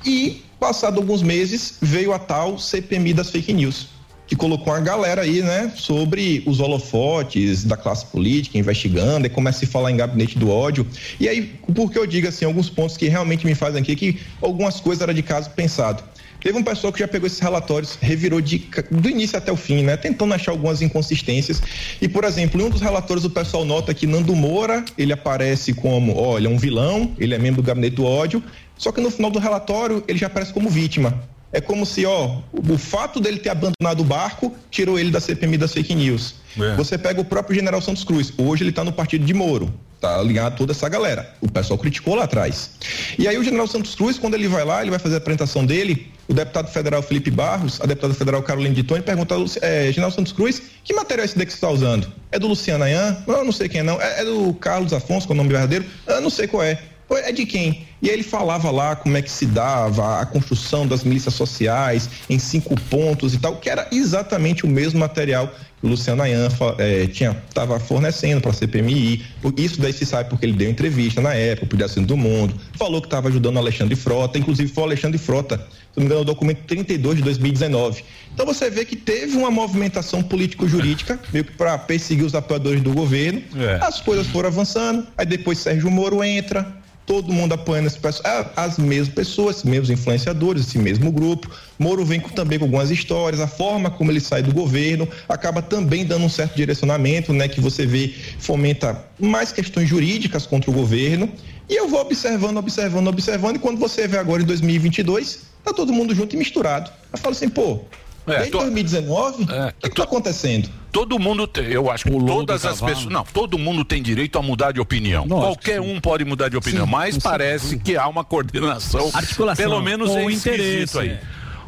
e, passado alguns meses, veio a tal CPMI das fake news, que colocou uma galera aí, né, sobre os holofotes da classe política, investigando, e começa a se falar em gabinete do ódio. E aí, por que eu digo assim, alguns pontos que realmente me fazem aqui, que algumas coisas eram de caso pensado. Teve um pessoal que já pegou esses relatórios, revirou de, do início até o fim, né? Tentando achar algumas inconsistências. E, por exemplo, em um dos relatórios o pessoal nota que Nando Moura, ele aparece como, olha, um vilão, ele é membro do gabinete do ódio, só que no final do relatório ele já aparece como vítima. É como se, ó, o fato dele ter abandonado o barco tirou ele da CPMI das fake news. É. Você pega o próprio General Santos Cruz, hoje ele tá no partido de Moro, tá ligado a toda essa galera. O pessoal criticou lá atrás. E aí o General Santos Cruz, quando ele vai lá, ele vai fazer a apresentação dele, o deputado federal Felipe Barros, a deputada federal Carolina de Tony pergunta ao é, General Santos Cruz, que material é esse daqui que você está usando? É do Luciano Ayan? Não, eu não sei quem é não. É, é do Carlos Afonso, que é o nome verdadeiro? Eu não sei qual é. É de quem? E aí ele falava lá como é que se dava a construção das milícias sociais em cinco pontos e tal, que era exatamente o mesmo material que o Luciano Ayan eh, tinha estava fornecendo para a CPMI. Isso daí se sabe porque ele deu entrevista na época, pro Diário do Mundo, falou que estava ajudando o Alexandre Frota, inclusive foi o Alexandre Frota, se não me engano, o documento 32 de 2019. Então você vê que teve uma movimentação político-jurídica, meio que para perseguir os apoiadores do governo. É. As coisas foram avançando, aí depois Sérgio Moro entra, todo mundo apoiando esse pessoal, ah, as mesmas pessoas, esses mesmos influenciadores, esse mesmo grupo. Moro vem com, também com algumas histórias, a forma como ele sai do governo acaba também dando um certo direcionamento, né, que você vê fomenta mais questões jurídicas contra o governo. E eu vou observando, observando, observando, e quando você vê agora em 2022, tá todo mundo junto e misturado. Eu falo assim, pô, É, desde tô- 2019, o que, que tá acontecendo? Todo mundo, tem, eu acho que todas as pessoas, não, todo mundo tem direito a mudar de opinião. Qualquer um pode mudar de opinião, Sim, mas parece que há uma coordenação, Articulação, pelo menos com é interesse. aí.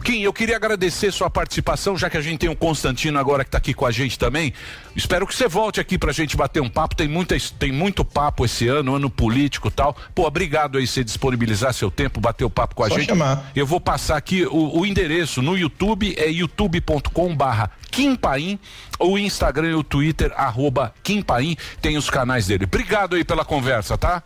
Kim, eu queria agradecer sua participação, já que a gente tem o Constantino agora que está aqui com a gente também. Espero que você volte aqui pra gente bater um papo. Tem, muita, tem muito papo esse ano, ano político e tal. Pô, obrigado aí você disponibilizar seu tempo, bater o papo com a Só gente. chamar. Eu vou passar aqui o, o endereço no YouTube, é youtube.com barra Kim Paim, o Instagram e o Twitter, arroba Kim Paim, tem os canais dele. Obrigado aí pela conversa, tá?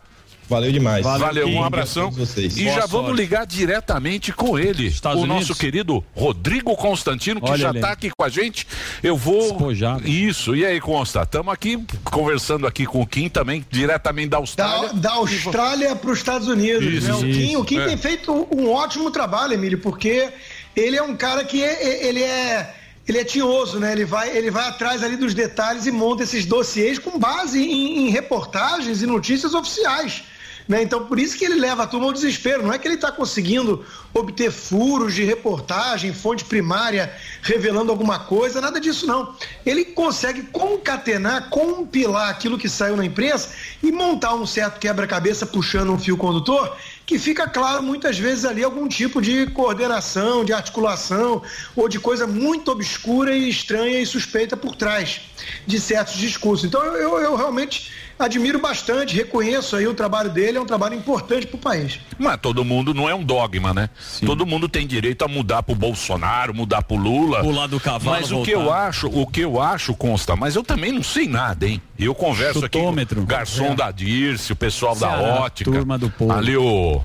Valeu demais. Valeu, um abração. Vocês. E Boa já sorte. vamos ligar diretamente com ele, Estados o Unidos? nosso querido Rodrigo Constantino, que Olha já está aqui com a gente. Eu vou. Isso, e aí, Consta? Estamos aqui conversando aqui com o Kim também, diretamente da Austrália. Da, da Austrália para os Estados Unidos. Isso, né? O Kim, o Kim é. tem feito um ótimo trabalho, Emílio, porque ele é um cara que é- é- ele é ele é tinhoso, né? Ele vai, ele vai atrás ali dos detalhes e monta esses dossiês com base em, em reportagens e notícias oficiais. Né? Então, por isso que ele leva a turma ao desespero. Não é que ele está conseguindo obter furos de reportagem, fonte primária revelando alguma coisa, nada disso não. Ele consegue concatenar, compilar aquilo que saiu na imprensa e montar um certo quebra-cabeça puxando um fio condutor que fica claro muitas vezes ali algum tipo de coordenação, de articulação ou de coisa muito obscura e estranha e suspeita por trás de certos discursos. Então eu, eu- eu realmente admiro bastante, reconheço aí o trabalho dele, é um trabalho importante para o país. Mas todo mundo não é um dogma, né? Todo mundo tem direito a mudar pro Bolsonaro, mudar pro Lula. Pular do cavalo, Mas o que voltar. eu acho, o que eu acho, consta, mas eu também não sei nada, hein? Eu converso aqui com o garçom É. da Dirce, o pessoal Ceará, da ótica. turma do povo. Ali o.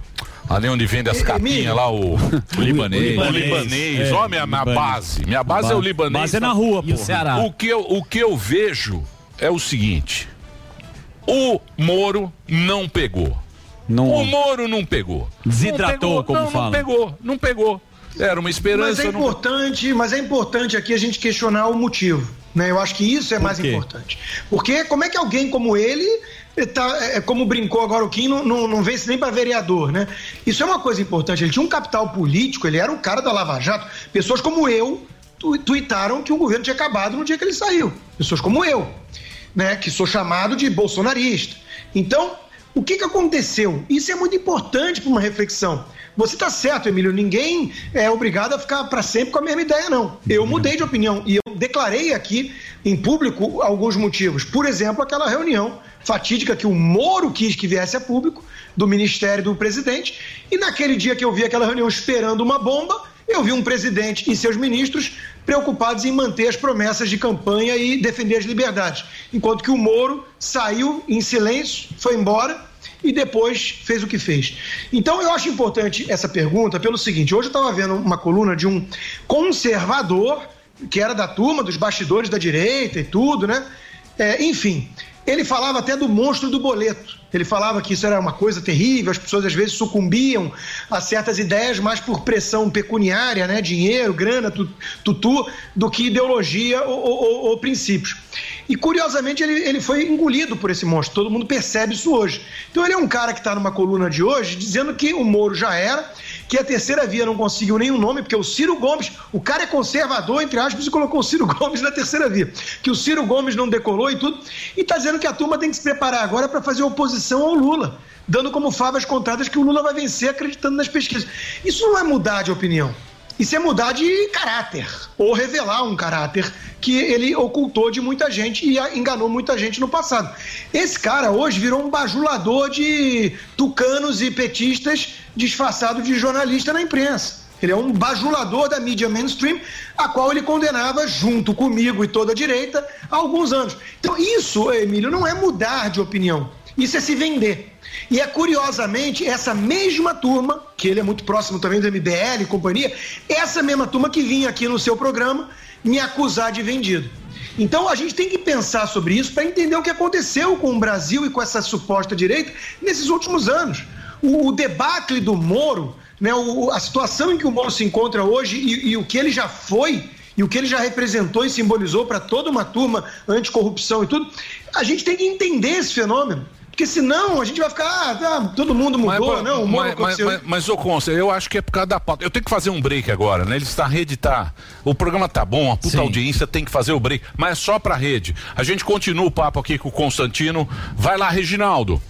Ali onde vende as capinhas lá, o, o libanês. O libanês. libanês. É, Ó, minha, minha libanês. base. Minha base é o libanês. Base é na rua, E o pô. Ceará. O que, eu, o que eu vejo é o seguinte: o Moro não pegou. O Moro não pegou. Desidratou, Não pegou, como não, fala. Não pegou, não pegou. Era uma esperança. Mas é não- importante, mas é importante aqui a gente questionar o motivo. Né? Eu acho que isso é mais importante. Porque como é que alguém como ele, eh, tá, é, como brincou agora o Kim, não, não, não vence nem para vereador, né? Isso é uma coisa importante. Ele tinha um capital político, ele era o cara da Lava Jato. Pessoas como eu tu, tuitaram que o governo tinha acabado no dia que ele saiu. Pessoas como eu, né? Que sou chamado de bolsonarista. Então, O que, que aconteceu? Isso é muito importante para uma reflexão. Você está certo, Emílio, ninguém é obrigado a ficar para sempre com a mesma ideia, não. Eu mudei de opinião e eu declarei aqui em público alguns motivos. Por exemplo, aquela reunião fatídica que o Moro quis que viesse a público, do Ministério do Presidente, e naquele dia que eu vi aquela reunião esperando uma bomba, eu vi um presidente e seus ministros preocupados em manter as promessas de campanha e defender as liberdades, enquanto que o Moro saiu em silêncio, foi embora e depois fez o que fez. Então eu acho importante essa pergunta pelo seguinte: hoje eu estava vendo uma coluna de um conservador que era da turma dos bastidores da direita e tudo, né? É, enfim, ele falava até do monstro do boleto. Ele falava que isso era uma coisa terrível, as pessoas às vezes sucumbiam a certas ideias mais por pressão pecuniária, né, dinheiro, grana, tu- tutu, do que ideologia ou, ou- ou princípios. E curiosamente ele, ele foi engolido por esse monstro, todo mundo percebe isso hoje. Então ele é um cara que está numa coluna de hoje dizendo que o Moro já era, que a terceira via não conseguiu nenhum nome, porque o Ciro Gomes, o cara é conservador, entre aspas, e colocou o Ciro Gomes na terceira via. Que o Ciro Gomes não decolou e tudo. E está dizendo que a turma tem que se preparar agora para fazer oposição ao Lula, dando como favas contadas que o Lula vai vencer acreditando nas pesquisas. Isso não é mudar de opinião. Isso é mudar de caráter, ou revelar um caráter que ele ocultou de muita gente e enganou muita gente no passado. Esse cara hoje virou um bajulador de tucanos e petistas disfarçado de jornalista na imprensa. Ele é um bajulador da mídia mainstream, a qual ele condenava, junto comigo e toda a direita, há alguns anos. Então, isso, Emílio, não é mudar de opinião. Isso é se vender. E é curiosamente essa mesma turma, que ele é muito próximo também do MBL e companhia, essa mesma turma que vinha aqui no seu programa me acusar de vendido. Então a gente tem que pensar sobre isso para entender o que aconteceu com o Brasil e com essa suposta direita nesses últimos anos. O, o debacle do Moro, né, o- a situação em que o Moro se encontra hoje e, e o que ele já foi e o que ele já representou e simbolizou para toda uma turma anticorrupção e tudo, a gente tem que entender esse fenômeno. Porque senão a gente vai ficar, ah, tá, todo mundo mudou, não, o Moro mas, mas, aconteceu. mas, mas, ô Consta, eu acho que é por causa da pauta. Eu tenho que fazer um break agora, né? Ele está, a rede tá. O programa tá bom, a puta audiência tem que fazer o break. Mas é só pra rede. A gente continua o papo aqui com o Constantino. Vai lá, Reginaldo.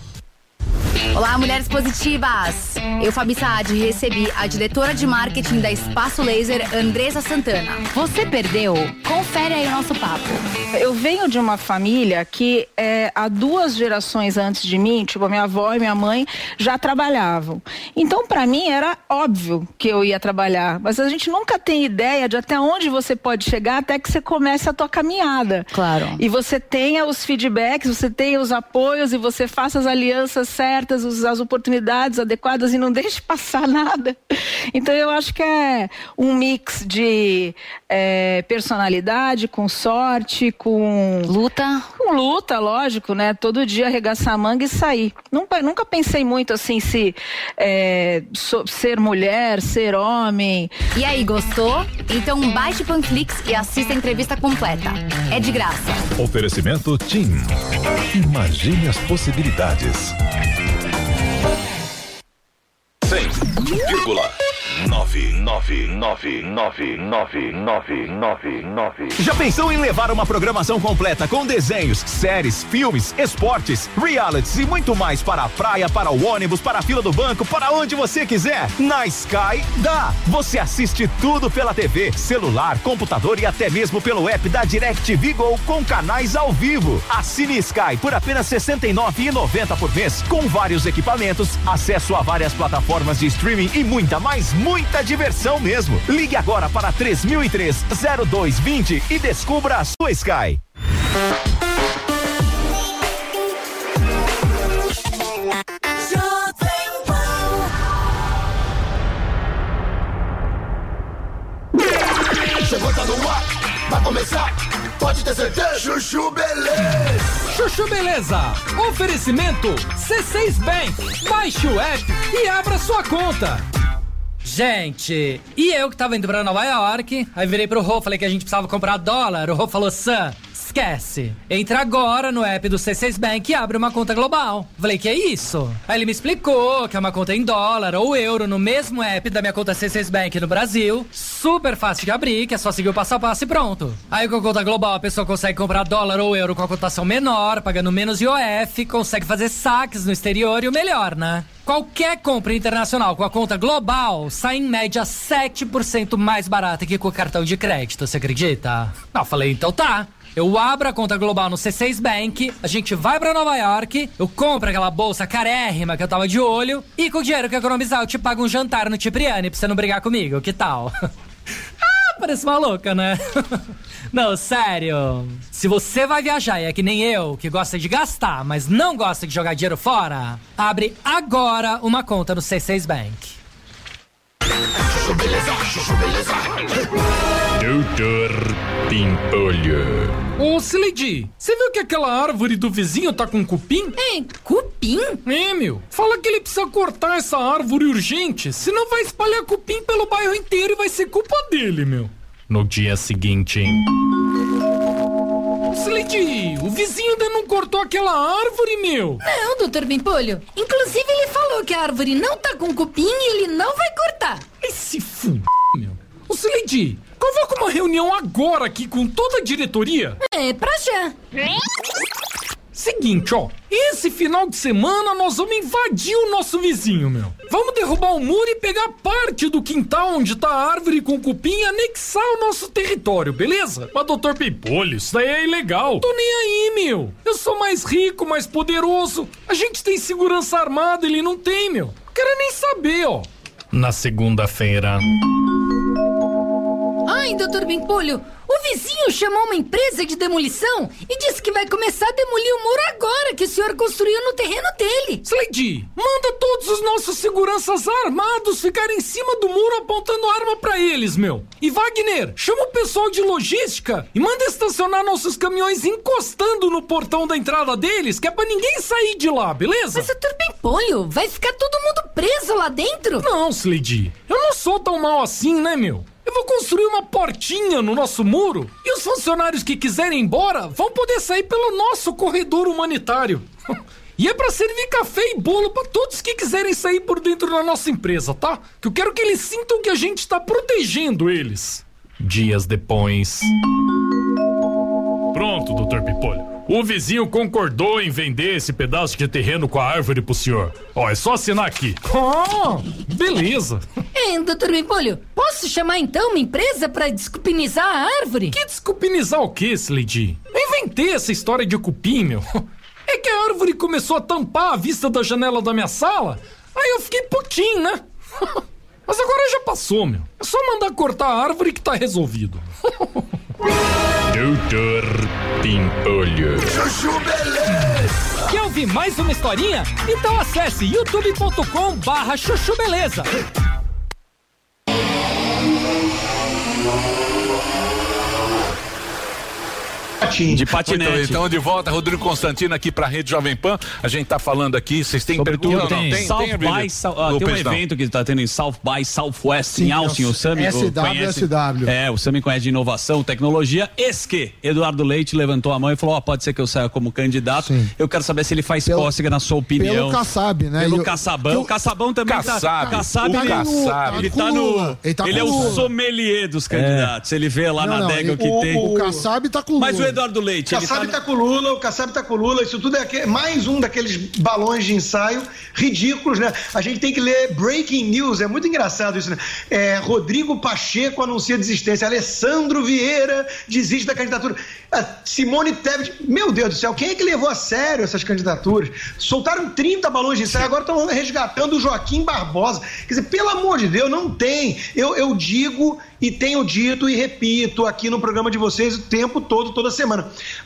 Olá, mulheres positivas! Eu, Fabi Saad, recebi a diretora de marketing da Espaço Laser, Andresa Santana. Você perdeu? Confere aí o nosso papo. Eu venho de uma família que é, há duas gerações antes de mim, tipo a minha avó e minha mãe já trabalhavam. Então, para mim era óbvio que eu ia trabalhar, mas a gente nunca tem ideia de até onde você pode chegar até que você comece a tua caminhada. Claro. E você tenha os feedbacks, você tenha os apoios e você faça as alianças certas, as oportunidades adequadas e não deixe passar nada. Então eu acho que é um mix de é, personalidade com sorte, com luta, com luta, lógico, né? Todo dia arregaçar a manga e sair. Nunca, nunca pensei muito assim se é, so- ser mulher, ser homem. E aí, gostou? Então baixe o Panflix e assista a entrevista completa. É de graça. Oferecimento TIM. Imagine as possibilidades. 100,3 100,9999999. Já pensou em levar uma programação completa com desenhos, séries, filmes, esportes, realities e muito mais para a praia, para o ônibus, para a fila do banco, para onde você quiser? Na Sky dá! Você assiste tudo pela TV, celular, computador e até mesmo pelo app da DirecTV Go com canais ao vivo. Assine Sky por apenas R$ 69,90 por mês, com vários equipamentos, acesso a várias plataformas de streaming e muita, mais muita diversão mesmo. Ligue agora para 3003 0220 e descubra a sua Sky. Chegou, tá no ar, vai começar, pode ter certeza. Chuchu Beleza. Chuchu Beleza. Oferecimento C6 Bank. Baixe o app e abra sua conta. Gente, e eu que tava indo pra Nova York, aí virei pro Rô, falei que a gente precisava comprar dólar. O Rô falou, Sam, esquece. Entra agora no app do C6 Bank e abre uma conta global. Falei, que é isso? Aí ele me explicou que é uma conta em dólar ou euro no mesmo app da minha conta C6 Bank no Brasil. Super fácil de abrir, que é só seguir o passo a passo e pronto. Aí com a conta global a pessoa consegue comprar dólar ou euro com a cotação menor, pagando menos IOF, consegue fazer saques no exterior e o melhor, né? Qualquer compra internacional com a conta global sai em média 7% mais barata que com o cartão de crédito, você acredita? Não, falei, então tá. Eu abro a conta global no C6 Bank, a gente vai pra Nova York, eu compro aquela bolsa carérrima que eu tava de olho, e com o dinheiro que eu economizar eu te pago um jantar no Cipriani pra você não brigar comigo, que tal? ah, parece maluca, né? não, sério. Se você vai viajar e é que nem eu, que gosta de gastar, mas não gosta de jogar dinheiro fora, abre agora uma conta no C6 Bank. Doutor Pimpolho. Ô, Sileidi, você viu que aquela árvore do vizinho tá com cupim? É, cupim? É, meu. Fala que ele precisa cortar essa árvore urgente, senão vai espalhar cupim pelo bairro inteiro e vai ser culpa dele, meu. No dia seguinte, hein? Sileidi, o vizinho ainda não cortou aquela árvore, meu. Não, doutor Bimpolho. Inclusive, ele falou que a árvore não tá com cupim e ele não vai cortar. Esse f... meu. Ô, Sileidi, convoca uma reunião agora aqui com toda a diretoria. É, pra já. Seguinte, ó. Esse final de semana nós vamos invadir o nosso vizinho, meu. Vamos derrubar o muro e pegar parte do quintal onde tá a árvore com cupim e anexar o nosso território, beleza? Mas, doutor Pimpolho, isso daí é ilegal. Tô nem aí, meu. Eu sou mais rico, mais poderoso. A gente tem segurança armada, ele não tem, meu. Quero nem saber, ó. Na segunda-feira. Ai, doutor Bimpolho, o vizinho chamou uma empresa de demolição e disse que vai começar a demolir o muro agora que o senhor construiu no terreno dele. Slade, manda todos os nossos seguranças armados ficarem em cima do muro apontando arma pra eles, meu. E Wagner, chama o pessoal de logística e manda estacionar nossos caminhões encostando no portão da entrada deles, que é pra ninguém sair de lá, beleza? Mas, doutor Bimpolho, vai ficar todo mundo preso lá dentro? Não, Slade, eu não sou tão mal assim, né, meu? Eu vou construir uma portinha no nosso muro e os funcionários que quiserem ir embora vão poder sair pelo nosso corredor humanitário. E é pra servir café e bolo pra todos que quiserem sair por dentro da nossa empresa, tá? Que eu quero que eles sintam que a gente tá protegendo eles. Dias depois. Pronto, doutor Pipolho. O vizinho concordou em vender esse pedaço de terreno com a árvore pro senhor. Ó, é só assinar aqui. Ah, beleza. É, doutor Bimpolho, posso chamar então uma empresa pra descupinizar a árvore? Que desculpinizar o que, Slade? Eu inventei essa história de cupim, meu. É que a árvore começou a tampar a vista da janela da minha sala, aí eu fiquei putinho, né? Mas agora já passou, meu. É só mandar cortar a árvore que tá resolvido. Doutor Pimpolho. Chuchu Beleza. Quer ouvir mais uma historinha? Então acesse youtube.com barra chuchu beleza. De patinete. Muito bem, então, de volta, Rodrigo Constantino aqui pra Rede Jovem Pan. A gente tá falando aqui, vocês têm Sobretudo pergunta? tem, Não, tem, South tem, by, ah, Ô, tem um evento que está tendo em South by Southwest, Sim, em Austin, é o o Sami conhece, SW. É, o Sami conhece de inovação, tecnologia, eis que Eduardo Leite levantou a mão e falou, ó, pode ser que eu saia como candidato, eu quero saber se ele faz cócega na sua opinião. Pelo Kassab, né? Pelo E o- Caçabão, que o o- Caçabão também Kassab. tá... Kassab, O ele, Kassab. ele Tá tá no... Ele tá ele é o sommelier dos candidatos, ele vê lá na adega o que tem. o Kassab tá com Mas o Lula. Eduardo Leite, O Kassab tá... tá com o Lula, o Kassab tá com o Lula, isso tudo é mais um daqueles balões de ensaio ridículos, né? A gente tem que ler breaking news, é muito engraçado isso, né? É, Rodrigo Pacheco anuncia desistência, Alessandro Vieira desiste da candidatura, a Simone Tebet, meu Deus do céu, quem é que levou a sério essas candidaturas? Soltaram 30 balões de ensaio, agora estão resgatando o Joaquim Barbosa. Quer dizer, pelo amor de Deus, não tem. Eu, eu digo e tenho dito e repito aqui no programa de vocês o tempo todo, toda semana.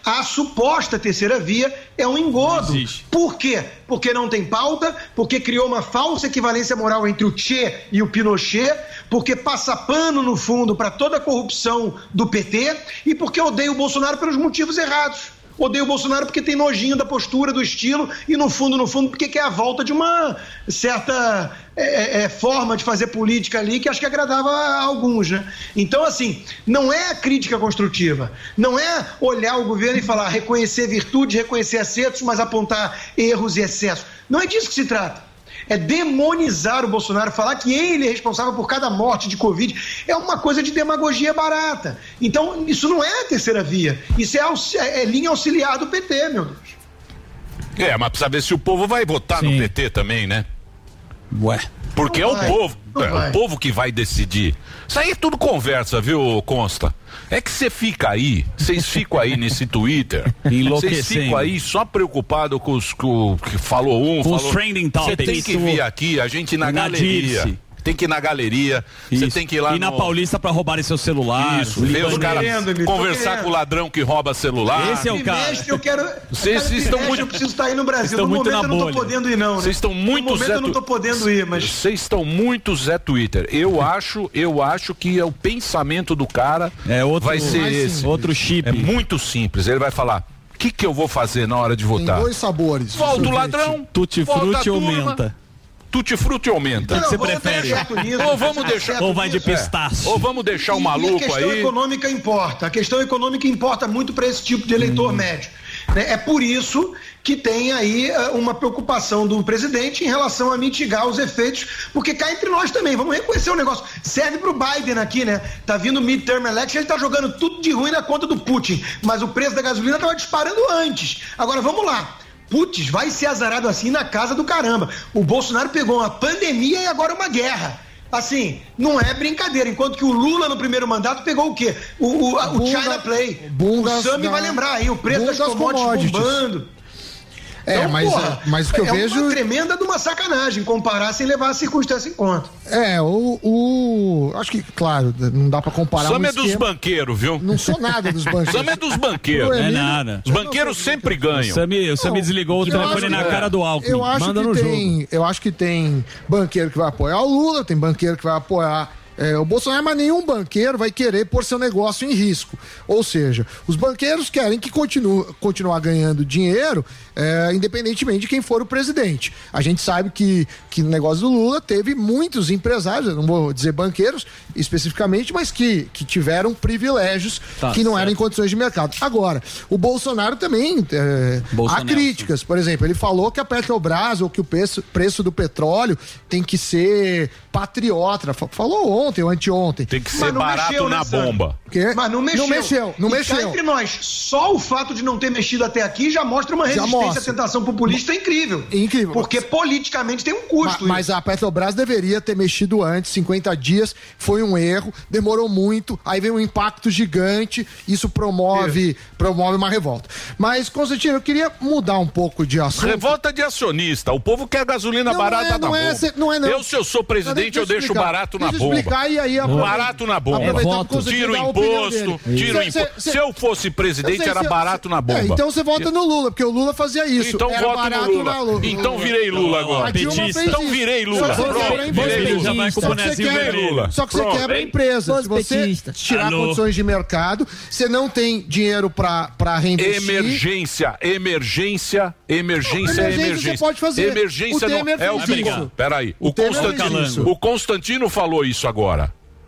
A suposta terceira via é um engodo. Por quê? Porque não tem pauta, porque criou uma falsa equivalência moral entre o Che e o Pinochet, porque passa pano no fundo para toda a corrupção do PT e porque odeia o Bolsonaro pelos motivos errados. Odeia o Bolsonaro porque tem nojinho da postura, do estilo, e no fundo, no fundo, porque quer a volta de uma certa é, é, forma de fazer política ali que acho que agradava a alguns, né? Então, assim, não é a crítica construtiva, não é olhar o governo e falar, reconhecer virtudes, reconhecer acertos, mas apontar erros e excessos. Não é disso que se trata é demonizar o Bolsonaro, falar que ele é responsável por cada morte de Covid, é uma coisa de demagogia barata. Então, isso não é a terceira via, isso é, aux- é- é linha auxiliar do PT, meu Deus. É, mas precisa ver se o povo vai votar no PT também, né? Ué. Porque Não é vai, o povo, é vai. o povo que vai decidir. Isso aí é tudo conversa, viu, Consta? É que você fica aí, vocês ficam aí nesse Twitter, vocês ficam aí só preocupado com os com, o que falou um, Com os falou... Você tem que vir aqui, a gente na Na galeria. Dirce. Tem que ir na galeria, você tem que ir lá E na no... Paulista pra roubarem seu celular. Isso, ver os caras querendo, tô conversar querendo. com o ladrão que rouba celular. Esse é o cara. Trimestre eu quero. Vocês estão muito- Eu preciso estar aí no Brasil. Estão no muito momento na eu não tô bolha. podendo ir, não. né? Vocês estão muito No momento Zé eu não tô podendo ir, mas. Vocês estão muito Zé Twitter. Eu acho, eu acho que é o pensamento do cara é outro, vai ser esse. Outro chip. É muito simples. Ele vai falar: o que, que eu vou fazer na hora de Tem votar? dois sabores. Volta o ladrão, Tutti volta a frutti ou turma. menta? Tutti frutti ou menta? Não, Não, vamos deixar certo nisso, Ou vamos deixar Ou vai de. É. Ou vamos deixar o maluco a questão aí. econômica importa. A questão econômica importa muito para esse tipo de eleitor médio. né? É por isso que tem aí eh, uma preocupação do presidente em relação a mitigar os efeitos, porque cá entre nós também, vamos reconhecer o negócio. Serve para o Biden aqui, né? Tá vindo midterm election, ele tá jogando tudo de ruim na conta do Putin, mas o preço da gasolina tava disparando antes. Agora vamos lá. Putz, vai ser azarado assim na casa do caramba. O Bolsonaro pegou uma pandemia e agora uma guerra. Assim, não é brincadeira. Enquanto que o Lula no primeiro mandato pegou o quê? O, o, a- o Bunda- China Play. o Sami da- vai lembrar aí, o preço das commodities, commodities. bombando. É, mas, é, mas o que eu é vejo. uma tremenda de uma sacanagem comparar sem levar a circunstância em conta. É, o, o. Acho que, claro, não dá pra comparar. Sam um é dos banqueiros, viu? Não sou nada dos banqueiros. Sam é dos banqueiros. O Emílio- Os banqueiros sempre ganham. O Sami, o Sami desligou o Eu telefone acho na que- cara do Alckmin. Eu acho Manda que no tem, jogo. eu acho que tem banqueiro que vai apoiar o Lula, tem banqueiro que vai apoiar é, o Bolsonaro, mas nenhum banqueiro vai querer pôr seu negócio em risco. Ou seja, os banqueiros querem que continue continuar ganhando dinheiro, é, independentemente de quem for o presidente. A gente sabe que, que no negócio do Lula teve muitos empresários, eu não vou dizer banqueiros especificamente, mas que, que tiveram privilégios Tá que não eram em certo. condições de mercado. Agora, o Bolsonaro também é, há Bolsonaro. críticas. Por exemplo, ele falou que a Petrobras ou que o preço, preço do petróleo tem que ser patriota. Fa- Falou ontem ou anteontem. Tem que Mas não mexeu, né, Sandro? Quê? Mas não mexeu. Não mexeu, não E cá mexeu. entre nós, só o fato de não ter mexido até aqui já mostra uma resistência mostra. à tentação populista incrível. Incrível. Porque politicamente tem um custo. Ma- Mas a Petrobras deveria ter mexido antes, 50 dias, foi um erro, demorou muito, aí vem um impacto gigante, isso promove, promove uma revolta. Mas, Constantino, eu queria mudar um pouco de assunto. Revolta de acionista. O povo quer gasolina Não, barata não é, na não é, bomba. cê- não é, não. Eu, se eu sou presidente, Deixa eu deixo barato na Deixa eu bomba. E aí aproveita- Barato na bomba. aproveitando que o Constantino Tira o a imposto, tira o imposto. Se eu fosse Eu presidente, sei, era cê- barato na bomba. É, então você vota no Lula, porque o Lula fazia isso. Então Era voto no barato Lula. na Lula. Então virei Lula agora. A Então virei Lula. Só que você quebra a virei empresa. Lula. Já vai com o Só que você bonezinho quebra- vermelho. Só que você Pronto. quebra a empresa. Se você tirar condições de mercado, você não tem dinheiro pra reinvestir. Emergência, emergência, emergência, emergência emergência. você pode fazer. Emergência não Temer é o. Peraí, isso. o Constantino falou isso agora.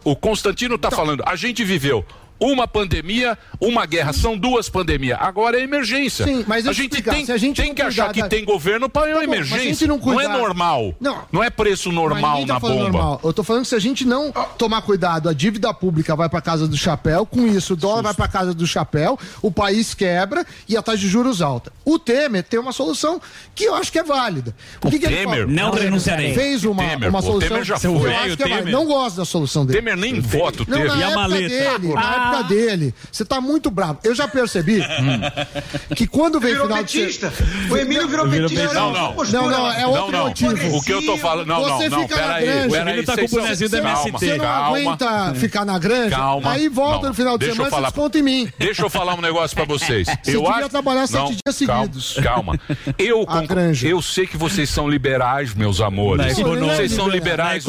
O Constantino Então- tá falando. A gente viveu uma pandemia, uma guerra, são duas pandemias. Agora é emergência. Sim, mas a gente explicar, tem, se a gente tem não que achar cuidar que da- tem governo para Tá a emergência. não não, cuidar- é normal. Não. Não é preço normal tá na bomba. normal. Eu tô falando que se a gente não tomar cuidado, a dívida pública vai pra casa do chapéu, com isso o dólar vai pra casa do chapéu, o país quebra e a taxa de juros alta. O Temer tem uma solução que eu acho que é válida. O, que que ele Temer? fala? Não renunciarei. Fez uma, Temer, uma solução Temer já que eu foi. acho que é Temer. válida. Não gosto da solução dele. Temer nem voto Não, teve. na época dele, na época dele, você tá muito bravo. Eu já percebi que quando vem Virou final de petista. se- O Emílio virou Não, petista. Não, não. Não, não, é outro não, não. motivo. O que eu tô falando. Não, não, Você não. fica na Peraí. Peraí. Ele tá com o bonezinho Calma, MST. Você não calma. aguenta ficar na granja, Calma. aí volta Não, no final de semana e falar- desconta em mim. Deixa eu falar um negócio pra vocês. Você eu acho... trabalhar sete Não, dias calma, seguidos. Calma. Eu, eu sei que vocês são liberais, meus amores. Vocês são liberais.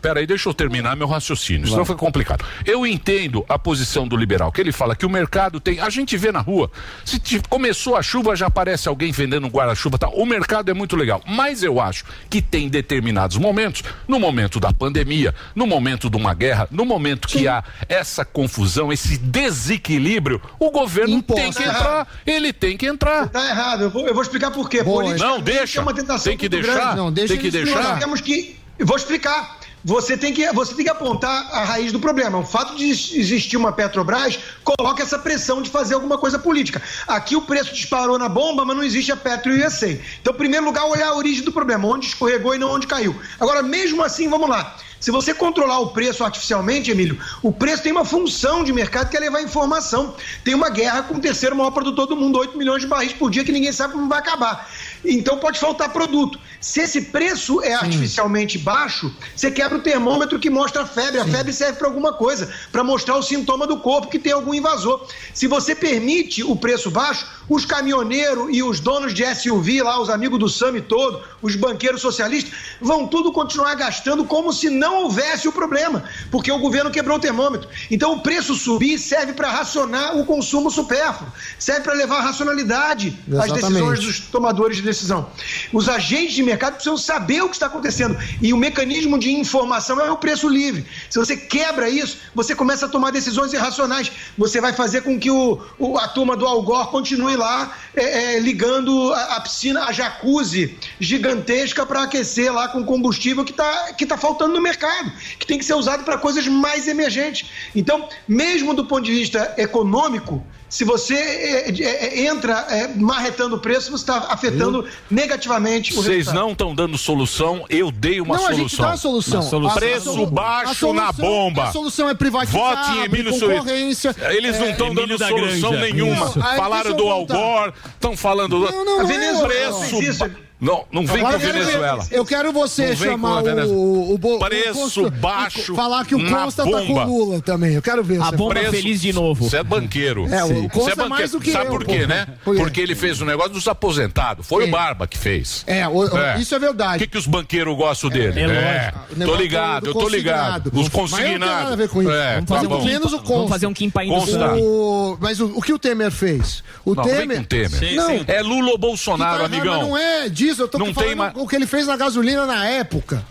Peraí, deixa eu terminar meu raciocínio, senão fica complicado. Eu entendo a posição posição do liberal, que ele fala que o mercado tem. A gente vê na rua, se te- começou a chuva, já aparece alguém vendendo um guarda-chuva. Tal. O mercado é muito legal. Mas eu acho que tem determinados momentos, no momento da pandemia, no momento de uma guerra, no momento que há essa confusão, esse desequilíbrio, o governo tem que entrar. Ele tem que entrar. Tá errado, eu vou, eu vou explicar por quê. Boa, não, deixa. É uma tentação Tem que deixar. grande. Não, deixa Tem que deixar. Nós temos que. eu Vou explicar. Você tem, que, você tem que apontar a raiz do problema. O fato de existir uma Petrobras coloca essa pressão de fazer alguma coisa política. Aqui o preço disparou na bomba, mas não existe a Petro USA. Então, em primeiro lugar, olhar a origem do problema, onde escorregou e não onde caiu. Agora, mesmo assim, vamos lá. Se você controlar o preço artificialmente, Emílio, o preço tem uma função de mercado que é levar informação. Tem uma guerra com o terceiro maior produtor do mundo, 8 milhões de barris por dia, que ninguém sabe como vai acabar. Então pode faltar produto. Se esse preço é artificialmente baixo, você quebra o termômetro que mostra a febre. A febre serve para alguma coisa, para mostrar o sintoma do corpo que tem algum invasor. Se você permite o preço baixo, os caminhoneiros e os donos de SUV lá, os amigos do SAMI todo, os banqueiros socialistas, vão tudo continuar gastando como se não houvesse o problema, porque o governo quebrou o termômetro. Então o preço subir serve para racionar o consumo supérfluo, serve para levar racionalidade às Exatamente. decisões dos tomadores de decisão. Os agentes de mercado precisam saber o que está acontecendo. E o mecanismo de informação é o preço livre. Se você quebra isso, você começa a tomar decisões irracionais. Você vai fazer com que o, o- a turma do Algor continue lá é, é, ligando a, a piscina, a jacuzzi gigantesca para aquecer lá com combustível que está que tá faltando no mercado, que tem que ser usado para coisas mais emergentes. Então, mesmo do ponto de vista econômico, se você é, é, é, entra é, marretando o preço, você está afetando negativamente o Vocês resultado. não estão dando solução, eu dei uma Não, a solução. gente dá a solução. A- a Preço solu- a baixo solução- na bomba. A solução é privatizar, Vote em Emílio concorrência. Eles não É, estão dando Emílio da solução Granja. nenhuma. Isso. Aí Falaram do. Algor, estão falando do. Não, não, não a é, Venezuela. Venezuela. Preço Não, não vem Agora com eu quero ver- Venezuela. Eu quero você chamar o, o, Preço o Costa- baixo Falar que o Costa tá com Lula também. Eu quero ver. A você bomba falar. feliz de novo. Você é banqueiro. É, o. Costa é é mais banqueiro. do que Sabe eu, por quê, pô. né? Por quê? Porque ele fez o negócio dos aposentados. Foi o Barba que fez. É, o- isso é verdade. O que, que os banqueiros gostam dele? é lógico. O tô ligado, do eu tô ligado. Os Mas não tem nada a consignados. ver com isso. É, Vamos tá fazer um bom. menos o Consta. Vamos fazer um Kim Paim do Mas o, o que o Temer fez? O Não, vem Temer. com o Temer. Não. É Lula ou Bolsonaro, Tá amigão. Não é disso, eu tô Não falando tem mais- o que ele fez na gasolina na época.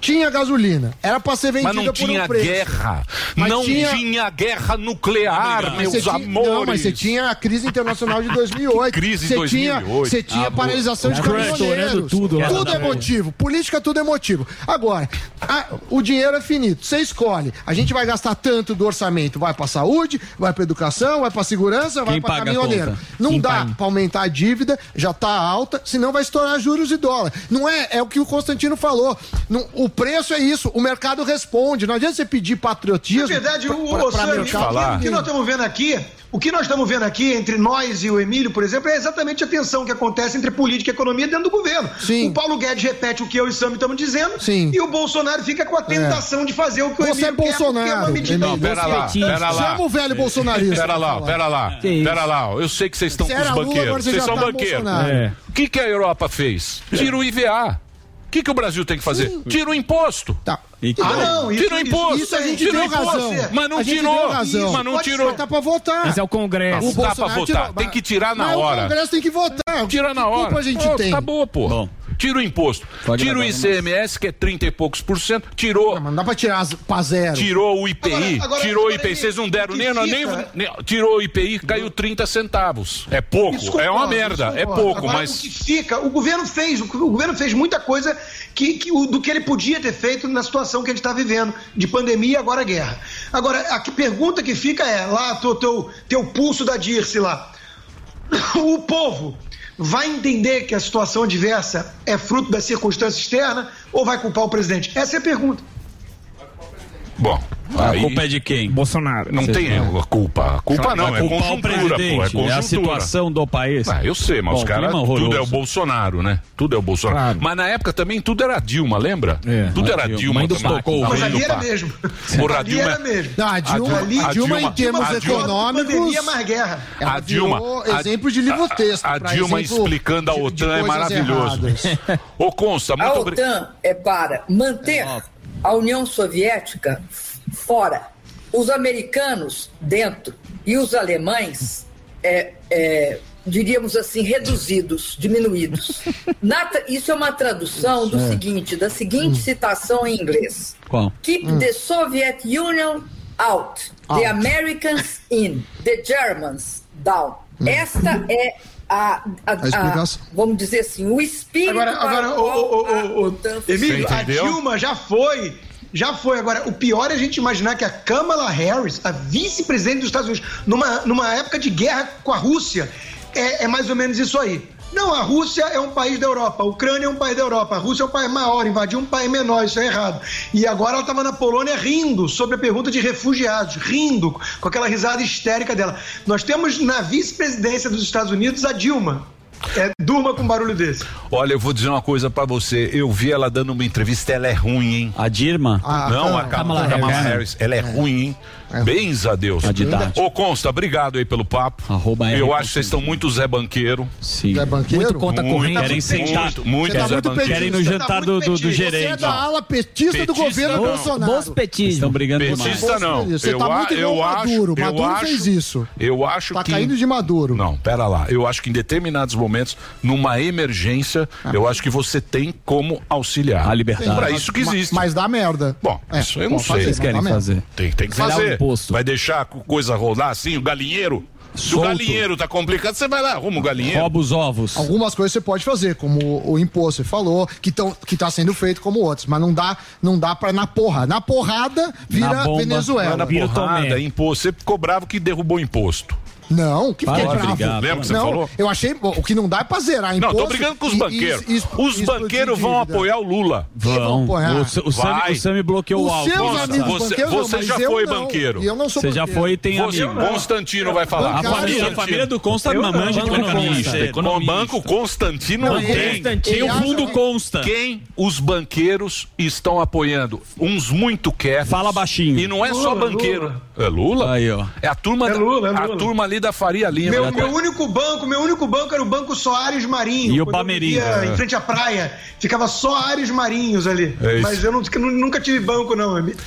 Tinha gasolina, era pra ser vendida Mas não por um tinha preço. guerra. Mas não tinha- tinha... guerra nuclear, Mas meus tinha- amores. Não, mas você tinha a crise internacional de 2008. Que crise você 2008? Tinha, você tinha Ah, paralisação de caminhoneiros. tudo lá. Tudo é motivo. Política, tudo é motivo. Agora, a- o dinheiro é finito. Você escolhe. A gente vai gastar tanto do orçamento. Vai pra saúde, vai pra educação, vai pra segurança, vai Quem pra paga a caminhoneiro. Não Quem dá paga? pra aumentar a dívida, já tá alta, senão vai estourar juros e dólar. Não é, é o que o Constantino falou. Não- o preço é isso, o mercado responde. Não adianta você pedir patriotismo. Na verdade, o, pra- o, pra Sam, mercado. o que nós estamos vendo aqui, o que nós estamos vendo aqui entre nós e o Emílio, por exemplo, é exatamente a tensão que acontece entre política e economia dentro do governo. O Paulo Guedes repete o que eu e o Sam estamos dizendo e o Bolsonaro fica com a tentação de fazer o que o Você Emílio é Bolsonaro, quer, é uma medida Não, pera lá, pera lá. Chama o velho bolsonarista. Pera lá, pra falar. pera lá, pera lá. Eu sei que vocês estão com os banqueiros. Vocês já são tá banqueiros. Bolsonaro. É. O que, que a Europa fez? Tira o IVA. O que, que o Brasil tem que fazer? Tira o imposto. Tá. Ah, não, isso- tira o imposto. Isso a gente tira deu o imposto. razão. Mas não tirou. razão. Mas não Pode tirou. ser, Tá pra votar. Mas é o Congresso. Não O dá pra votar. tirou- Tem que tirar na Mas hora. O Congresso tem que votar. Tira na Que hora. culpa a gente Pô, tem? Acabou, pô. Tira o imposto. Pode Tira o ICMS, que é 30 e poucos por cento. Tirou. Não dá pra tirar as- pra zero. Tirou o IPI. Agora- agora- tirou o agora IPI. ele- Vocês não deram o nem, nem, fica- nem- Tirou o IPI, caiu 30 centavos. É pouco. Isso é uma concordo, merda. isso É concordo. pouco, Agora, mas. O que fica, o governo fez, o, o governo fez muita coisa que, que o- do que ele podia ter feito na situação que a gente está vivendo, de pandemia e agora guerra. Agora, a que pergunta que fica é: lá, teu, teu, teu pulso da Dirce lá. O povo vai entender que a situação adversa é fruto da circunstância externa ou vai culpar o presidente? Essa é a pergunta. Bom. A aí- culpa é de quem? Bolsonaro. Não tem a culpa. A culpa não, é o conjuntura, pô. É presidente, conjuntura. é a situação do país. Ah, eu sei, mas Bom, os caras. Tudo é o Bolsonaro, né? Tudo é o Bolsonaro. Mas na época também tudo era Dilma, lembra? tudo era Dilma. Dilma. Do também. Paco. Não, Mas ali era mesmo. Porra, a ali Dilma- era mesmo. Não, a Dilma, Ali- a Dilma, em termos a Dilma- econômicos. Pandemia mais guerra. A Dilma- a- exemplo de livro texto. A Dilma explicando a OTAN é maravilhoso. Ô, Consta, A muito obrigado. OTAN é para manter a União Soviética fora. os americanos dentro e os alemães, é, é, diríamos assim, reduzidos, diminuídos. Na isso é uma tradução do seguinte, da seguinte citação em inglês. Qual? Keep the Soviet Union out, the Americans in, the Germans down. Esta é a, a- a- vamos dizer assim, o espírito Agora, agora o o, o, Emílio, a Dilma já foi. Já foi. Agora, o pior é a gente imaginar que a Kamala Harris, a vice-presidente dos Estados Unidos, numa, numa época de guerra com a Rússia, é, é mais ou menos isso aí. Não, a Rússia é um país da Europa, a Ucrânia é um país da Europa, a Rússia é um país maior, invadiu um país menor, isso é errado. E agora ela estava na Polônia rindo sobre a pergunta de refugiados, rindo, com aquela risada histérica dela. Nós temos na vice-presidência dos Estados Unidos a Dilma. É, durma com um barulho desse. Olha, eu vou dizer uma coisa pra você. Eu vi ela dando uma entrevista, ela é ruim, hein? A Dirma? Não, a Kamala, Kamala Harris. Ela é ruim, hein? Bens a Deus. Ô, Consta, obrigado aí pelo papo. eu acho que vocês estão muito Zé Banqueiro. Sim. Zé Banqueiro? Muito conta corrente. Querem sentar. Muito, muito tá Zé muito Banqueiro. Querem no você jantar muito do- do- do gerente. Você é da ala petista, do Petista governo não. Bolsonaro. Bons petismos. Estão brigando Petista demais. não. Você eu, tá muito eu acho, Maduro. eu Maduro acho, fez isso. Eu acho Tá que caindo de Maduro. Não, pera lá. Eu acho que em determinados momentos, numa emergência, eu acho que você tem como auxiliar. A liberdade. Para isso que existe. Mas dá merda. Bom, É, isso eu não sei. fazer, Vocês querem fazer? Tem, que o fazer. Vai deixar a coisa rodar assim, o galinheiro? Se o Solto. galinheiro tá complicado, você vai lá, arruma o galinheiro. Rouba os ovos. Algumas coisas você pode fazer, como o, o imposto, você falou, que, tão, que tá sendo feito como outros, mas não dá, não dá pra na porra. Na porrada vira Não é Venezuela. na porrada, imposto. Você ficou bravo que derrubou o imposto. Não, que fiquei de bravo. brigar, Lembra que você não, falou? Eu achei, o que não dá é pra zerar Não, imposto. tô brigando com os e- e- banqueiros. e- e- os banqueiros vão apoiar o Lula. Vão. apoiar. O, o, Sami, Vai. o Sami bloqueou o álcool. amigos você- banqueiros não, você mas já foi não. banqueiro. E eu não sou Você já banqueiro. foi e tem Você, amigo. Constantino vai falar. A família, a família do Consta Eu não não, manja de economista. Com Banco Constantino não, Não, tem. Constantino. Tem o fundo Consta. Quem os banqueiros estão apoiando? Uns muito quietos. Fala baixinho. E não é só banqueiro. É Lula? Aí, ó. É a turma, É Lula, é a Lula. turma ali da Faria Lima. Meu, Já meu único banco, meu único banco era o Banco Soares Marinho. E o Palmeirinho. vivia É. Em frente à praia. Ficava só Ares Marinhos ali. É. Mas eu não- nunca tive banco, não. amigo.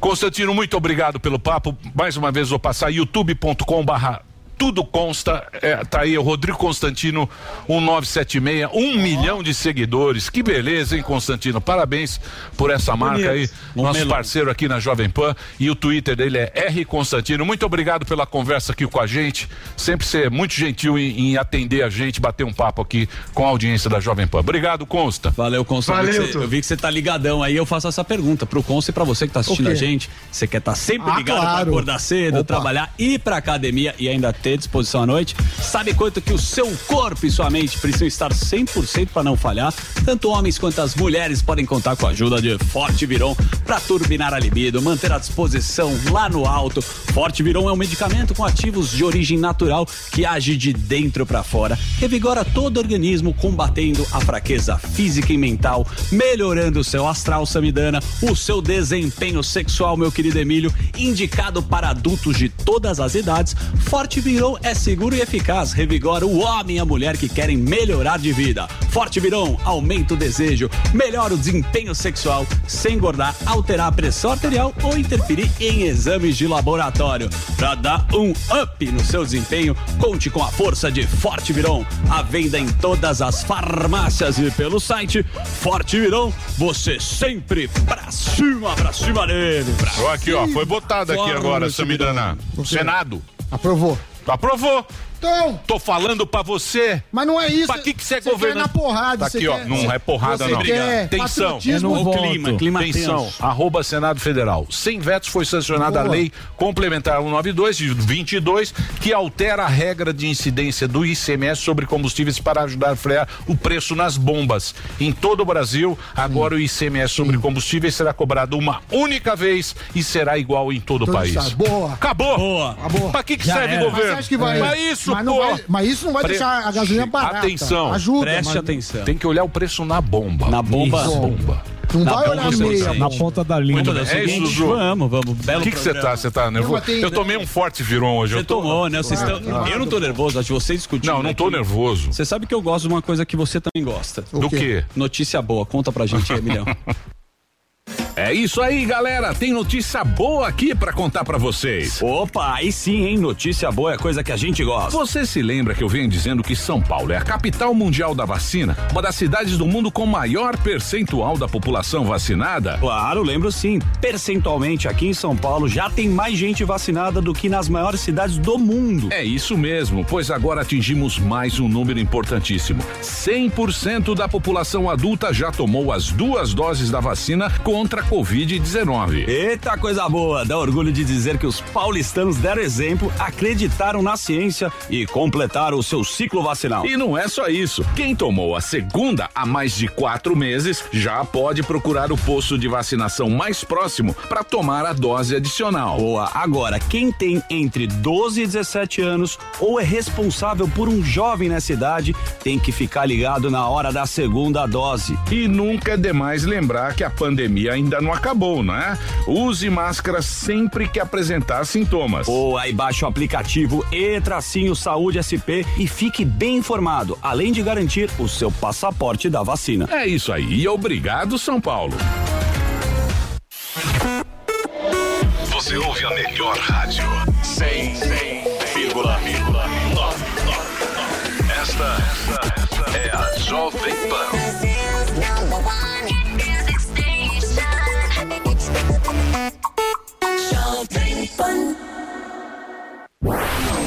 Constantino, muito obrigado pelo papo. Mais uma vez vou passar youtube.com barra tudo consta, é, tá aí o Rodrigo Constantino 1976, um milhão de seguidores, que beleza, hein Constantino, parabéns por essa marca aí, Um nosso melão. parceiro aqui na Jovem Pan e o Twitter dele é R Constantino, muito obrigado pela conversa aqui com a gente, sempre ser muito gentil em, em atender a gente, bater um papo aqui com a audiência da Jovem Pan, obrigado Consta. Valeu, Consta. Valeu, eu, vi que você, Tuto. eu vi que você tá ligadão aí. Eu faço essa pergunta pro Consta e pra você que tá assistindo a gente. Você quer estar sempre Ah, ligado pra claro. acordar cedo, Opa. trabalhar, ir pra academia e ainda ter disposição à noite? Sabe quanto que o seu corpo e sua mente precisam estar 100% para não falhar? Tanto homens quanto as mulheres podem contar com a ajuda de Forte Viron para turbinar a libido, manter a disposição lá no alto. Forte Viron é um medicamento com ativos de origem natural que age de dentro para fora, revigora todo o organismo, combatendo a fraqueza física e mental, melhorando o seu astral samidana, o seu desempenho sexual, meu querido Emílio, indicado para adultos de todas as idades. Forte Viron é seguro e eficaz, revigora o homem e a mulher que querem melhorar de vida. Forte Viron aumenta o desejo, melhora o desempenho sexual, sem engordar, alterar a pressão arterial ou interferir em exames de laboratório. Para dar um up no seu desempenho, conte com a força de Forte Viron. A venda em todas as farmácias e pelo site Forte Viron. Você sempre pra cima, pra cima dele. Pra Aqui, ó, foi botado aqui agora. Samidana. Senado. Aprovou. Aprovou. Então, Tô falando pra você. mas não é isso. Pra que que você é governante? na porrada. Tá aqui, ó. quer- Não é porrada, você não. Quer Tensão. patriotismo. É no clima, clima Tensão. tenso. Arroba Senado Federal. Sem vetos foi sancionada a Boa. lei complementar 192 de 22 que altera a regra de incidência do ICMS sobre combustíveis para ajudar a frear o preço nas bombas. Em todo o Brasil, agora o ICMS sobre combustíveis será cobrado uma única vez e será igual em todo o Todo país. estado. Boa. Acabou. Boa. Acabou. Pra que, que Já serve era. Mas governo? você acha que vai- Pra isso, mas pô. vai- mas isso não vai Pre- deixar a gasolina barata. Atenção. Ajuda, Preste mas- atenção. Tem que olhar o preço na bomba. Na bomba. Isso. bomba. Não Na vai olhar você meia. Na ponta da língua. Vamos fazer o É isso, Ju. Vamos, vamos. O Belo que que você tá? Você tá nervoso? Eu tomei um forte virão hoje. Você tomou, né? Vocês Ah, tão- claro. Eu não tô nervoso, acho que vocês discutindo. Não, não tô aqui. nervoso. Você sabe que eu gosto de uma coisa que você também gosta. Do quê? Notícia boa, conta pra gente aí, Emilhão. É isso aí, galera. Tem notícia boa aqui pra contar pra vocês. Opa, aí sim, hein? Notícia boa é coisa que a gente gosta. Você se lembra que eu venho dizendo que São Paulo é a capital mundial da vacina? Uma das cidades do mundo com maior percentual da população vacinada? Claro, lembro sim. Percentualmente, aqui em São Paulo já tem mais gente vacinada do que nas maiores cidades do mundo. É isso mesmo, pois agora atingimos mais um número importantíssimo. 100% da população adulta já tomou as duas doses da vacina contra a Covid-19. Eita coisa boa! Dá orgulho de dizer que os paulistanos deram exemplo, acreditaram na ciência e completaram o seu ciclo vacinal. E não é só isso. Quem tomou a segunda há mais de quatro meses já pode procurar o posto de vacinação mais próximo para tomar a dose adicional. Boa. Agora, quem tem entre 12 e 17 anos ou é responsável por um jovem nessa idade tem que ficar ligado na hora da segunda dose. E nunca é demais lembrar que a pandemia ainda não acabou, né? Use máscara sempre que apresentar sintomas. Ou aí baixe o aplicativo e tracinho Saúde SP e fique bem informado, além de garantir o seu passaporte da vacina. É isso aí. E obrigado, São Paulo. Você ouve a melhor rádio. 100,9. Esta, esta é a Jovem Pan.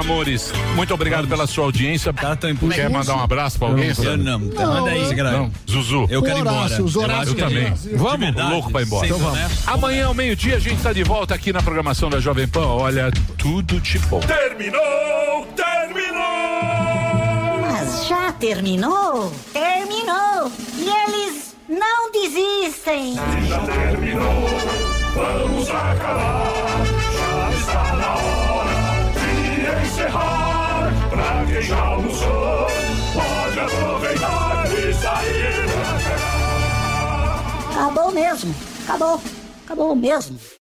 Amores. Muito obrigado pela sua audiência. Quer mandar um abraço pra alguém? Eu não. Manda aí. Não. Zuzu. Eu quero ir embora. Horácio, os Eu também. Vamos? De verdade, Louco pra ir embora. Então vamos. Amanhã ao meio-dia a gente tá de volta aqui na programação da Jovem Pan. Olha, tudo de bom. Terminou! Terminou! Mas já terminou? Terminou! E eles não desistem! Já terminou, vamos acabar. Quem já almoçou, pode aproveitar e sair pra cá. Acabou mesmo! Acabou! Acabou mesmo!